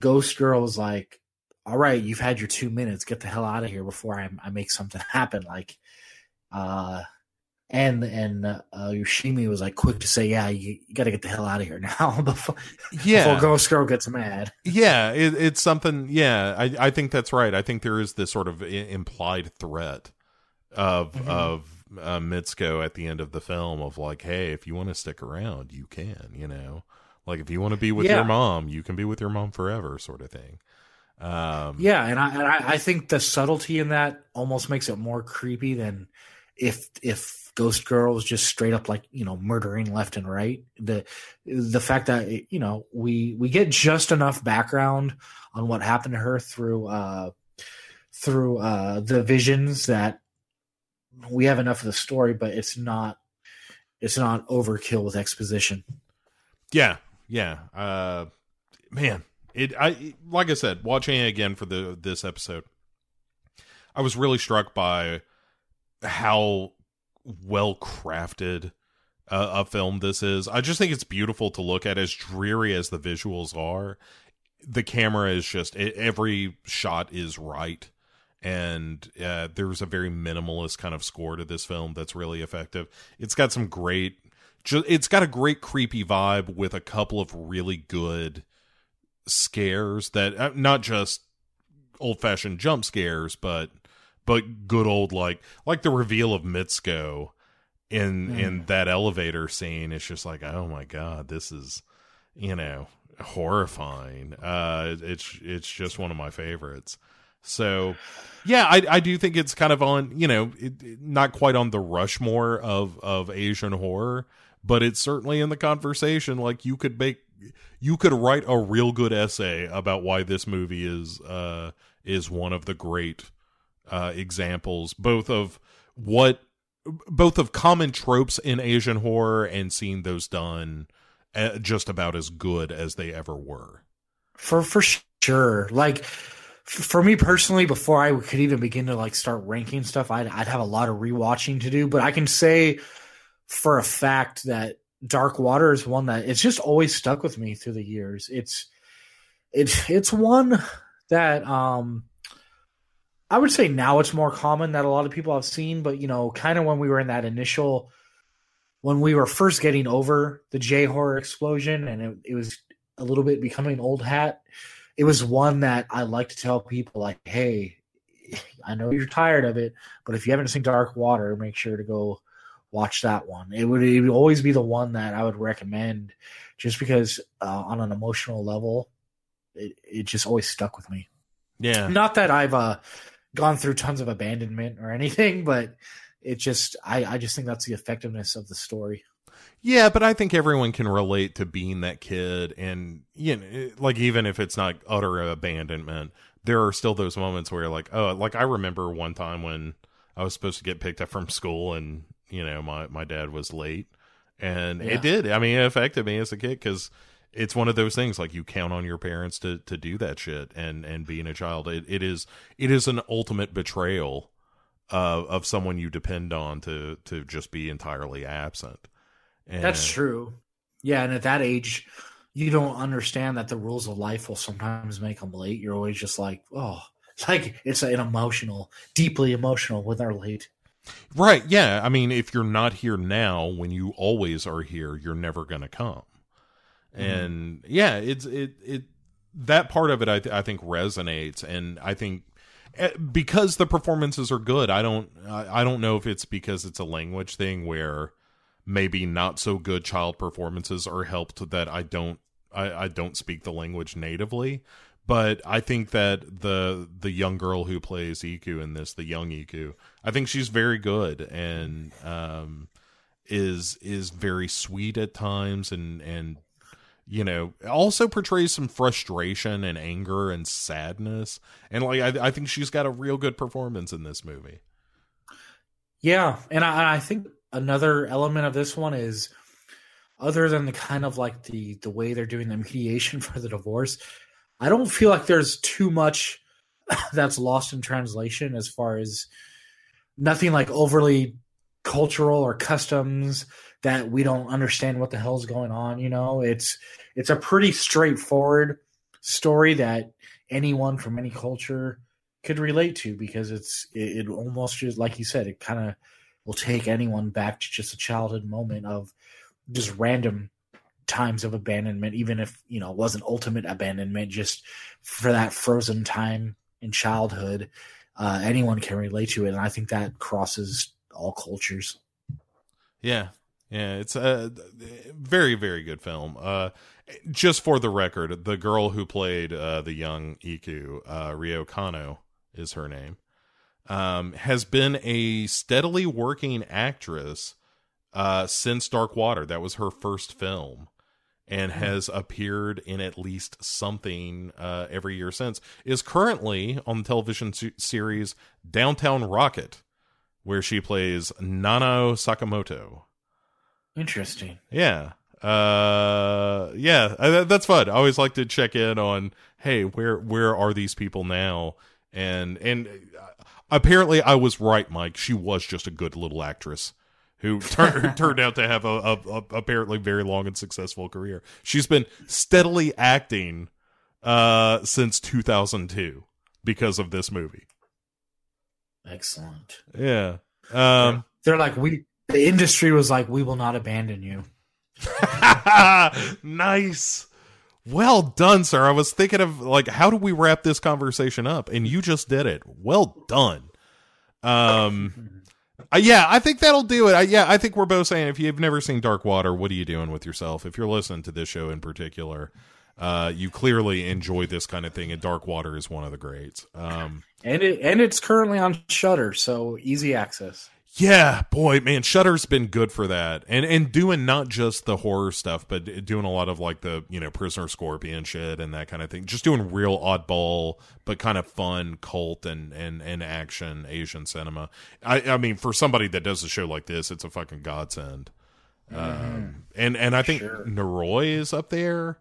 Ghost Girl was like, All right, you've had your two minutes, get the hell out of here before I, I make something happen. Like uh and and uh, Yoshimi was like quick to say, "Yeah, you, you got to get the hell out of here now before, Yeah. before Ghost Girl gets mad." Yeah, it, it's something. Yeah, I, I think that's right. I think there is this sort of i- implied threat of Mhm. of uh, Mitsuko at the end of the film of like, hey, if you want to stick around, you can. You know, like if you want to be with Yeah. your mom, you can be with your mom forever, sort of thing. Um, Yeah, and I and I, I think the subtlety in that almost makes it more creepy than if if Ghost Girl was just straight up like you know murdering left and right. The the fact that you know we we get just enough background on what happened to her through uh through uh the visions that we have enough of the story, but it's not it's not overkill with exposition. Yeah, yeah. Uh, man, it. I like I said, watching it again for the this episode, I was really struck by how well crafted uh, a film this is. I just think it's beautiful to look at, as dreary as the visuals are. The camera is just it, every shot is right, and uh, there's a very minimalist kind of score to this film that's really effective. It's got some great, just it's got a great creepy vibe with a couple of really good scares that uh, not just old fashioned jump scares, but but good old like like the reveal of Mitsuko in Mm. in that elevator scene. It's just like, oh my god, this is you know horrifying. Uh, it's it's just one of my favorites. So yeah, I I do think it's kind of on you know it, it- not quite on the Rushmore of of Asian horror, but it's certainly in the conversation. Like you could make you could write a real good essay about why this movie is uh is one of the great uh examples both of what both of common tropes in Asian horror and seeing those done uh, just about as good as they ever were. for for sure. Like for me personally before i could even begin to like start ranking stuff i'd, I'd have a lot of rewatching to do. But i can say for a fact that dark water is one that it's just always stuck with me through the years. It's it's it's one that um i would say now it's more common that a lot of people have seen but you know kind of when we were in that initial when we were first getting over the j horror explosion and it, it was a little bit becoming old hat. It was one that I like to tell people like, hey, I know you're tired of it, but if you haven't seen Dark Water, make sure to go watch that one. It would, it would always be the one that I would recommend just because uh, on an emotional level, it, it just always stuck with me. Yeah. Not that I've uh, gone through tons of abandonment or anything, but it just, I, I just think that's the effectiveness of the story. Yeah, but I think everyone can relate to being that kid and you know like even if it's not utter abandonment, there are still those moments where you're like, oh, like I remember one time when I was supposed to get picked up from school and you know my my dad was late and Yeah. it did. I mean, it affected me as a kid cuz it's one of those things like you count on your parents to to do that shit and and being a child it, it is it is an ultimate betrayal of of someone you depend on to to just be entirely absent. And, That's true. Yeah, and at that age, you don't understand that the rules of life will sometimes make them late. You're always just like, oh, like it's an emotional, deeply emotional when they're late. Right. Yeah. I mean, if you're not here now, when you always are here, you're never going to come. And yeah, it's it it that part of it I th- I think resonates, and I think eh, because the performances are good, I don't I, I don't know if it's because it's a language thing where maybe not so good child performances are helped that I don't I, I don't speak the language natively. But I think that the the young girl who plays Iku in this, the young Iku, I think she's very good and um, is is very sweet at times and and you know also portrays some frustration and anger and sadness and like I, I think she's got a real good performance in this movie. Yeah, and I, I think another element of this one is, other than the kind of like the the way they're doing the mediation for the divorce, I don't feel like there's too much that's lost in translation as far as nothing like overly cultural or customs that we don't understand what the hell's going on. You know, it's it's a pretty straightforward story that anyone from any culture could relate to because it's it, it almost just like you said it kind of will take anyone back to just a childhood moment of just random times of abandonment even if you know it wasn't ultimate abandonment just for that frozen time in childhood uh, anyone can relate to it and i think that crosses all cultures Yeah. Yeah, it's a very very good film. Uh just for the record, the girl who played uh the young Iku, uh Rio Kanno is her name. um, has been a steadily working actress uh, since Dark Water. That was her first film. And has appeared in at least something uh, every year since. Is currently on the television se- series Downtown Rocket, where she plays Nanao Sakamoto. Interesting. Yeah. Uh yeah, I, that's fun. I always like to check in on hey, where where are these people now? And and uh, apparently I was right, Mike. She was just a good little actress who turned turned out to have a, a, a apparently very long and successful career. She's been steadily acting uh since 2002 because of this movie. Excellent. Yeah. Um They're like we the industry was like we will not abandon you. nice. Well done, sir. I was thinking of like how do we wrap this conversation up and you just did it. Well done. Um uh, yeah, I think that'll do it. I, yeah, I think we're both saying if you've never seen Dark Water, what are you doing with yourself? If you're listening to this show in particular, uh, you clearly enjoy this kind of thing, and Dark Water is one of the greats. Um, And it and it's currently on Shudder, so easy access. Yeah, boy, man, Shudder's been good for that, and and doing not just the horror stuff, but doing a lot of like the you know Prisoner Scorpion shit and that kind of thing. Just doing real oddball but kind of fun cult and and and action Asian cinema. I I mean, for somebody that does a show like this, it's a fucking godsend. Um, and and I think Sure. Is up there.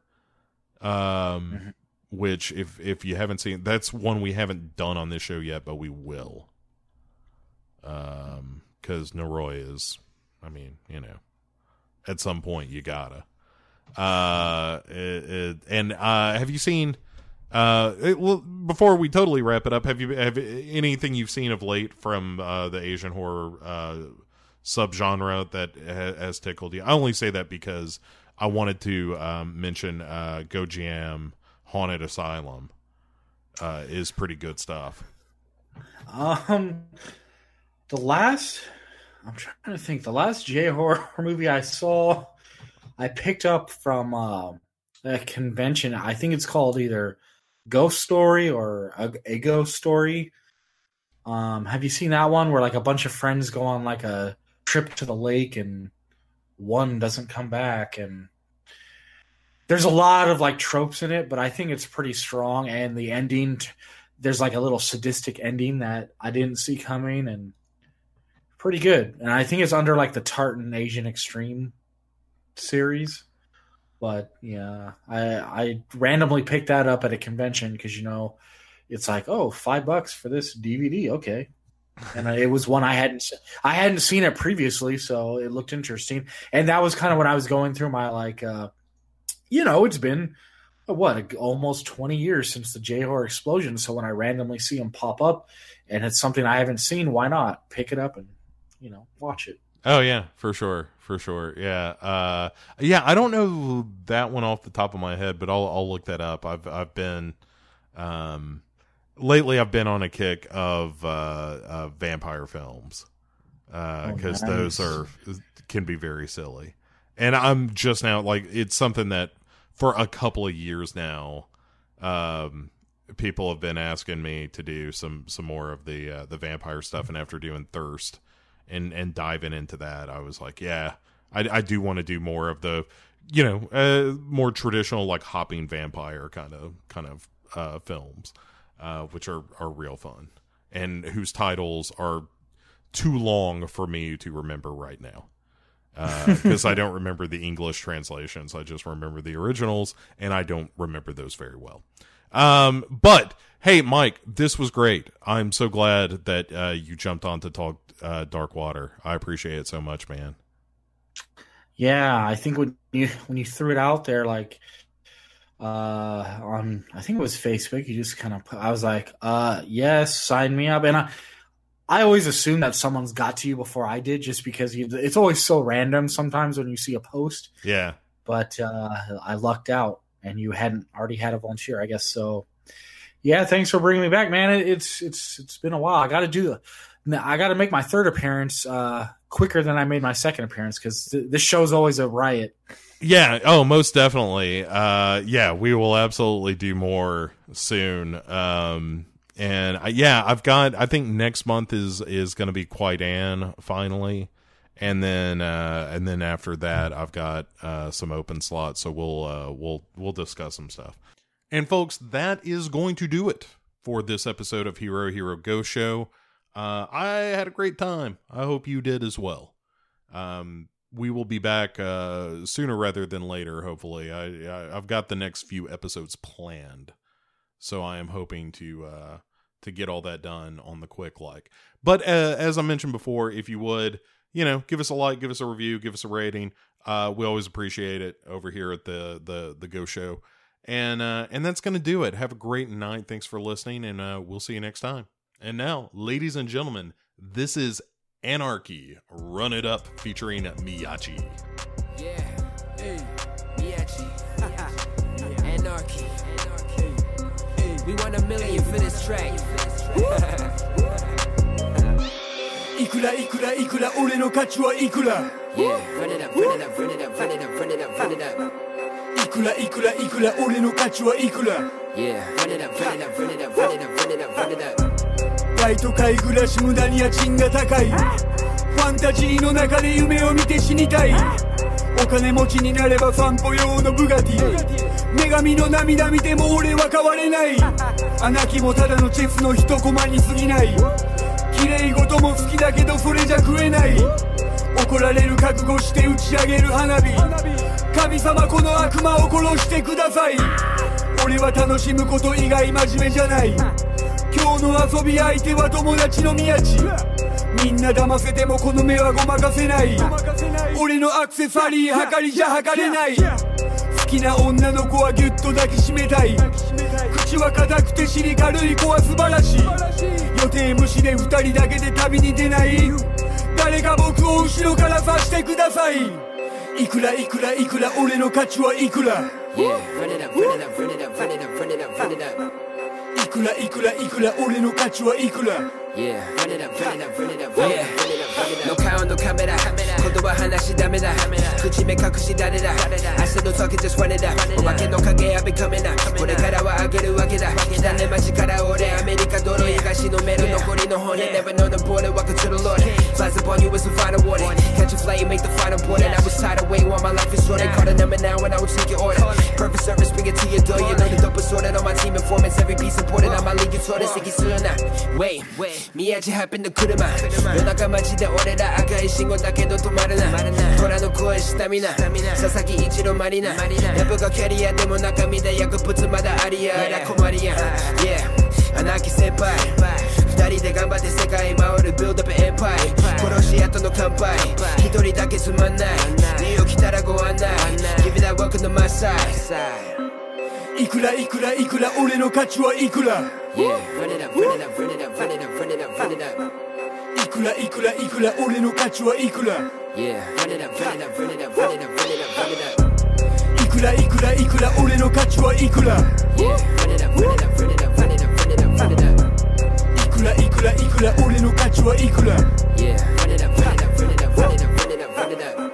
Um, Mhm. which if if you haven't seen, that's one we haven't done on this show yet, but we will um because Noroi is I mean you know at some point you gotta. Uh it, it- and uh have you seen uh it, well before we totally wrap it up have you have anything you've seen of late from uh the Asian horror uh subgenre that ha- has tickled you? I only say that because I wanted to um mention uh Gonjiam Haunted Asylum uh is pretty good stuff. Um, the last I'm trying to think. The last J horror movie I saw, I picked up from uh, a convention. I think it's called either Ghost Story or a, a Ghost Story. Um, have you seen that one where like a bunch of friends go on like a trip to the lake and one doesn't come back and there's a lot of like tropes in it, but I think it's pretty strong and the ending t- there's like a little sadistic ending that I didn't see coming and pretty good. And I think it's under like the Tartan Asian Extreme series. But yeah, I I randomly picked that up at a convention because you know it's like oh five bucks for this DVD okay, and it was one I hadn't I hadn't seen it previously so it looked interesting and that was kind of when I was going through my like uh you know it's been uh, what almost 20 years since the J horror explosion so when I randomly see them pop up and it's something I haven't seen why not pick it up and you know watch it Oh yeah, for sure, for sure. Yeah, uh, yeah. I don't know that one off the top of my head, but I'll I'll look that up. I've I've been, um, lately I've been on a kick of uh, uh vampire films, because Oh, those are can be very silly, and I'm just now like it's something that for a couple of years now, um, people have been asking me to do some some more of the uh, the vampire stuff, and after doing Thirst and and diving into that, I was like, yeah, I, I do want to do more of the, you know, uh, more traditional like hopping vampire kind of kind of uh, films, uh, which are are real fun and whose titles are too long for me to remember right now. Because I don't remember the English translations, I just remember the originals, and I don't remember those very well. Um, but hey, Mike, this was great. I'm so glad that uh, you jumped on to talk uh, Dark Water. I appreciate it so much, man. Yeah, I think when you when you threw it out there, like uh on I think it was Facebook, you just kind of put, I was like, uh yes, sign me up, and I I always assume that someone's got to you before I did, just because you, it's always so random sometimes when you see a post. Yeah, But uh I lucked out, and you hadn't already had a volunteer, I guess. So yeah, thanks for bringing me back, man. It, it's it's it's been a while. I got to do the I got to make my third appearance uh quicker than I made my second appearance because th- this show's always a riot. yeah. Oh, most definitely. Uh, yeah, we will absolutely do more soon. Um, and I, yeah, I've got. I think next month is is going to be Kwaidan finally, and then uh, and then after that, I've got uh, some open slots. So we'll uh, we'll we'll discuss some stuff. And folks, that is going to do it for this episode of Hero Hero Go Show. Uh, I had a great time. I hope you did as well. Um, we will be back uh, sooner rather than later. Hopefully, I, I have got the next few episodes planned, so I am hoping to uh, to get all that done on the quick like. But uh, as I mentioned before, if you would, you know, give us a like, give us a review, give us a rating. Uh, we always appreciate it over here at the the the Go Show. And uh, and that's gonna do it. Have a great night. Thanks for listening, and uh, we'll see you next time. And now, ladies and gentlemen, this is Anarchy Run It Up featuring Miyachi. Yeah, hey, Miyachi. Anarchy. We want a million for this track. いくらいくらいくら俺の価値はいくら Yeah, run it up, run it up, run it up, run it up, run it up, run it up. いくらいくらいくら俺の価値はいくら Yeah, run it up, run it up, run it up, run it up, run it up, run it up. 大都会暮らし無駄に家賃が高い。ファンタジーの中で夢を見て死にたい。お金持ちになればファンポ用のブガティ。女神の涙見ても俺は変われない。穴木もただのチェスの一コマに過ぎない。綺麗事も好きだけどそれじゃ食えない。怒られる覚悟して打ち上げる花火。神様この悪魔を殺してください。俺は楽しむこと以外真面目じゃない。今日の遊び相手は友達の宮地。みんな騙せてもこの目はごまかせない。俺のアクセサリーはかりじゃ測れない。好きな女の子はギュッと抱きしめたい。口は硬くて尻軽い子は素晴らしい。予定無視で二人だけで旅に出ない。誰か僕を後ろから刺してください。いくらいくらいくら俺の価値はいくら。Yeah, run it up, run it up, run it up, run it up, run it up, run it up. いくらいくらいくら俺の価値はいくら Yeah, run it up, run it up, run it up, run it up, run it up, run it up. の顔のカメラ言葉話しダメだ口目隠し誰だ明日の時 just run it up お化けの影浴びかめなこれからは上げるわけだ汚ね街から俺アメリカ泥東のメル残りの骨 Never know the border welcome to the Lord Flies upon you with some final warning Catch a flight make the final board And I was tired of waiting while my life is short They call the number now and I will take your order Perfect service bring it to your door You know the dope is sorted on my team informants Every piece important on my league you taught us 息するな Wait, wait 宮地ハッピンの車。夜中街で俺ら赤い信号だけど止まるな。虎の声したみな佐々木一郎マリナ。ラップがキャリアでも中身で薬物まだありやら。困りや Yeah 穴木先輩。二人で頑張って世界回る。Build up an empire 殺し屋との乾杯。一人だけつまんない。ニューヨーク来たらご案内。Give it that welcome to my side いくらいくらいくら俺の価値はいくらいくらいくらいくら俺の価値はいくらいくらいくらいくら俺の価値はいくらいくらいくらいくら俺の価値はいくら Yeah, run it up, run it up, run it up, run it up, run it up, run it up.